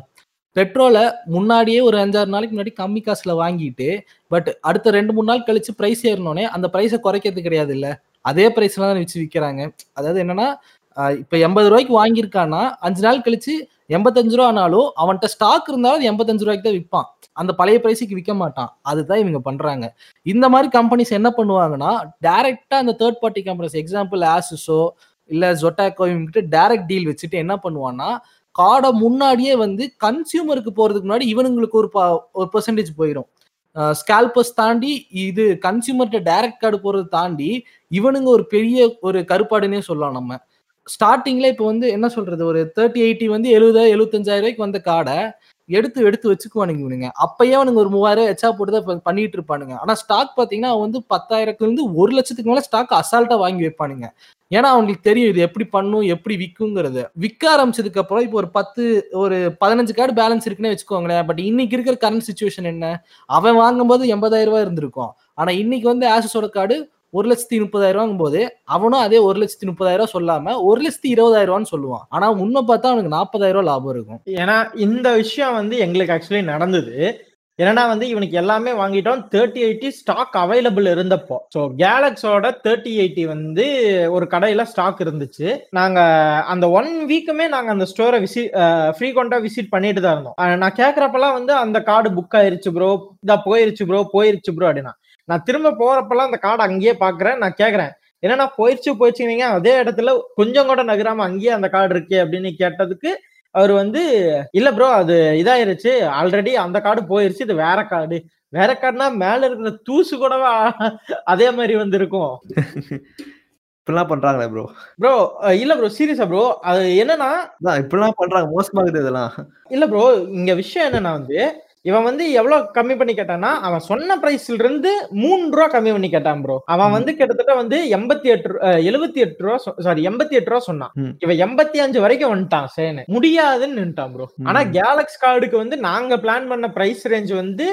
பெட்ரோலை முன்னாடியே ஒரு அஞ்சாறு நாளைக்கு முன்னாடி கம்மி காசுல வாங்கிட்டு பட் அடுத்த ரெண்டு மூணு நாள் கழிச்சு ப்ரைஸ் ஏறினோடனே அந்த ப்ரைஸை குறைக்கிறது கிடையாது இல்ல அதே ப்ரைஸ்ல தான் வச்சு விற்கிறாங்க அதாவது என்னன்னா இப்போ இப்ப எண்பது ரூபாய்க்கு வாங்கியிருக்கான்னா அஞ்சு நாள் கழிச்சு எண்பத்தஞ்சு ரூபா ஆனாலும் அவன்கிட்ட ஸ்டாக் இருந்தாலும் அது எண்பத்தஞ்சு ரூபாய்க்கு தான் விற்பான் அந்த பழைய பிரைஸுக்கு விற்க மாட்டான். அதுதான் இவங்க பண்றாங்க. இந்த மாதிரி கம்பெனிஸ் என்ன பண்ணுவாங்கன்னா டைரக்டா அந்த தேர்ட் பார்ட்டி கம்பெனிஸ் எக்ஸாம்பிள் ஆசிஸோ இல்ல ஜொட்டாக்கோ இவங்ககிட்ட டைரக்ட் டீல் வச்சுட்டு என்ன பண்ணுவான்னா கார்டை முன்னாடியே வந்து கன்சியூமருக்கு போறதுக்கு முன்னாடி இவனுங்களுக்கு ஒரு ப- ஒரு பெர்சன்டேஜ் போயிடும் ஸ்கேல்பஸ் தாண்டி இது கன்சியூமர்கிட்ட டைரக்ட் கார்டு போறது தாண்டி இவனுங்க ஒரு பெரிய ஒரு கருப்பாடுன்னே சொல்லலாம் நம்ம. ஸ்டார்டிங்ல இப்போ வந்து என்ன சொல்றது? ஒரு தேர்ட்டி எயிட்டி வந்து எழுபதாயிரம் எழுபத்தஞ்சாயிரம் ரூபாய்க்கு வந்த கார்டை எடுத்து எடுத்து வச்சுக்குவானுங்க இவனுங்க. அப்பயே அவனுங்க ஒரு மூவாயிரம் எச்சா போட்டு தான் பண்ணிட்டு இருப்பானுங்க. ஆனா ஸ்டாக் பாத்தீங்கன்னா அவன் வந்து பத்தாயிரத்துல இருந்து ஒரு லட்சத்துக்கு மேல ஸ்டாக் அசால்ட்டா வாங்கி வைப்பானுங்க. ஏன்னா அவங்களுக்கு தெரியும் இது எப்படி பண்ணும் எப்படி விற்குங்கிறது விற்க ஆரம்பிச்சதுக்கு அப்புறம் இப்போ ஒரு பத்து ஒரு பதினஞ்சு கார்டு பேலன்ஸ் இருக்குன்னே வச்சுக்கோங்களேன். பட் இன்னைக்கு இருக்கிற கரண்ட் சுச்சுவேஷன் என்ன? அவன் வாங்கும்போது எண்பதாயிரம் ரூபாய் இருந்திருக்கும். ஆனா இன்னைக்கு வந்து ஆசஸோட கார்டு ஒரு லட்சத்தி முப்பதாயிரம் போது அவனும் அதே ஒரு லட்சத்தி முப்பதாயிரம் ரூபாய் சொல்லாம ஒரு லட்சத்தி இருபதாயிரம் ரூபான்னு சொல்லுவான். ஆனா உண்மை பார்த்தா அவனுக்கு நாற்பதாயிரம் ரூபாய் லாபம் இருக்கும். ஏன்னா இந்த விஷயம் வந்து எங்களுக்கு ஆக்சுவலி நடந்தது. ஏன்னா வந்து இவனுக்கு எல்லாமே வாங்கிட்டோம். தேர்ட்டி எயிட்டி ஸ்டாக் அவைலபிள் இருந்தப்போ. ஸோ கேலக்ஸோட தேர்ட்டி எயிட்டி வந்து ஒரு கடையில ஸ்டாக் இருந்துச்சு. நாங்க அந்த ஒன் வீக்குமே நாங்க அந்த ஸ்டோரை விசிட் ஃப்ரீக்வெண்டா விசிட் பண்ணிட்டு தான் இருந்தோம். நான் கேட்கறப்பெல்லாம் வந்து அந்த கார்டு புக் ஆயிருச்சு ப்ரோ இதா போயிருச்சு ப்ரோ போயிருச்சு ப்ரோ அப்படின்னா. நான் திரும்ப போறப்பெல்லாம் அந்த கார்டு அங்கேயே பாக்குறேன் நான் கேக்குறேன். என்னன்னா போயிருச்சு போயிடுச்சுங்க அதே இடத்துல கொஞ்சம் கூட நகராம அங்கேயே அந்த கார்டு இருக்கே அப்படின்னு கேட்டதுக்கு அவர் வந்து இல்ல ப்ரோ அது இதாயிருச்சு. ஆல்ரெடி அந்த கார்டு போயிருச்சு. இது வேற கார்டு. வேற கார்டுனா மேல இருக்கிற தூசு கூடவா? அதே மாதிரி வந்து இருக்கும் இப்படிலாம் பண்றாங்களே ப்ரோ ப்ரோ இல்ல ப்ரோ சீரியஸா ப்ரோ அது என்னன்னா இப்படிலாம் பண்றாங்க. மோசமா இருக்குது இதெல்லாம். இல்ல ப்ரோ இங்க விஷயம் என்னன்னா வந்து இவன் வந்து எவ்வளவு கம்மி பண்ணி கேட்டான்னா அவன் சொன்ன பிரைஸ்ல இருந்து மூணு ரூபா கம்மி பண்ணி கேட்டான் ப்ரோ அவன் வந்து கிட்டத்தட்ட வந்து எண்பத்தி எட்டு எழுபத்தி எட்டு ரூபா சாரி எண்பத்தி எட்டு ரூபா சொன்னான். இவன் எண்பத்தி அஞ்சு வரைக்கும் வந்துட்டான் சேனு. முடியாதுன்னு நின்ட்டான் ப்ரோ. ஆனா கேலக்ஸ் கார்டுக்கு வந்து நாங்க பிளான் பண்ண பிரைஸ் ரேஞ்ச் வந்து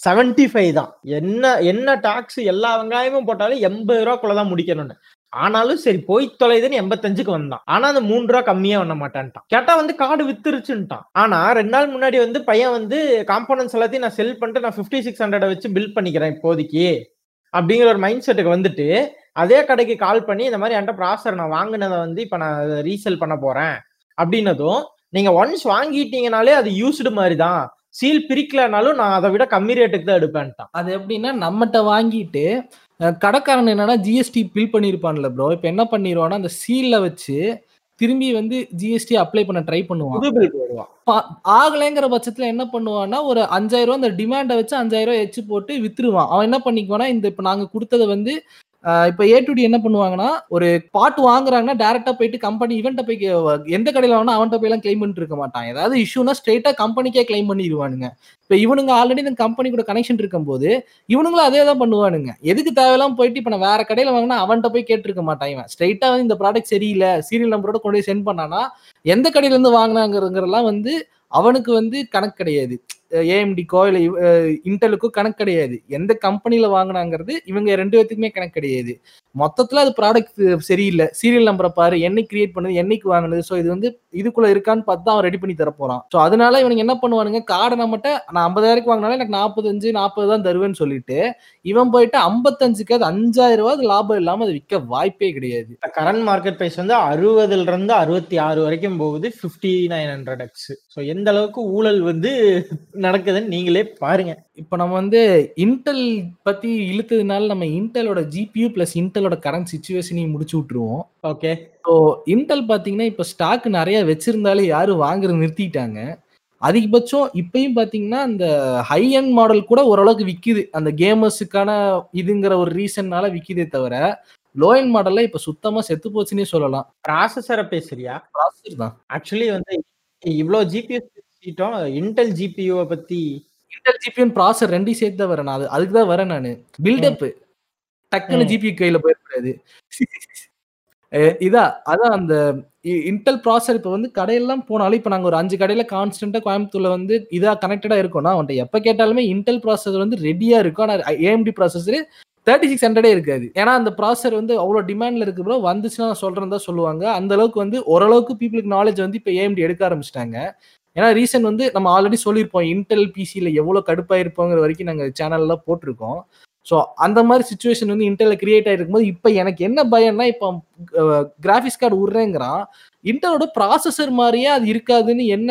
செவன்டி ஃபைவ் தான். என்ன என்ன டாக்ஸ் எல்லா வெங்காயமும் போட்டாலும் எண்பது ரூபாக்குள்ள தான் முடிக்கணும்னு. ஆனாலும் சரி போய் தொலைதுன்னு எண்பத்தஞ்சுக்கு வந்தான். ஆனா அந்த மூணு ரூபா கம்மியா பண்ண மாட்டான்ட்டான். கேட்டா வந்து கார்டு வித்துருச்சுன்ட்டான். ஆனா ரெண்டு நாள் முன்னாடி வந்து பையன் வந்து காம்போனன்ஸ் எல்லாத்தையும் நான் செல் பண்ணிட்டு நான் ஃபிஃப்டி சிக்ஸ் ஹண்ட்ரட் வச்சு பில் பண்ணிக்கிறேன் இப்போதைக்கு அப்படிங்கிற ஒரு மைண்ட் செட்டுக்கு வந்துட்டு அதே கடைக்கு கால் பண்ணி இந்த மாதிரி என்கிட்ட ப்ராசர் நான் வாங்கினதை வந்து இப்போ நான் ரீசேல் பண்ண போறேன் அப்படின்னதும் நீங்க ஒன்ஸ் வாங்கிட்டீங்கனாலே அது யூஸ்டு மாதிரி தான். சீல் பிரிக்கலனாலும் நான் அதை விட கம்மி ரேட்டுக்கு தான் எடுப்பேன்ட்டான். அது எப்படின்னா நம்மகிட்ட வாங்கிட்டு கடைக்காரன் என்னன்னா ஜிஎஸ்டி பில் பண்ணியிருப்பான்ல ப்ரோ இப்போ என்ன பண்ணிடுவான்னா அந்த சீல்ல வச்சு திரும்பி வந்து ஜிஎஸ்டி அப்ளை பண்ண ட்ரை பண்ணுவான். ஆகலைங்கிற பட்சத்துல என்ன பண்ணுவான்னா ஒரு அஞ்சாயிரம் ரூபா அந்த டிமாண்டை வச்சு அஞ்சாயிரம் ரூபாய் எச்சு போட்டு வித்துருவான். அவன் என்ன பண்ணிக்குவானா இந்த இப்ப நாங்க கொடுத்ததை வந்து இப்போ ஏ டு டி என்ன பண்ணுவாங்கன்னா ஒரு பாட்டு வாங்குறாங்கன்னா டேரக்டா போயிட்டு கம்பெனி இவன்ட்ட போய் எந்த கடையில் வேணா அவன்கிட்ட போய் எல்லாம் கிளைம் பண்ணிட்டு இருக்க மாட்டான். ஏதாவது இஷ்யூனா ஸ்ட்ரெயிட்டா கம்பெனிக்கே கிளைம் பண்ணிடுவானுங்க. இப்போ இவனுங்க ஆல்ரெடி இந்த கம்பெனி கூட கனெக்ஷன் இருக்கும்போது இவனுங்களும் அதே தான் பண்ணுவானுங்க. எதுக்கு தேவையெல்லாம் போயிட்டு இப்போ நான் வேற கடையில் வாங்கினா அவன்கிட்ட போய் கேட்டிருக்க மாட்டான் இவன். ஸ்ட்ரெயிட்டா வந்து இந்த ப்ராடக்ட் சரியில்லை சீரியல் நம்பரோட கொண்டு போய் சென்ட் பண்ணானா எந்த கடையிலேருந்து வாங்கினாங்கிறதெல்லாம் வந்து அவனுக்கு வந்து கணக்கு கிடையாது. ஏஎம்டிக்கோ இல்லை இன்டலுக்கோ கணக்கு கிடையாது. எந்த கம்பெனியில் வாங்கினாங்கிறது இவங்க ரெண்டு பேத்துக்குமே கணக்கு கிடையாது. மொத்தத்துல அது ப்ராடக்ட் சரியில்லை. சீரியல் நம்பரை பாரு என்னைக்கு கிரியேட் பண்ணது என்னைக்கு வாங்கினது. ஸோ இது வந்து இதுக்குள்ள இருக்கான்னு பார்த்து தான் அவன் ரெடி பண்ணி தரப்போகிறான் ஸோ அதனால இவனுக்கு என்ன பண்ணுவானுங்க? கார்டை நம்மகிட்ட நான் ஐம்பதாயிரம் வாங்கினாலும் எனக்கு நாற்பத்தஞ்சு நாற்பது தான் தருவேன்னு சொல்லிட்டு இவன் போயிட்டு ஐம்பத்தஞ்சுக்கு அது அஞ்சாயிரம் ரூபாய் அது லாபம் இல்லாம அது விற்க வாய்ப்பே கிடையாது. கரண்ட் மார்க்கெட் பிரைஸ் வந்து அறுபதுல இருந்து அறுபத்தி ஆறு வரைக்கும் போகுது fifty nine hundred X so எந்த அளவுக்கு ஊழல் வந்து நடக்குதுன்னு நீங்களே பாருங்க. இப்போ நம்ம வந்து இன்டெல் பத்தி இழுத்ததுனால நம்ம இன்டெலோட ஜிபியூ பிளஸ் இன்டெலோட கரண்ட் சுச்சுவேஷனையும் முடிச்சு விட்டுருவோம். ஓகே ஸோ இன்டெல் பார்த்தீங்கன்னா இப்போ ஸ்டாக் நிறைய வச்சிருந்தாலே யாரும் வாங்குறது நிறுத்திட்டாங்க. அதிகபட்சம் இப்பயும் பார்த்தீங்கன்னா அந்த ஹை அண்ட் மாடல் கூட ஓரளவுக்கு விற்கிது அந்த கேமர்ஸுக்கான இதுங்கிற ஒரு ரீசன்னால விற்கிதே தவிர லோ அண்ட் மாடல்ல இப்போ சுத்தமா செத்து போச்சுன்னே சொல்லலாம். ப்ராசஸரை பேசுறியா? ப்ராசஸர் தான். ஆக்சுவலி வந்து இவ்வளோ ஜிபியூ பேசிட்டோம் இன்டெல் ஜிபியூவை பத்தி இன்டெல் ஜிபியூ ப்ராசர் ரெண்டையும் சேர்த்து தான் வரேன் நான். அது அதுக்கு தான் வரேன் நான். பில்டப் டக்குன்னு ம். ஜிபியூ கையில போயிடக்கூடாது <laughs> இதா அதான் அந்த இன்டெல் ப்ராசர் இப்போ வந்து கடையெல்லாம் போனாலும் இப்போ நாங்கள் ஒரு அஞ்சு கடையில் கான்ஸ்டன்ட்டாக கோயம்புத்தூர்ல வந்து இதாக கனெக்டடாக இருக்கோம்னா அவன்கிட்ட எப்போ கேட்டாலுமே இன்டெல் ப்ராசஸர் வந்து ரெடியாக இருக்கும். ஆனால் ஏஎம்டி ப்ராசஸர் தேர்ட்டி சிக்ஸ் ஹண்ட்ரடே இருக்காது. ஏன்னா அந்த ப்ராசர் வந்து அவ்வளோ டிமாண்ட்ல இருக்கு ப்ரோ வந்துச்சுன்னா நான் சொல்றேன் தான் சொல்லுவாங்க. அந்த அளவுக்கு வந்து ஓரளவுக்கு பீப்புளுக்கு நாலேஜ் வந்து இப்போ ஏஎம்டி எடுக்க ஆரம்பிச்சிட்டாங்க. ஏன்னா ரீசன் வந்து நம்ம ஆல்ரெடி சொல்லியிருப்போம் இன்டெல் பிசியில் எவ்வளோ கடுப்பாயிருப்போங்கிற வரைக்கும் நாங்கள் சேனல்லாம் போட்டிருக்கோம். ஸோ அந்த மாதிரி சுச்சுவேஷன் வந்து இன்டெல்ல கிரியேட் ஆயிருக்கும்போது இப்போ எனக்கு என்ன பயம்னா இப்போ கிராஃபிக்ஸ் கார்டு விட்றேங்கிறான். இன்டெலோட ப்ராசஸர் மாதிரியே அது இருக்காதுன்னு என்ன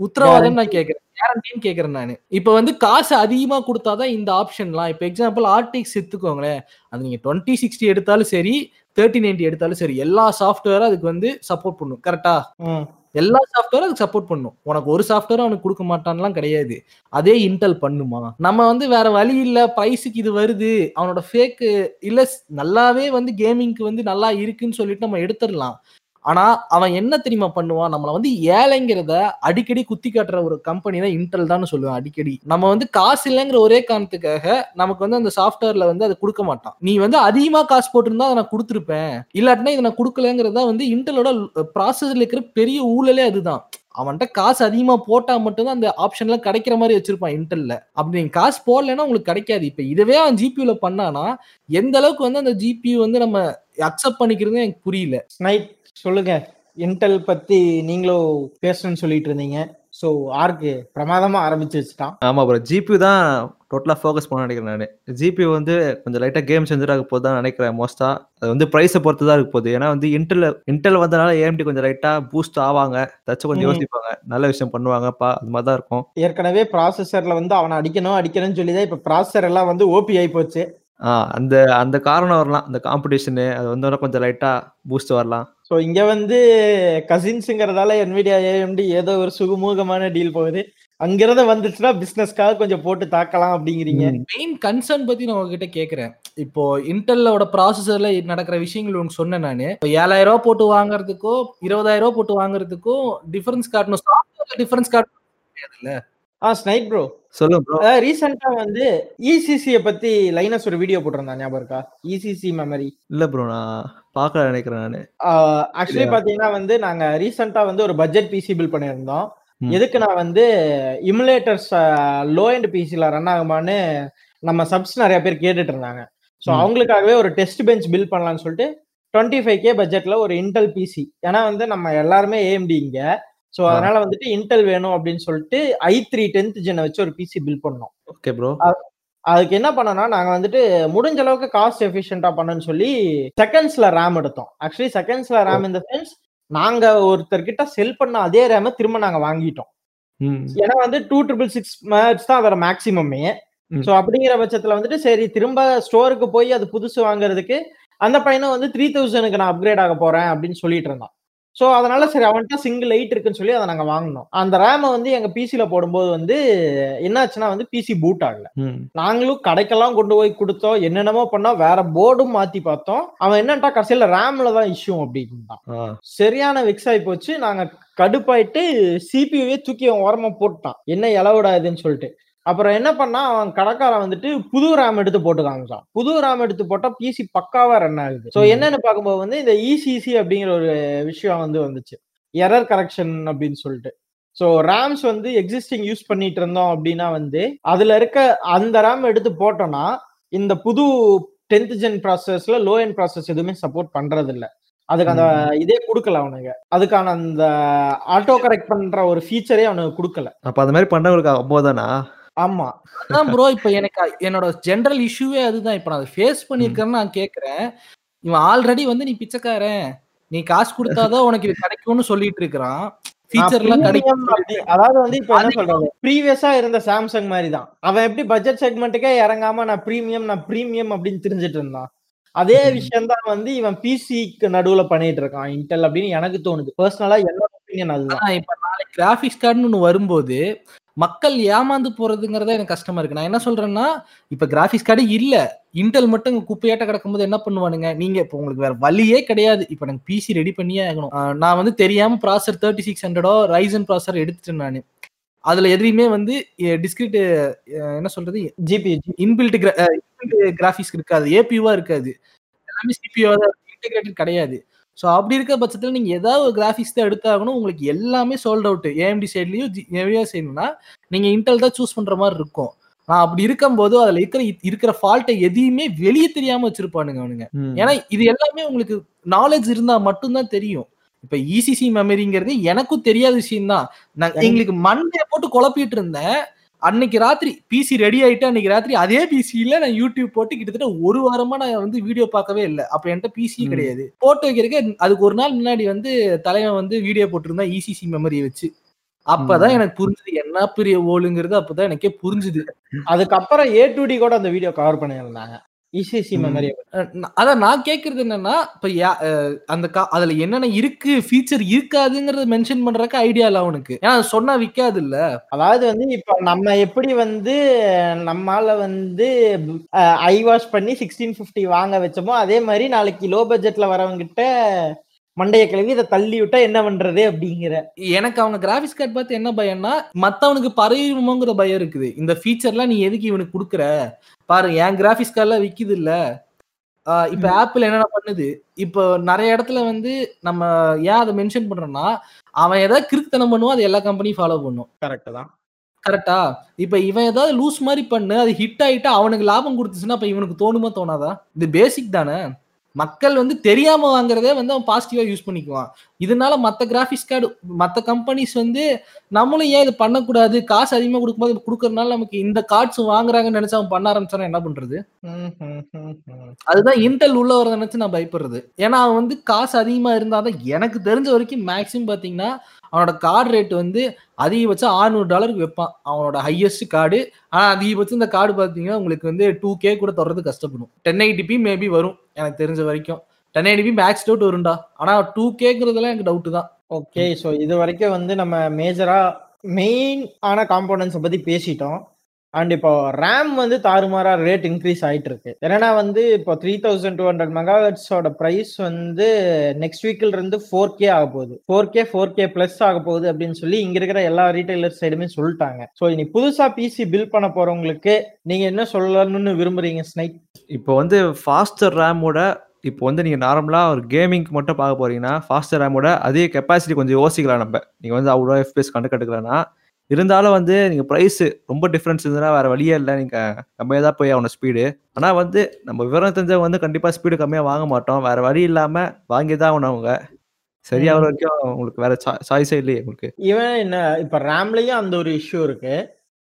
உத்தரவாதம் நான் கேட்கறேன் கேரண்டின்னு கேட்கறேன் நான். இப்போ வந்து காசு அதிகமா கொடுத்தாதான் இந்த ஆப்ஷன்லாம் இப்போ எக்ஸாம்பிள் ஆர்டிக்ஸ் எடுத்துக்கோங்களேன் அது நீங்க டுவெண்ட்டி சிக்ஸ்டி எடுத்தாலும் சரி தேர்ட்டி நைன்டி எடுத்தாலும் சரி எல்லா சாஃப்ட்வேரும் அதுக்கு வந்து சப்போர்ட் பண்ணும். கரெக்டா ம், எல்லா சாஃப்ட்வேரும் அதுக்கு சப்போர்ட் பண்ணும். உனக்கு ஒரு சாஃப்ட்வேரும் அவனுக்கு கொடுக்க மாட்டான்லாம் கிடையாது. அதே இன்டெல் பண்ணுமா? நம்ம வந்து வேற வழி இல்ல பிரைஸுக்கு இது வருது அவனோட ஃபேக்கு இல்ல நல்லாவே வந்து கேமிங்க்கு வந்து நல்லா இருக்குன்னு சொல்லிட்டு நம்ம எடுத்துடலாம். ஆனா அவன் என்ன தெரியுமா பண்ணுவான்? நம்மளை வந்து ஏழைங்கிறத அடிக்கடி குத்தி காட்டுற ஒரு கம்பெனி தான் இன்டெல் தான் சொல்லுவேன் அடிக்கடி. நம்ம வந்து காசு இல்லைங்கிற ஒரே காரணத்துக்காக நமக்கு வந்து அந்த சாஃப்ட்வேர்ல வந்து அதை கொடுக்க மாட்டான். நீ வந்து அதிகமா காசு போட்டிருந்தா அதை நான் கொடுத்துருப்பேன். இல்லாட்டினா இதை நான் கொடுக்கலங்கிறது தான் வந்து இன்டெலோட ப்ராசஸ்ல இருக்கிற பெரிய ஊழலே அதுதான். அவன்கிட்ட காசு அதிகமா போட்டா மட்டும்தான் அந்த ஆப்ஷன்ல கிடைக்கிற மாதிரி வச்சிருப்பான் இன்டெல்ல அப்படி நீங்க காசு போடலைன்னா உங்களுக்கு கிடைக்காது. இப்ப இதுவே அவன் ஜிபியூல பண்ணானா எந்த அளவுக்கு வந்து அந்த ஜிபியூ வந்து நம்ம அக்செப்ட் பண்ணிக்கிறது எனக்கு புரியல. ஸ்னைப் சொல்லுங்க. இன்டெல் பத்தி நீங்களும் பேசணும்னு சொல்லிட்டு இருந்தீங்க ஸோ ஆர்க்கு பிரமாதமா ஆரம்பிச்சு வச்சுட்டான். ஆமா ப்ரோ ஜிபி தான் டோட்டலாக ஃபோக்கஸ் பண்ண நினைக்கிறேன் நான். ஜிபி வந்து கொஞ்சம் லைட்டாக கேம் செஞ்சுட்டு இருக்க போது தான் நினைக்கிறேன் மோஸ்டா அது வந்து ப்ரைஸை பொறுத்து தான் இருக்க போகுது. ஏன்னா வந்து இன்டெல் இன்டெல் வந்தனால ஏஎம்டி கொஞ்சம் லைட்டாக பூஸ்ட் ஆவாங்க. தச்சு கொஞ்சம். யோசிப்பாங்க. நல்ல விஷயம் பண்ணுவாங்கப்பா. அது மாதிரி தான் இருக்கும். ஏற்கனவே ப்ராசஸர்ல வந்து அவனை அடிக்கணும் அடிக்கணும்னு சொல்லி தான் இப்போ ப்ராசஸர் எல்லாம் வந்து ஓபி ஆகி போச்சு. அந்த அந்த காரணம் வரலாம். அந்த காம்படிஷனு அது வந்து கொஞ்சம் லைட்டாக பூஸ்ட் வரலாம். ஸோ இங்க வந்து கசின்ஸுங்கிறதால என்விடியா ஏஎம்டி ஏதோ ஒரு சுகமூகமான டீல் போகுது. அங்கிருந்து வந்துச்சுன்னா பிசினஸ்க்காக கொஞ்சம் போட்டு தாக்கலாம் அப்படிங்கிறீங்க. மெயின் கன்சர்ன் பத்தி நான் உங்ககிட்ட கேக்குறேன். இப்போ இன்டெல்லோட ப்ராசஸர்ல நடக்கிற விஷயங்கள் உங்களுக்கு சொன்னேன் நானு. ஏழாயிரம் ரூபாய் போட்டு வாங்குறதுக்கோ இருபதாயிரம் ரூபாய் போட்டு வாங்குறதுக்கும் டிஃபரன்ஸ் காட்டணும் சாஃப்ட்வேர்ல டிஃபரன்ஸ் காட்டணும் ஆ ஸ்னைப் ப்ரோ சொல்லுங்க ப்ரோ ரீசெண்டா வந்து இசிசியை பத்தி லைனஸ் ஒரு வீடியோ போட்டிருந்தான் ஞாபகம் இருக்கா? இசிசி மெமரி இல்லை ப்ரோ நான் பார்க்க நினைக்கிறேன் நான் ஆக்சுவலி? பாத்தீங்கன்னா வந்து நாங்க ரீசெண்டா வந்து ஒரு பட்ஜெட் பிசி பில் பண்ணியிருந்தோம். எதுக்கு நான் வந்து இமுலேட்டர்ஸ் லோ எண்ட் பிசில ரன் ஆகுமான்னு நம்ம சப்ஸ் நிறைய பேர் கேட்டுட்டு இருந்தாங்க ஸோ. அவங்களுக்காகவே ஒரு டெஸ்ட் பெஞ்ச் பில் பண்ணலாம்னு சொல்லிட்டு டுவெண்ட்டி ஃபைவ் கே பட்ஜெட்ல ஒரு இன்டெல் பிசி ஏன்னா வந்து நம்ம எல்லாருமே ஏஎம்டி இங்க ஸோ. அதனால வந்துட்டு இன்டெல் வேணும் அப்படின்னு சொல்லிட்டு ஐ த்ரீ டென்த் ஜெனை வச்சு ஒரு பிசி பில் பண்ணோம் ஓகே ப்ரோ அதுக்கு என்ன பண்ணோம்னா நாங்க வந்துட்டு முடிஞ்ச அளவுக்கு காஸ்ட் எஃபிஷியன்டா பண்ணணும்னு சொல்லி செகண்ட்ஸ்ல ரேம் எடுத்தோம். ஆக்சுவலி செகண்ட்ஸ்ல ரேம் இந்த சென்ஸ் நாங்க ஒருத்தர்கிட்ட செல் பண்ண அதே ரேம திரும்ப நாங்க வாங்கிட்டோம். ஏன்னா வந்து டூ ட்ரிபிள் சிக்ஸ் மேட்ச் தான் அதோட மேக்சிமமே ம். ஸோ அப்படிங்கிற பட்சத்துல வந்துட்டு சரி திரும்ப ஸ்டோருக்கு போய் அது புதுசு வாங்குறதுக்கு அந்த பையனும் வந்து த்ரீ தௌசண்ட்க்கு நான் அப்கிரேட் ஆக போறேன் அப்படின்னு சொல்லிட்டு இருந்தான். ஸோ அதனால சரி அவன்கிட்ட சிங்கிள் எயிட் இருக்குன்னு சொல்லி அதை நாங்க வாங்கினோம். அந்த ரேமை வந்து எங்க பிசில போடும்போது வந்து என்னாச்சுன்னா வந்து பிசி பூட் ஆகல. நாங்களும் கடைக்கெல்லாம் கொண்டு போய் கொடுத்தோம். என்னென்னமோ பண்ணோம். வேற போர்டும் மாத்தி பார்த்தோம். அவன் என்னன்ட்டா கடைசியில ரேம்ல தான் இஷ்யூ அப்படின்ட்டான் சரியான விக்ஸ் ஆகி போச்சு. நாங்க கடுப்பாயிட்டு சிபியூவே தூக்கி அவன் ஓரமா போட்டான் என்ன இலவுடா இதுன்னு சொல்லிட்டு. அப்புறம் என்ன பண்ணா அவன் கடைக்காரன் வந்துட்டு புது ரேம் எடுத்து போட்டு காமிச்சான் புது ரேம் எடுத்து போட்டா பிசி பக்காவா ரன் ஆகுது. ஸோ. என்னன்னு பார்க்கும்போது வந்து இந்த இசிசி அப்படிங்கிற ஒரு விஷயம் வந்து வந்துச்சு. எரர் கரெக்ஷன் அப்படின்னு சொல்லிட்டு. ஸோ ரேம்ஸ் வந்து எக்ஸிஸ்டிங் யூஸ் பண்ணிட்டு இருந்தோம் அப்படின்னா வந்து அதுல இருக்க அந்த ரேம் எடுத்து போட்டோம்னா இந்த புது டென்த் ஜென் ப்ராசஸ்ல லோ என் ப்ராசஸ் எதுவுமே சப்போர்ட் பண்றது இல்ல அதுக்கு அந்த இதே கொடுக்கல அவனுங்க. அதுக்கான அந்த ஆட்டோ கரெக்ட் பண்ற ஒரு ஃபீச்சரே அவனுக்கு கொடுக்கல. அப்போ அந்த மாதிரி பண்ணவங்களுக்கு அம்போதானா ஆமா. அதான் ப்ரோ இப்ப எனக்கு என்னோட ஜெனரல் இஷ்யூவே அதுதான். இப்ப நான் ஃபேஸ் பண்ணிருக்கேன்னு நான் கேக்குறேன். இவன் ஆல்ரெடி வந்து நீ பிச்சைக்காரன். நீ காசு கொடுத்தாதான் உனக்கு இது கிடைக்கும்னு சொல்லிட்டு இருக்கிறான். அதாவது வந்து இப்ப என்ன சொல்றது? ப்ரீவியஸா இருந்த சாம்சங் மாதிரி தான் அவன் எப்படி பட்ஜெட் செக்மெண்ட்டுக்கே இறங்காம நான் பிரீமியம் நான் பிரீமியம் அப்படின்னு தெரிஞ்சிட்டு இருந்தான். அதே விஷயம் தான் வந்து இவன் பிசிக்கு நடுவுல பண்ணிட்டு இருக்கான். இன்டெல் அப்படின்னு எனக்கு தோணுது. பர்சனலா என்னோட ஒப்பீனியன் அதுதான். இப்ப நாளைக்கு கிராபிக்ஸ் கார்டுன்னு ஒண்ணு வரும்போது மக்கள் ஏமாந்து போறதுங்கிறத எனக்கு கஷ்டமா இருக்கு. நான் என்ன சொல்றேன்னா இப்ப கிராபிக்ஸ் கார்டு இல்ல. இன்டெல் மட்டும் இங்க குப்பையாட்ட கிடக்கும்போது என்ன பண்ணுவானுங்க? நீங்க இப்போ உங்களுக்கு வேற வழியே கிடையாது. இப்ப எனக்கு பிசி ரெடி பண்ணியே ஆகணும். நான் வந்து தெரியாம ப்ராசர் தேர்ட்டி சிக்ஸ் ஹண்ட்ரடோ ரைசன் ப்ராசர் எடுத்துட்டேன் நான். அதுல எதுலையுமே வந்து டிஸ்கிரிட் என்ன சொல்றது? ஜிபி இன்பில்ட் கிராஃபிக்ஸ் இருக்காது. ஏபியூவா இருக்காது. எல்லாமே சிபியூவா தான் இன்டெகிரேட்டட் கிடையாது. ஸோ அப்படி இருக்க பட்சத்தில் நீங்கள் ஏதாவது ஒரு கிராஃபிக்ஸ் தான் எடுத்தாகணும். உங்களுக்கு எல்லாமே சோல்ட் அவுட் ஏஎம்டி சைட்லையும் எவ்வளோ செய்யணும்னா நீங்கள் இன்டெல் தான் சூஸ் பண்ணுற மாதிரி இருக்கும். நான் அப்படி இருக்கும்போது அதில் இருக்கிற இருக்கிற ஃபால்ட்டை எதையுமே வெளியே தெரியாமல் வச்சிருப்பானுங்க அவனுங்க. ஏன்னா இது எல்லாமே உங்களுக்கு நாலேஜ் இருந்தா மட்டும்தான் தெரியும். இப்ப இசிசி மெமரிங்கிறது எனக்கும் தெரியாத விஷயம் தான் நான் எங்களுக்கு மண்டே போட்டு குழப்பிட்டு இருந்தேன். அன்னைக்கு ராத்திரி பிசி ரெடி ஆயிட்டு அன்னைக்கு ராத்திரி அதே பிசியில நான் யூடியூப் போட்டு கிட்டத்தட்ட ஒரு வாரமா நான் வந்து வீடியோ பார்க்கவே இல்லை. அப்ப என்கிட்ட பிசி. கிடையாது. போட்டு வைக்கிறதுக்கு அதுக்கு ஒரு நாள் முன்னாடி வந்து தலைவன் வந்து வீடியோ போட்டிருந்தான் இசிசி மெமரியை வச்சு. அப்பதான். எனக்கு புரிஞ்சுது என்ன பெரிய ஓலுங்கிறது அப்பதான் எனக்கே புரிஞ்சுது. அதுக்கப்புறம் ஏ டு டி கூட அந்த வீடியோ கவர் பண்ணியிருந்தாங்க அதான் நான் கேக்குறது என்னன்னா இப்ப அந்த கா அதுல என்னென்ன இருக்கு ஃபீச்சர் இருக்காதுங்கறத மென்ஷன் பண்றதுக்கு ஐடியா இல்ல அவனுக்கு. ஏன்னா சொன்னா விக்காது இல்ல அதாவது வந்து இப்ப நம்ம எப்படி வந்து நம்மால வந்து ஐ வாஷ் பண்ணி சிக்ஸ்டீன் பிப்டி வாங்க வச்சோமோ அதே மாதிரி நாளைக்கு லோ பட்ஜெட்ல வரவங்கிட்ட மண்டைய கிளவி இதை தள்ளி விட்டா என்ன பண்றது அப்படிங்கிற. எனக்கு அவங்க கிராபிக்ஸ் கார்டு பார்த்து என்ன பயம்னா மத்தவனுக்கு பரவிடுமோங்கிற பயம் இருக்குது. இந்த ஃபீச்சர்லாம் நீ எதுக்கு இவனுக்கு கொடுக்குற? பாரு என் கிராபிக்ஸ் கார்டுலாம் விக்குது இல்ல. இப்ப ஆப்பிள் என்னென்ன பண்ணுது? இப்போ நிறைய இடத்துல வந்து நம்ம ஏன் அதை மென்ஷன் பண்றோம்னா அவன் ஏதாவது கிறுக்குத்தனம் பண்ணுவான் அது எல்லா கம்பெனியும் ஃபாலோ பண்ணும். கரெக்ட் தான். கரெக்டா இப்ப இவன் ஏதாவது லூஸ் மாதிரி பண்ணு அது ஹிட் ஆயிட்டா அவனுக்கு லாபம் கொடுத்துச்சுன்னா அப்ப இவனுக்கு தோணுமா தோணாதா? இது பேசிக் தானே? மக்கள் வந்து தெரியாம வாங்குறதே வந்து அவன் பாசிட்டிவா யூஸ் பண்ணிக்குவான். இதனால மத்த கிராபிக்ஸ் கார்டு மத்த கம்பெனிஸ் வந்து நம்மளும் ஏன் இது பண்ணக்கூடாது? காசு அதிகமா கொடுக்கும்போது கொடுக்கறதுனால நமக்கு இந்த கார்ட்ஸ் வாங்குறாங்கன்னு நினைச்சு அவன் பண்ண ஆரம்பிச்சானா என்ன பண்றது. அதுதான் இன்டெல் உள்ள வரத நினைச்சு நான் பயப்படுறது. ஏன்னா அவன் வந்து காசு அதிகமா இருந்தாதான் எனக்கு தெரிஞ்ச வரைக்கும் மேக்ஸிமம் பாத்தீங்கன்னா அவனோட கார்டு ரேட் வந்து அதிகபட்சம் 600 டாலருக்கு வைப்பான் அவனோட ஹையஸ்ட் கார்டு ஆனால் அதிகபட்சம் இந்த கார்டு பார்த்தீங்கன்னா உங்களுக்கு வந்து டூ கே கூட தொடர்றது கஷ்டப்படும். டென் எயிட்டிபி மேபி வரும் எனக்கு தெரிஞ்ச வரைக்கும். Ten eighty P max doubt வரும்டா. ஆனால் டூ கேங்கிறதுலாம் எனக்கு டவுட்டு தான். ஓகே ஸோ இது வரைக்கும் வந்து நம்ம மேஜராக மெயின் ஆன காம்போனன்ஸை பற்றி பேசிட்டோம். அண்ட் இப்போ ரேம் வந்து தாறுமாறா ரேட் இன்க்ரீஸ் ஆயிட்டு இருக்கு என்னன்னா வந்து இப்போ த்ரீ தௌசண்ட் டூ ஹண்ட்ரட் மெகாஹெட்ஸோட ப்ரைஸ் வந்து நெக்ஸ்ட் வீக்ல இருந்து ஃபோர் கே ஆக போகுது. Four K four K plus ஆக போகுது அப்படின்னு சொல்லி இங்க இருக்கிற எல்லா ரீட்டைலர் சைடுமே சொல்லிட்டாங்க. ஸோ இனி புதுசா பிசி பில் பண்ண போறவங்களுக்கு நீங்க என்ன சொல்லணும்னு விரும்புறீங்க ஸ்னைக் இப்போ வந்து ஃபாஸ்டர் ரேமோட இப்போ வந்து நீங்கள் நார்மலாக ஒரு கேமிங்க்கு மட்டும் பார்க்க போறீங்கன்னா ஃபாஸ்டர் ரேமோட அதே கெப்பாசிட்டி கொஞ்சம் யோசிக்கலாம் நம்ம. நீங்கள் வந்து அவ்வளோ எஃபிஎஸ் கண்டு கட்டுக்கலன்னா இருந்தாலும் வந்து நீங்கள் ப்ரைஸ் ரொம்ப டிஃப்ரென்ஸ் இருந்ததுன்னா வேறு வழியே இல்லை. நீங்கள் கம்மியாக தான் போய் ஆகணும் ஸ்பீடு ஆனால் வந்து நம்ம விவரம் தெரிஞ்சவங்க வந்து கண்டிப்பாக ஸ்பீடு கம்மியாக வாங்க மாட்டோம். வேறு வழி இல்லாமல் வாங்கி தான் ஆகணும் அவங்க. சரியாகிற வரைக்கும் உங்களுக்கு வேறு சாய்ஸே இல்லையே உங்களுக்கு. இவன் என்ன இப்ப ரேம்லயும் அந்த ஒரு இஷ்யூ இருக்கு.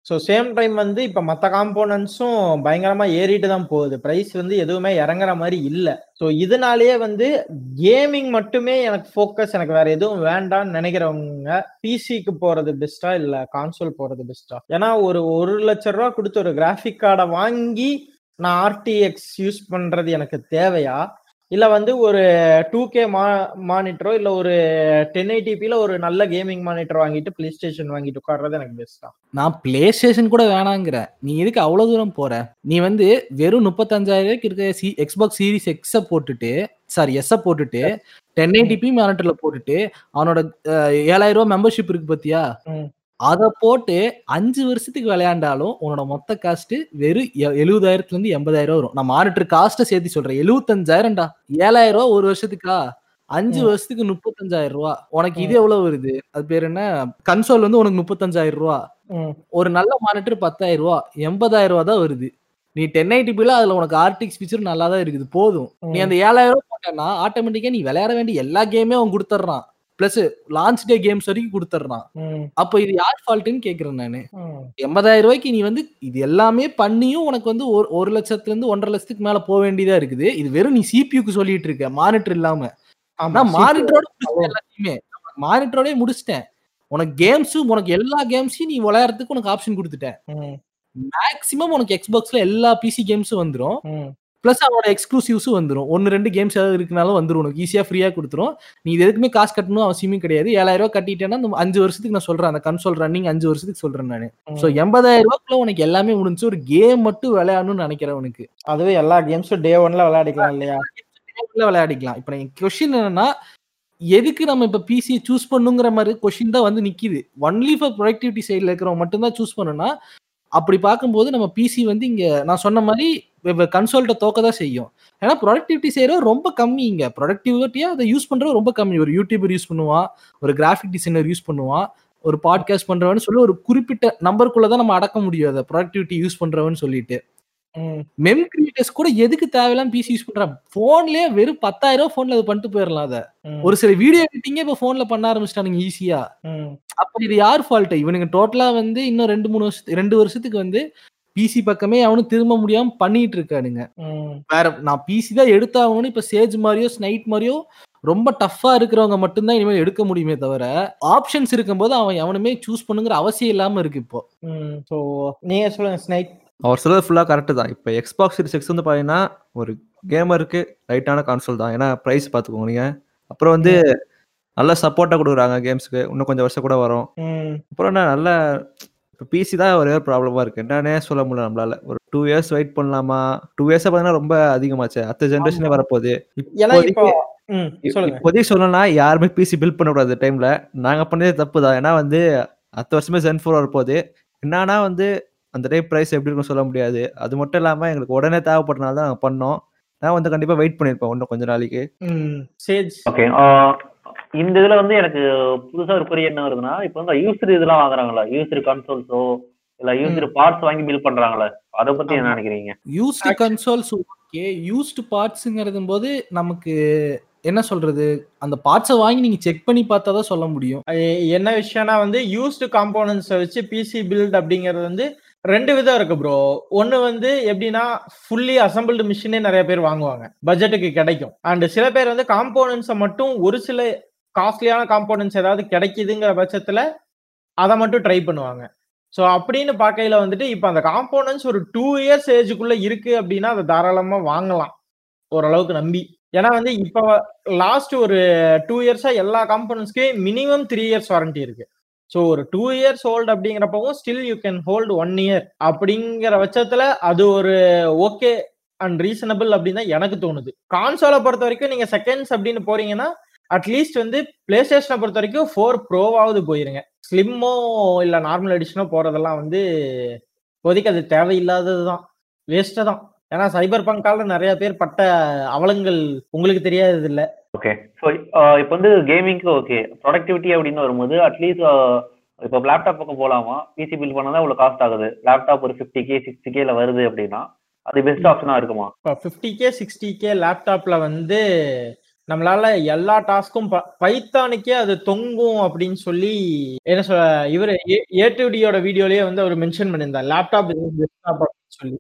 ஸோ சேம் டைம் வந்து இப்போ மற்ற காம்போனன்ட்ஸும் பயங்கரமாக ஏறிட்டு தான் போகுது. ப்ரைஸ் வந்து எதுவுமே இறங்குற மாதிரி இல்லை. ஸோ இதனாலேயே வந்து கேமிங் மட்டுமே எனக்கு ஃபோக்கஸ் எனக்கு வேற எதுவும் வேண்டாம்னு நினைக்கிறவங்க பிசிக்கு போறது பெஸ்ட்டா இல்லை கான்சோல் போறது பெஸ்ட்டா ஏன்னா ஒரு ஒரு லட்ச ரூபா கொடுத்து ஒரு கிராஃபிக் கார்டை வாங்கி நான் ஆர்டிஎக்ஸ் யூஸ் பண்றது எனக்கு தேவையா? இல்ல வந்து ஒரு டூ கே மா மானிட்டரோ இல்ல ஒரு டென் ஐடிபில ஒரு நல்ல கேமிங் மானிட்டர் வாங்கிட்டு பிளே ஸ்டேஷன் வாங்கிட்டு உட்கார்றது எனக்கு பெஸ்டா நான் பிளே ஸ்டேஷன் கூட வேணாங்கிற. நீ எதுக்கு அவ்வளவு தூரம் போற? நீ வந்து வெறும் முப்பத்தஞ்சாயிரம் ரூபாய்க்கு இருக்க சி எக்ஸ்பாக்ஸ் சீரிஸ் எக்ஸ போட்டுட்டு சாரி எஸ் போட்டுட்டு டென் எயிட்டிபி மானிட்டர்ல போட்டுட்டு அவனோட ஏழாயிரம் ரூபாய் மெம்பர்ஷிப் இருக்கு பாத்தியா. அத போட்டு அஞ்சு வருஷத்துக்கு விளையாண்டாலும் உன்னோட மொத்த காஸ்ட் வெறும் எழுபதாயிரத்துல இருந்து எண்பதாயிரம் வரும். நான் மானிட்டர் காஸ்ட்டை சேர்த்து சொல்றேன். எழுபத்தஞ்சாயிரம்டா. ஏழாயிரம் ரூபாய் ஒரு வருஷத்துக்கா? அஞ்சு. வருஷத்துக்கு முப்பத்தஞ்சாயிரம் ரூபா. உனக்கு இது எவ்வளவு வருது? அது பேர் என்ன? கன்சோல் வந்து உனக்கு முப்பத்தஞ்சாயிரம் ரூபா. ஒரு நல்ல மானிட்டர் பத்தாயிரம் ரூபா. எண்பதாயிரம் ரூபா தான் வருது. நீ டென் ஐடிபில அதுல உனக்கு ஆர்டிக்ஸ் ஃபீச்சர் நல்லா தான் இருக்குது. போதும். நீ. அந்த ஏழாயிரம் ரூபாய் போட்டேன்னா ஆட்டோமேட்டிக்கா நீ விளையாட வேண்டிய எல்லா கேமே அவன் கொடுத்துட்றான். பிளஸ் லான்ச் டே கேம்ஸ் வரைக்கும் கொடுத்துட்றான். அப்போ இது யார் ஃபால்ட்டுன்னு கேக்குறேன் நானு. எண்பதாயிரம் ரூபாய்க்கு நீ வந்து இது எல்லாமே பண்ணியும் உனக்கு வந்து ஒரு ஒரு லட்சத்துல இருந்து ஒன்றரை லட்சத்துக்கு மேல போக வேண்டியதா இருக்குது. இது வெறும் நீ சிபியூக்கு சொல்லிட்டு இருக்க மானிட்டர் இல்லாம. நான் CPU மானிட்டரோட முடிச்சிட்டேன் எல்லாத்தையுமே. மானிட்டரோடய முடிச்சிட்டேன். உனக்கு கேம்ஸும் உனக்கு எல்லா கேம்ஸையும் நீ விளையாடுறதுக்கு உனக்கு ஆப்ஷன் கொடுத்துட்டேன். மேக்ஸிமம் உனக்கு எக்ஸ்பாக்ஸ்ல எல்லா பிசி கேம்ஸும் வந்துரும். ம், ப்ளஸ் அவனோட எக்ஸ்க்ளூசிவ்ஸும் வந்துரும். ஒன்னு ரெண்டு கேம்ஸ் ஏதாவது இருக்குனாலும் வந்துரும் உனக்கு. ஈஸியா ஃப்ரீயா கொடுத்துரும். நீ இது எதுக்குமே காசு கட்டணும் அவசியமே கிடையாது. ஏழாயிரம் ரூபாய் கட்டிட்டேன்னா அந்த அஞ்சு வருஷத்துக்கு நான் சொல்றேன். அந்த கன்சோல் ரன்னிங் அஞ்சு வருஷத்துக்கு சொல்றேன் நான். ஸோ. எண்பதாயிரம் ரூபாய்க்குள்ள உனக்கு எல்லாமே முடிஞ்சு ஒரு கேம் மட்டும் விளையாடணும்னு நினைக்கிறேன் உனக்கு. அதுவே எல்லா கேம்ஸும் டே ஒன்ல விளையாடிக்கலாம் இல்லையா? விளையாடிக்கலாம். இப்போ என் கொஸ்டின் என்னன்னா எதுக்கு நம்ம இப்ப பிசி சூஸ் பண்ணுங்கிற மாதிரி கொஸ்டின் தான் வந்து நிக்குது. ஒன்லி ஃபார் ப்ரொடக்டிவிட்டி சைடில் இருக்கிறவங்க மட்டும்தான் சூஸ் பண்ணணும்னா அப்படி பார்க்கும்போது நம்ம பிசி வந்து இங்க நான் சொன்ன மாதிரி கன்சோல்ட்ட தோக்க தான் செய்யும். ஏன்னா ப்ரொடக்டிவிட்டி செய்யறது ரொம்ப கம்மி இங்க. ப்ரொடக்டிவிட்டியா அதை யூஸ் பண்றது ரொம்ப கம்மி. ஒரு யூடியூபர் யூஸ் பண்ணுவான் ஒரு கிராஃபிக் டிசைனர் யூஸ் பண்ணுவான் ஒரு பாட்காஸ்ட் பண்றவன்னு சொல்லி ஒரு குறிப்பிட்ட நம்பருக்குள்ள தான் நம்ம அடக்க முடியும். அதை ப்ரொடக்டிவிட்டி யூஸ் பண்றவன்னு சொல்லிட்டு. மெம் கிரியேட்டர்ஸ் கூட எதுக்கு தேவையில்லாம பிசி யூஸ் பண்றான் போன்லயே வெறும் பத்தாயிரம் ரூபாய் போன்ல அது பண்ணிட்டு போயிடலாம் அதை. ஒரு சில வீடியோ எடிட்டிங்கே இப்ப போன்ல பண்ண ஆரம்பிச்சிட்டானுங்க ஈஸியா அப்ப இது யார் ஃபால்ட் இவனுங்க டோட்டலா வந்து இன்னும் ரெண்டு மூணு வருஷத்துக்கு ரெண்டு வருஷத்துக்கு வந்து பிசி பக்கமே அவனும் திரும்ப முடியாம பண்ணிட்டு இருக்கானுங்க. வேற நான் பிசி தான் எடுத்தாகணும்னு இப்ப சேஜ் மாதிரியோ ஸ்னைட் மாதிரியோ ரொம்ப டஃப்பா இருக்கிறவங்க மட்டும்தான் இனிமேல் எடுக்க முடியுமே தவிர ஆப்ஷன்ஸ் இருக்கும்போது அவன் எவனுமே சூஸ் பண்ணுங்கிற அவசியம் இல்லாம இருக்கு இப்போ. So, நீங்க சொல்லுங்க ஸ்னைட் அவர் சொல்றது ஃபுல்லாக கரெக்டு தான். இப்போ எக்ஸ்பாக்ஸ் சீரிஸ் எக்ஸ் வந்து பார்த்தீங்கன்னா ஒரு கேமருக்கு ரைட்டான கான்சோல் தான். ஏன்னா ப்ரைஸ் பார்த்துக்கோங்க நீங்கள் அப்புறம் வந்து நல்ல சப்போர்ட்டாக கொடுக்குறாங்க கேம்ஸ்க்கு இன்னும் கொஞ்சம் வருஷம் கூட வரும். அப்புறம் என்ன நல்ல இப்போ பிசி தான் ஒரே ஒரு ப்ராப்ளமாக இருக்குது என்னன்னே சொல்ல முடியல நம்மளால. ஒரு டூ இயர்ஸ் வெயிட் பண்ணலாமா? டூ இயர்ஸை பார்த்தீங்கன்னா ரொம்ப அதிகமாச்சு. அடுத்த ஜென்ரேஷனே வரப்போகுது. இப்போதைக்கு ம், சொல்லுங்க. இப்போதைக்கு சொல்லணும்னா யாருமே பிசி பில்ட் பண்ணக்கூடாது டைம்ல நாங்க பண்ணதே தப்பு தான். ஏன்னா வந்து அடுத்த வருஷமே ஜென் ஃபோர் வரப்போகுது. என்னன்னா வந்து அந்த டைம் ப்ரைஸ் எப்படி இருக்கும்னு சொல்ல முடியாது. அது மட்டும் இல்லாம எங்களுக்கு உடனே தேவைப்பட்டனால தான் நாங்கள் பண்ணோம். நான் வந்து கண்டிப்பா வெயிட் பண்ணியிருப்பேன் இன்னும் கொஞ்ச நாளைக்கு. ம், சேஜ் ஓகே இந்த இதுல வந்து எனக்கு புதுசா ஒரு குறி என்ன வருதுன்னா இப்போ வந்து யூஸ்டு இதெல்லாம் வாங்குறாங்களா யூஸ்டு கன்சோல்ஸோ இல்ல யூஸ்டு பார்ட்ஸ் வாங்கி பில் பண்றாங்களே அதை பத்தி என்ன. நினைக்கிறீங்க? யூஸ்டு கன்சோல்ஸ் ஓகே யூஸ்டு பார்ட்ஸுங்கிறது போது நமக்கு என்ன சொல்றது? அந்த பார்ட்ஸை வாங்கி நீங்க செக் பண்ணி பார்த்தா தான் சொல்ல முடியும். என்ன விஷயம்னா வந்து யூஸ்டு காம்போனன்ட்ஸை வச்சு பிசி பில்ட் அப்படிங்கிறது வந்து ரெண்டு விதம் இருக்கு ப்ரோ ஒன்னு வந்து எப்படின்னா ஃபுல்லி அசம்பிள்டு மிஷினே நிறைய பேர் வாங்குவாங்க. பட்ஜெட்டுக்கு கிடைக்கும். அண்ட் சில பேர் வந்து காம்போனன்ஸை மட்டும் ஒரு சில காஸ்ட்லியான காம்போனன்ட்ஸ் ஏதாவது கிடைக்குதுங்கிற பட்சத்துல அதை மட்டும் ட்ரை பண்ணுவாங்க. ஸோ அப்படின்னு பார்க்கையில வந்துட்டு இப்போ அந்த காம்போனன்ட்ஸ் ஒரு டூ இயர்ஸ் ஏஜுக்குள்ள இருக்கு அப்படின்னா அதை தாராளமா வாங்கலாம். ஓரளவுக்கு நம்பி. ஏன்னா வந்து இப்போ லாஸ்ட் ஒரு டூ இயர்ஸா எல்லா காம்போனன்ஸ்க்கு மினிமம் த்ரீ இயர்ஸ் வாரண்டி இருக்கு. ஸோ ஒரு two years old அப்படிங்கிறப்பவும் still you can hold one year அப்படிங்கிற பட்சத்துல அது ஒரு ஓகே அண்ட் ரீசனபிள் அப்படின்னு தான் எனக்கு தோணுது. கான்சோலை பொறுத்த வரைக்கும் நீங்க செகண்ட்ஸ் அப்படின்னு போறீங்கன்னா அட்லீஸ்ட் வந்து பிளே ஸ்டேஷனை பொறுத்த வரைக்கும் ஃபோர் ப்ரோவாவது போயிருங்க. ஸ்லிம்மோ இல்லை நார்மல் எடிஷனோ போறதெல்லாம் வந்து இப்போதைக்கு அது தேவையில்லாதது தான் வேஸ்ட்டு தான். ஏன்னா சைபர் பங்கால நிறைய பேர் பட்ட அவலங்கள் உங்களுக்கு தெரியாதது இல்ல ஓகே ஸோ இப்போ வந்து கேமிங்க்கு ஓகே ப்ரொடக்டிவிட்டி அப்படின்னு வரும்போது அட்லீஸ்ட் இப்போ லேப்டாப் பக்கம் போகலாமா பிசி பில் பண்ணா தான் இவ்வளோ காஸ்ட் ஆகுது. லேப்டாப் ஒரு ஃபிஃப்டி கே சிக்ஸ்டி கேல வருது அப்படின்னா அது பெஸ்ட் ஆப்ஷனா இருக்குமா? இப்போ ஃபிஃப்டி கே சிக்ஸ்டி கே லேப்டாப்ல வந்து நம்மளால எல்லா டாஸ்க்கும் பைத்தானுக்கே அது தொங்கும் அப்படின்னு சொல்லி என்ன சொல்ல இவர் ஏடியோட வீடியோலயே வந்து அவர் மென்ஷன் பண்ணியிருந்தார். லேப்டாப் சொல்லி.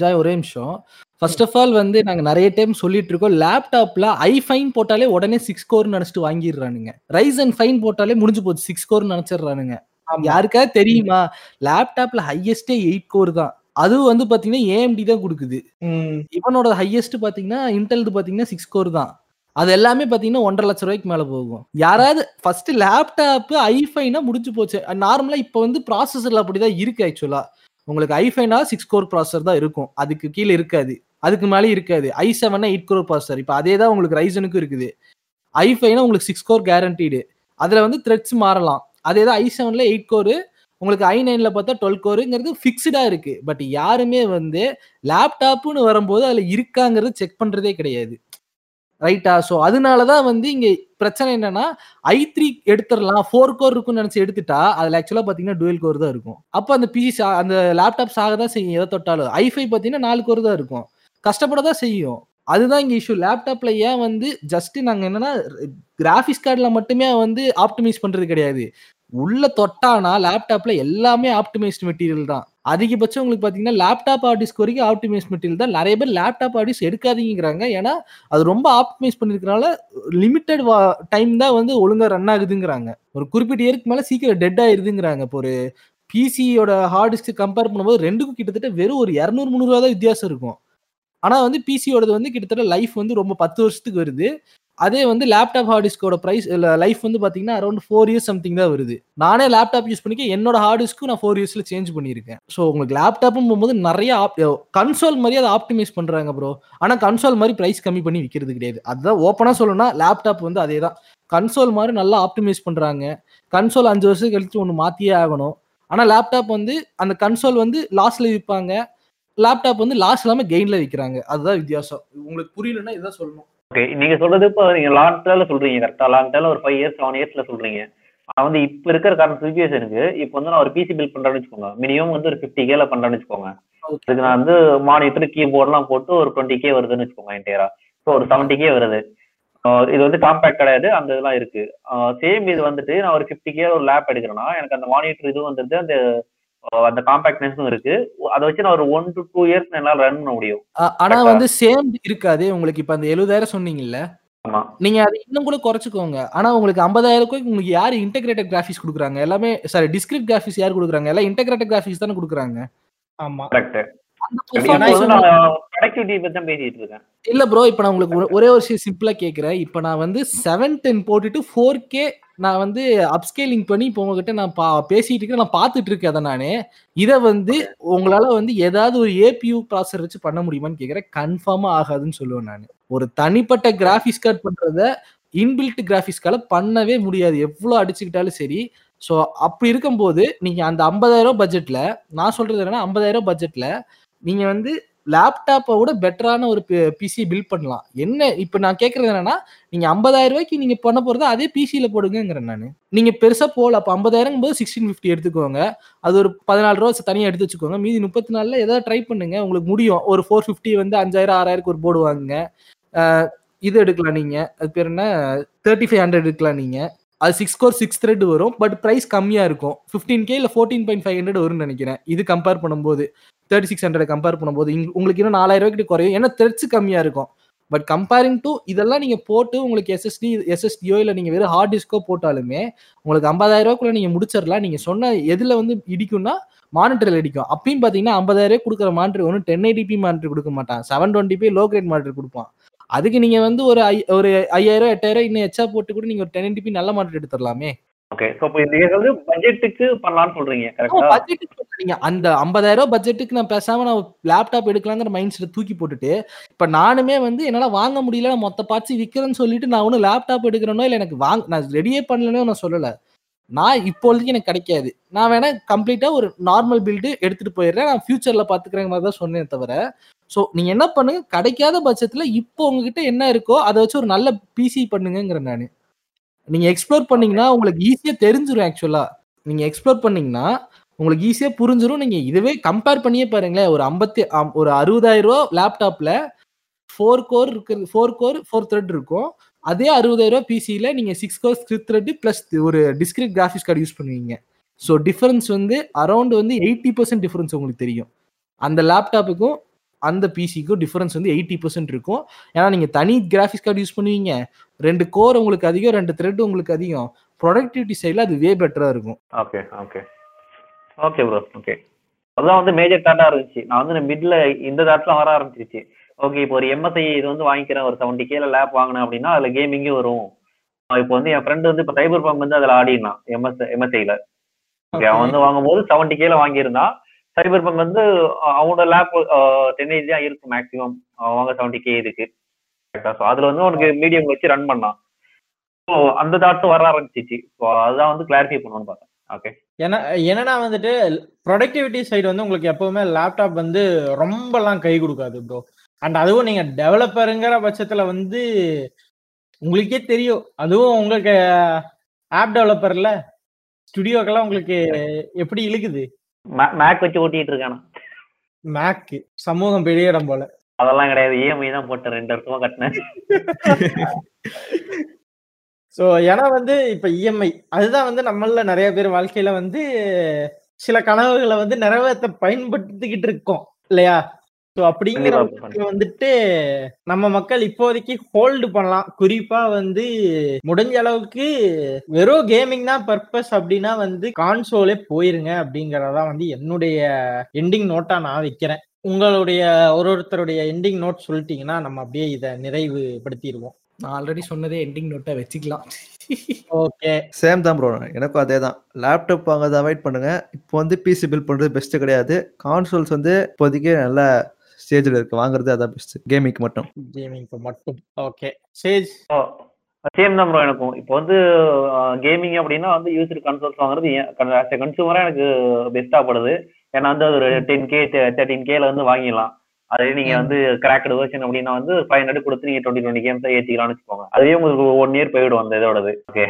ஜாய் ஒரே நிமிஷம். ஃபர்ஸ்ட் ஆஃப் ஆல் வந்து நாங்க நிறைய டைம் சொல்லிட்டு இருக்கோம். லேப்டாப்ல ஐ ஃபைன் போட்டாலே உடனே சிக்ஸ் கோர் நினைச்சிட்டு வாங்கிடுறானுங்க. ரைஸ் அண்ட் ஃபைன் போட்டாலே முடிஞ்சு போச்சு. சிக்ஸ் கோர் நினைச்சிடுறானுங்க. யாருக்காவது தெரியுமா? லேப்டாப்ல ஹையஸ்டே எயிட் கோர் தான். அதுவும் வந்து பாத்தீங்கன்னா ஏஎம்டி தான் கொடுக்குது. இவனோட ஹையஸ்ட் பாத்தீங்கன்னா இன்டெல்து பாத்தீங்கன்னா சிக்ஸ் கோர் தான். அது எல்லாமே பாத்தீங்கன்னா ஒன்றரை லட்சம் ரூபாய்க்கு மேல போகும். யாராவது ஃபர்ஸ்ட் லேப்டாப் ஐஃபைனா முடிஞ்சு போச்சு. நார்மலா இப்ப வந்து ப்ராசஸர்ல அப்படிதான் இருக்கு ஆக்சுவலா உங்களுக்கு ஐஃபைனா சிக்ஸ் கோர் ப்ராசர் தான் இருக்கும். அதுக்கு கீழே இருக்காது. அதுக்கு மேலே இருக்காது. ஐ செவன்னா எயிட் கோர் ப்ராசர் இப்போ அதே தான் உங்களுக்கு ரைசனுக்கும் இருக்குது. ஐஃபைனா உங்களுக்கு சிக்ஸ் கோர் கேரண்டீடு அதில் வந்து த்ரெட்ஸ் மாறலாம். அதே தான் ஐ செவனில் எயிட் கோரு உங்களுக்கு ஐ நைனில் பார்த்தா டுவெல் கோருங்கிறது ஃபிக்ஸ்டாக இருக்குது பட் யாருமே வந்து லேப்டாப்புன்னு வரும்போது அதில் இருக்காங்கிறது செக் பண்ணுறதே கிடையாது. ரைட்டா? ஸோ அதனால தான் வந்து இங்கே பிரச்சனை என்னன்னா ஐ த்ரீ எடுத்துடலாம் ஃபோர் கோர் இருக்கும்னு நினச்சி எடுத்துட்டா அதில் ஆக்சுவலாக பார்த்தீங்கன்னா டுவெல் கோர் தான் இருக்கும். அப்போ அந்த பிசி அந்த லேப்டாப் சாக தான் செய்யும் எதை தொட்டாலும். ஐஃபை பார்த்தீங்கன்னா நாலு கோர் தான் இருக்கும். கஷ்டப்பட தான் செய்யும். அதுதான் இங்கே இஷ்யூ லேப்டாப்பில் ஏன் வந்து ஜஸ்ட்டு நாங்கள் என்னென்னா கிராஃபிக்ஸ் கார்டில் மட்டுமே வந்து ஆப்டிமைஸ் பண்ணுறது கிடையாது. உள்ள தொட்டானா லேப்டாப்பில் எல்லாமே ஆப்டிமைஸ்டு மெட்டீரியல் தான். அதிகபட்சம் உங்களுக்கு பார்த்தீங்கன்னா லேப்டாப் ஆர்டிஸ்க்கு வரைக்கும் ஆப்டிமைஸ் மெட்டீரியல் தான். நிறைய பேர் லேப்டாப் ஆர்டிஸ்ட் எடுக்காதீங்கிறாங்க. ஏன்னா அது ரொம்ப ஆப்டிமைஸ் பண்ணிருக்கனால லிமிட்டட் டைம் தான் வந்து ஒழுங்கா ரன் ஆகுதுங்கிறாங்க. ஒரு குறிப்பிட்ட இயருக்கு மேலே சீக்கிரம் டெட் ஆயிருதுங்கிறாங்க. இப்போ ஒரு பிசியோட ஹார்ட் டிஸ்க் கம்பேர் பண்ணும்போது ரெண்டுக்கும் கிட்டத்தட்ட வெறும் ஒரு இரநூறு முந்நூறுவா தான் வித்தியாசம் இருக்கும். ஆனால் வந்து பிசியோடது வந்து கிட்டத்தட்ட லைஃப் வந்து ரொம்ப பத்து வருஷத்துக்கு வருது. அதே வந்து லேப்டாப் ஹார்ட் டிஸ்கோட ப்ரைஸ் லைஃப் வந்து பார்த்தீங்கன்னா அரௌண்ட் ஃபோர் இயர்ஸ் சம்திங் தான் வருது. நானே லேப்டாப் யூஸ் பண்ணிக்க என்னோட ஹார்ட் டிஸ்க்கும் நான் ஃபோர் இயர்ஸில் சேஞ்ச் பண்ணியிருக்கேன். ஸோ உங்களுக்கு லேப்டாப்பும் போகும்போது நிறைய கன்சோல் மாதிரி அதை ஆப்டிமைஸ் பண்ணுறாங்க ப்ரோ ஆனால் கன்சோல் மாதிரி ப்ரைஸ் கம்மி பண்ணி விற்கிறது கிடையாது. அதுதான் ஓப்பனாக சொல்லணும்னா லேப்டாப் வந்து அதே தான். கன்சோல் மாதிரி நல்லா ஆப்டிமைஸ் பண்ணுறாங்க கன்சோல் அஞ்சு வருஷம் கழித்து ஒன்று மாற்றியே ஆகணும். ஆனால் லேப்டாப் வந்து அந்த கன்சோல் வந்து லாஸ்ட்ல விற்பாங்க லேப்டாப் வந்து லாஸ் இல்லாமல் கெயினில் விற்கிறாங்க அதுதான் வித்தியாசம். உங்களுக்கு புரியலன்னா இதான் சொல்லணும். ஓகே நீங்க சொல்றது இப்போ நீங்க லாங் டேர்ல சொல்றீங்க கரெக்டா லாங் டேர்ல ஒரு ஃபைவ் இயர்ஸ் செவன் இயர்ஸ்ல சொல்றீங்க. நான் வந்து இப்போ இருக்கிற கரண்ட் சுச்சுவேஷனுக்கு இப்போ வந்து நான் ஒரு பிசி பில் பண்றேன்னு வச்சுக்கோங்க. மினிமம் வந்து ஒரு ஃபிஃப்டி கேல பண்றேன்னு வச்சுக்கோங்க. இதுக்கு நான் வந்து மானிட்டர் கீபோர்ட்லாம் போட்டு ஒரு டுவெண்ட்டி கே வருதுன்னு வச்சுக்கோங்க என்டையரா ஸோ ஒரு செவன்ட்டி கே வருது. இது வந்து காம்பேக்ட் கிடையாது அந்த இதெல்லாம் இருக்கு. சேம் இது வந்துட்டு நான் ஒரு ஃபிஃப்டி கே ஒரு லேப் எடுக்கிறேன்னா எனக்கு அந்த மானிட்டர் இதுவும் வந்துட்டு அந்த அந்த காம்பேக்ட்னஸும் இருக்கு. அதை வச்சு நான் ஒரு ஒன் டு டூ இயர்ஸ் என்னால் ரன் பண்ண முடியும். ஆனா? வந்து சேம் இருக்காது. உங்களுக்கு இப்ப அந்த எழுபதாயிரம் சொன்னீங்கல்ல? ஆமா. நீங்க அதை இன்னும் கூட குறைச்சுக்கோங்க. ஆனா உங்களுக்கு ஐம்பதாயிரம் உங்களுக்கு யாரு இன்டெகிரேட்டட் கிராஃபிக்ஸ் கொடுக்குறாங்க? எல்லாமே சாரி டிஸ்கிரிட் கிராஃபிக்ஸ் யார் கொடுக்குறாங்க? எல்லாம் இன்டெகிரேட்டட் கிராஃபிக்ஸ் தானே கொடுக்குறாங்க. ஆமா. கரெக்ட் இல்ல ப்ரோ இப்ப நான் உங்களுக்கு ஒரு- ஒரே சிம்பிளா கேக்குறேன். இப்ப நான் வந்து செவன் டென் போட்டுட்டு ஃபோர் கே நான் வந்து அப்ஸ்கேலிங் பண்ணி இப்போ உங்ககிட்ட நான் பா பேசிட்டு இருக்கேன். நான் பார்த்துட்டு இருக்கேன் அதை நானு. இதை வந்து உங்களால வந்து ஏதாவது ஒரு ஏபியூ ப்ராசர் வச்சு பண்ண முடியுமான்னு கேக்குறேன். கன்ஃபார்மா ஆகாதுன்னு சொல்லுவேன் நான். ஒரு தனிப்பட்ட கிராஃபிக்ஸ் கார்டு பண்றத இன்பில்ட் கிராஃபிக்ஸ் கார்டு பண்ணவே முடியாது. எவ்வளவு அடிச்சுக்கிட்டாலும் சரி. ஸோ அப்படி இருக்கும்போது நீங்க அந்த ஐம்பதாயிரம் பட்ஜெட்ல நான் சொல்றது என்னன்னா ஐம்பதாயிரம் பட்ஜெட்ல நீங்க வந்து லேப்டாப்பை விட பெட்டரான ஒரு பிசி பில்ட் பண்ணலாம். என்ன இப்போ நான் கேட்கறது என்னன்னா நீங்க ஐம்பதாயிரம் ரூபாய்க்கு நீங்க பண்ண போறது அதே பிசியில போடுங்கிறேன் நான். நீங்க பெருசா போகல அப்போ ஐம்பதாயிரம் போது சிக்ஸ்டீன் ஃபிஃப்டி எடுத்துக்கோங்க. அது ஒரு பதினாலு ரூபா தனியாக எடுத்து வச்சுக்கோங்க. மீதி முப்பத்தி நாலுல ஏதாவது ட்ரை பண்ணுங்க உங்களுக்கு முடியும். ஒரு ஃபோர் ஃபிஃப்டி வந்து அஞ்சாயிரம் ஆறாயிரக்கு ஒரு போர்டு வாங்குங்க. இது எடுக்கலாம் நீங்க. அது பேர் என்ன? தேர்ட்டி ஃபைவ் ஹண்ட்ரட் எடுக்கலாம் நீங்க. அது சிக்ஸ் கோர் சிக்ஸ் த்ரெட் வரும். பட் ப்ரைஸ் கம்மியாக இருக்கும். ஃபிஃப்டீன் கே இல்லை ஃபோர்டீன் பாயிண்ட் ஃபைவ் ஹண்ட்ரட் வரும்னு நினைக்கிறேன். இது கம்பேர் பண்ணும்போது தேர்ட்டி சிக்ஸ் ஹண்ட்ரட் கம்பேர் பண்ணும்போது உங்களுக்கு இன்னும் நாலாயிரம் ரூபாய்க்கு குறையும். ஏன்னா த்ரெட்ஸ் கம்மியாக இருக்கும். பட் கம்பேரிங் டு இதெல்லாம் நீங்கள் போட்டு உங்களுக்கு எஸ்எஸ்டி எஸ்எஸ்டியோ இல்லை நீங்கள் வெறும் ஹார்ட் டிஸ்கோ போட்டாலுமே உங்களுக்கு ஐம்பதாயிரம் ரூபாய்க்குள்ள முடிச்சிடலாம். நீங்கள் சொன்ன எதில் வந்து இடிக்கும்னா மானிட்டரில் இடிக்கும். அப்பயும் பார்த்தீங்கன்னா ஐம்பதாயிரம் கொடுக்குற மானிட்டர் ஒன்றும் டென் ஐடிபி மானிட்டர் கொடுக்க மாட்டான். Seven twenty P low grade monitor கொடுப்பான். அதுக்கு நீங்க வந்து ஒரு ஐ ஒரு ஐயாயிரம் எட்டாயிரம் இன்னும் எச்சா போட்டு கூட நீங்க ஒரு டென் எயிட்டிபி நல்ல மானிட்டர் எடுத்துடலாமே. ஓகே. இப்போ பட்ஜெட்டுக்கு பண்ணலாம்னு சொல்றீங்க பட்ஜெட்டுக்கு நீங்க அந்த ஐம்பதாயிரம் ரூபாய் பட்ஜெட்டுக்கு நான் பேசாம நான் லேப்டாப் எடுக்கலாங்கிற மைண்ட் செட் தூக்கி போட்டுட்டு இப்ப நானுமே வந்து என்னால வாங்க முடியல நான் மொத்த பார்ட்ஸ் விற்கிறேன்னு சொல்லிட்டு நான் ஒன்றும் லேப்டாப் எடுக்கிறேனோ இல்லை எனக்கு வாங்க நான் ரெடியே பண்ணலன்னு நான் சொல்லல. நான் இப்போதைக்கு எனக்கு கிடைக்காது. நான் வேணா கம்ப்ளீட்டா ஒரு நார்மல் பில்டு எடுத்துட்டு போயிடுறேன். நான் ஃபியூச்சர்ல பாத்துக்கிறேன் மாதிரி தான் சொன்னேன் தவிர ஸோ நீங்க என்ன பண்ணுங்க? கிடைக்காத பட்சத்துல இப்போ உங்ககிட்ட என்ன இருக்கோ அதை வச்சு ஒரு நல்ல பிசி பண்ணுங்கிறேன் நான். நீங்க எக்ஸ்ப்ளோர் பண்ணீங்கன்னா உங்களுக்கு ஈஸியா தெரிஞ்சிரும் ஆக்சுவலா நீங்க எக்ஸ்ப்ளோர் பண்ணீங்கன்னா உங்களுக்கு ஈஸியா புரிஞ்சிரும். நீங்க இதுவே கம்பேர் பண்ணியே பாருங்களேன். ஒரு ஐம்பத்தி அம்- ஒரு அறுபதாயிரம் ரூபா லேப்டாப்ல ஃபோர் கோர் இருக்கு ஃபோர் கோர் ஃபோர் த்ரெட் இருக்கும். அதே அறுபதாயிரம் ரூபா பிசியில் நீங்க six core script thread plus ஒரு டிஸ்கிரிட் கிராஃபிக்ஸ் கார்டு யூஸ் பண்ணுவீங்க. ஸோ டிஃபரன்ஸ் வந்து அரௌண்ட் வந்து எயிட்டி பர்சன்ட் டிஃபரன்ஸ் உங்களுக்கு தெரியும். அந்த லேப்டாப்புக்கும் அந்த பிசிக்கும் டிஃபரன்ஸ் வந்து எயிட்டி பர்சன்ட் இருக்கும். ஏன்னா நீங்க தனி கிராஃபிக்ஸ் கார்டு யூஸ் பண்ணுவீங்க. ரெண்டு கோர் உங்களுக்கு அதிகம் ரெண்டு த்ரெட் உங்களுக்கு அதிகம். ப்ரொடக்டிவிட்டி சைடில் அது வே பெட்டராக இருக்கும். Okay okay okay bro okay அதுதான் வந்து மேஜர் தாட்டா இருந்துச்சு. நான் வந்து மிட்ல இந்த தாட்லாம் வர ஆரம்பிச்சிருச்சு. ஓகே இப்போ ஒரு எம்எஸ்ஐ இது வந்து வாங்கிக்கிறேன். ஒரு செவன்ட்டி கேல லேப் வாங்கினேன் அப்படின்னா அதில் கேமிங்கே வரும். இப்போ வந்து என் ஃப்ரெண்டு வந்து இப்போ சைபர் பங்க் வந்து அதில் ஆடினான் எம்எஸ் எம்எஸ்ஐல ஓகே அவன் வந்து வாங்கும்போது செவன்ட்டி கேல வாங்கியிருந்தான். சைபர் பங்க் வந்து அவனோட லேப் டென் ஏஜ் தான் இருக்கும் மேக்ஸிமம் வாங்க செவன்ட்டி கே கரெக்டா ஸோ அதில் வந்து அவனுக்கு மீடியம் வச்சு ரன் பண்ணான். ஸோ அந்த தாட்ஸும் வர ஆரம்பிச்சிச்சு. ஸோ அதுதான் வந்து கிளாரிஃபை பண்ணணும்னு பார்த்தேன். ஓகே ஏன்னா என்னன்னா வந்துட்டு ப்ரொடக்டிவிட்டி சைடு வந்து உங்களுக்கு எப்பவுமே லேப்டாப் வந்து ரொம்பலாம் கை கொடுக்காது ப்ரோ அண்ட் அதுவும் நீங்க டெவலப்பருங்கிற பட்சத்துல வந்து உங்களுக்கே தெரியும். அதுவும் உங்களுக்கு ஆப் டெவலப்பர்ல ஸ்டுடியோக்கெல்லாம் உங்களுக்கு எப்படி இழுக்குது? மேக் வச்சு ஓட்டிட்டு இருக்கானா? மேக் சமூகம் பெரிய இடம் போல. அதெல்லாம் கிடையாது. இஎம்ஐ தான் போட்டேன். ரெண்டு வருஷமா கட்டினேன். <laughs> ஸோ ஏன்னா வந்து இப்ப இஎம்ஐ அதுதான் வந்து நம்மள நிறைய பேர் வாழ்க்கையில வந்து சில கனவுகளை வந்து நிறைவேற்ற பயன்படுத்திக்கிட்டு இருக்கோம். இல்லையா? ஸோ அப்படிங்கிற வந்துட்டு நம்ம மக்கள் இப்போதைக்கு ஹோல்டு பண்ணலாம். குறிப்பா வந்து முடிஞ்ச அளவுக்கு வெறும் கேமிங் தான் பர்பஸ் அப்படின்னா வந்து கான்சோலே போயிருங்க அப்படிங்கறதா வந்து என்னுடைய எண்டிங் நோட்டா நான் வைக்கிறேன். உங்களுடைய ஒரு ஒருத்தருடைய எண்டிங் நோட் சொல்லிட்டீங்கன்னா நம்ம அப்படியே இதை நிறைவுபடுத்திடுவோம். நான் ஆல்ரெடி சொன்னதே எண்டிங் நோட்டை வச்சுக்கலாம். ஓகே சேம் தான் ப்ரோ எனக்கும் அதே தான். லேப்டாப் வாங்குறத அவாய்ட் பண்ணுங்க. இப்போ வந்து பிசி பில் பண்றது பெஸ்ட் கிடையாது. கான்சோல்ஸ் வந்து இப்போதைக்கு நல்ல ஸ்டேஜில் இருக்கு வாங்குறது அதான் பெஸ்ட் கேமிங்க்கு மட்டும். கேமிங்க்கு மட்டும். ஓகே சேஜ் சேம் தான் ப்ரோ எனக்கும். இப்போ வந்து கேமிங் அப்படின்னா வந்து யூசர் கன்சோல்ஸ் வாங்குறது ஆஸ் எ கன்சூமரா எனக்கு பெஸ்டா படுது. ஏன்னா வந்து அது ஒரு டென் கே தேர்ட்டின் கேல வந்து வாங்கிடலாம். அதே நீங்க வந்து கிராக்கடு வெர்ஷன் அப்படின்னா வந்து ஃபைவ் ஹண்ட்ரட் கொடுத்து நீங்க டுவெண்ட்டி டுவெண்ட்டி கேம்ஸ் ஏத்திக்கலாம்னு வச்சுக்கோங்க. அதுவே உங்களுக்கு ஒன் இயர் போயிடும் அந்த இதோடது. ஓகே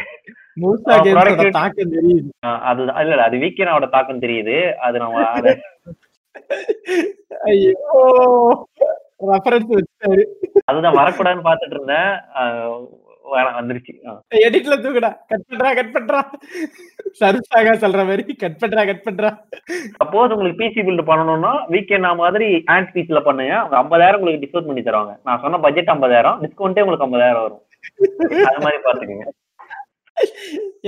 அது இல்ல இல்ல அது வீக்கெண்டோட தாக்கம் தெரியுது. அது நம்ம அதை <laughs> ஐயோ. அதுதான் வரக்கூடாதுன்னு பாத்துட்டு இருந்தேன். வந்துருச்சு. எடிட்ல தூக்குடா. கட் பண்றா கட் பண்றா. சர்சாக சொல்ற மாதிரி கட் பண்றா கட் பண்றா. சப்போஸ் உங்களுக்கு பிசி பில்ட் பண்ணணும்னா வீக்கெண்ட் மாதிரி ஆண்ட் பீஸ்ல பண்ணுங்க. அவங்க ஐம்பதாயிரம் உங்களுக்கு டிஸ்கவுண்ட் பண்ணி தருவாங்க. நான் சொன்ன பட்ஜெட் ஐம்பதாயிரம் டிஸ்கவுண்டே உங்களுக்கு ஐம்பதாயிரம் வரும். அது மாதிரி பாத்துக்கோங்க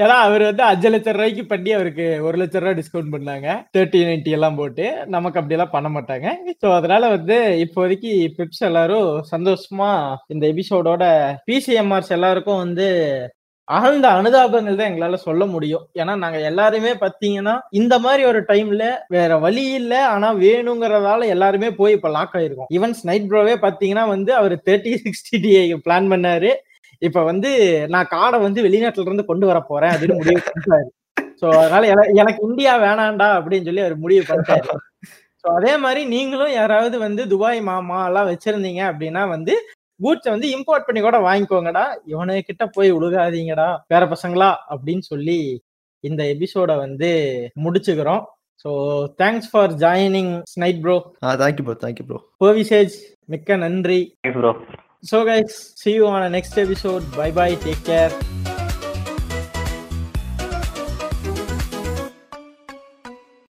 ஏன்னா அவர் வந்து அஞ்சு லட்சம் ரூபாய்க்கு பண்ணி அவருக்கு ஒரு லட்ச ரூபாய் டிஸ்கவுண்ட் பண்ணாங்க. தேர்ட்டி நைன்டி எல்லாம் போட்டு. நமக்கு அப்படியெல்லாம் பண்ண மாட்டாங்க. ஸோ அதனால வந்து இப்போதைக்கு பிப்ஸ் எல்லாரும் சந்தோஷமா இந்த எபிசோடோட பிசிஎம்ஆர்ஸ் எல்லாருக்கும் வந்து ஆழ்ந்த அனுதாபங்கள் தான் எங்களால சொல்ல முடியும். ஏன்னா நாங்க எல்லாருமே பாத்தீங்கன்னா இந்த மாதிரி ஒரு டைம்ல வேற வழி இல்ல. ஆனா வேணுங்கிறதால எல்லாருமே போய் இப்ப லாக் ஆயிருக்கோம். ஈவன்ஸ் நைட் ப்ரோவே பாத்தீங்கன்னா வந்து அவர் தேர்ட்டி சிக்ஸ்டி டிஐ பிளான் பண்ணாரு. இப்ப வந்து நான் காடை வந்து வெளிநாட்டுல இருந்து கொண்டு வர போறேன் அப்படின்னு முடிவு பண்ணிட்டாரு. சோ அதனால என- எனக்கு இந்தியா வேணாண்டா அப்படின்னு சொல்லி அவர் முடிவு பண்ணிட்டாரு. சோ அதே மாதிரி நீங்களும் யாராவது வந்து துபாய் மாமா எல்லாம் வச்சிருந்தீங்க அப்படின்னா வந்து கூட்ஸை வந்து இம்போர்ட் பண்ணி கூட வாங்கிக்கோங்கடா. இவனு கிட்ட போய் உழுகாதீங்கடா வேற பசங்களா அப்படின்னு சொல்லி இந்த எபிசோட வந்து முடிச்சுக்கிறோம். So thanks for joining ஸ்னைட் bro thank you bro thank you bro கோவிசேஜ் மிக்க நன்றி. Bro So guys, see you on the next episode. Bye bye. Take care.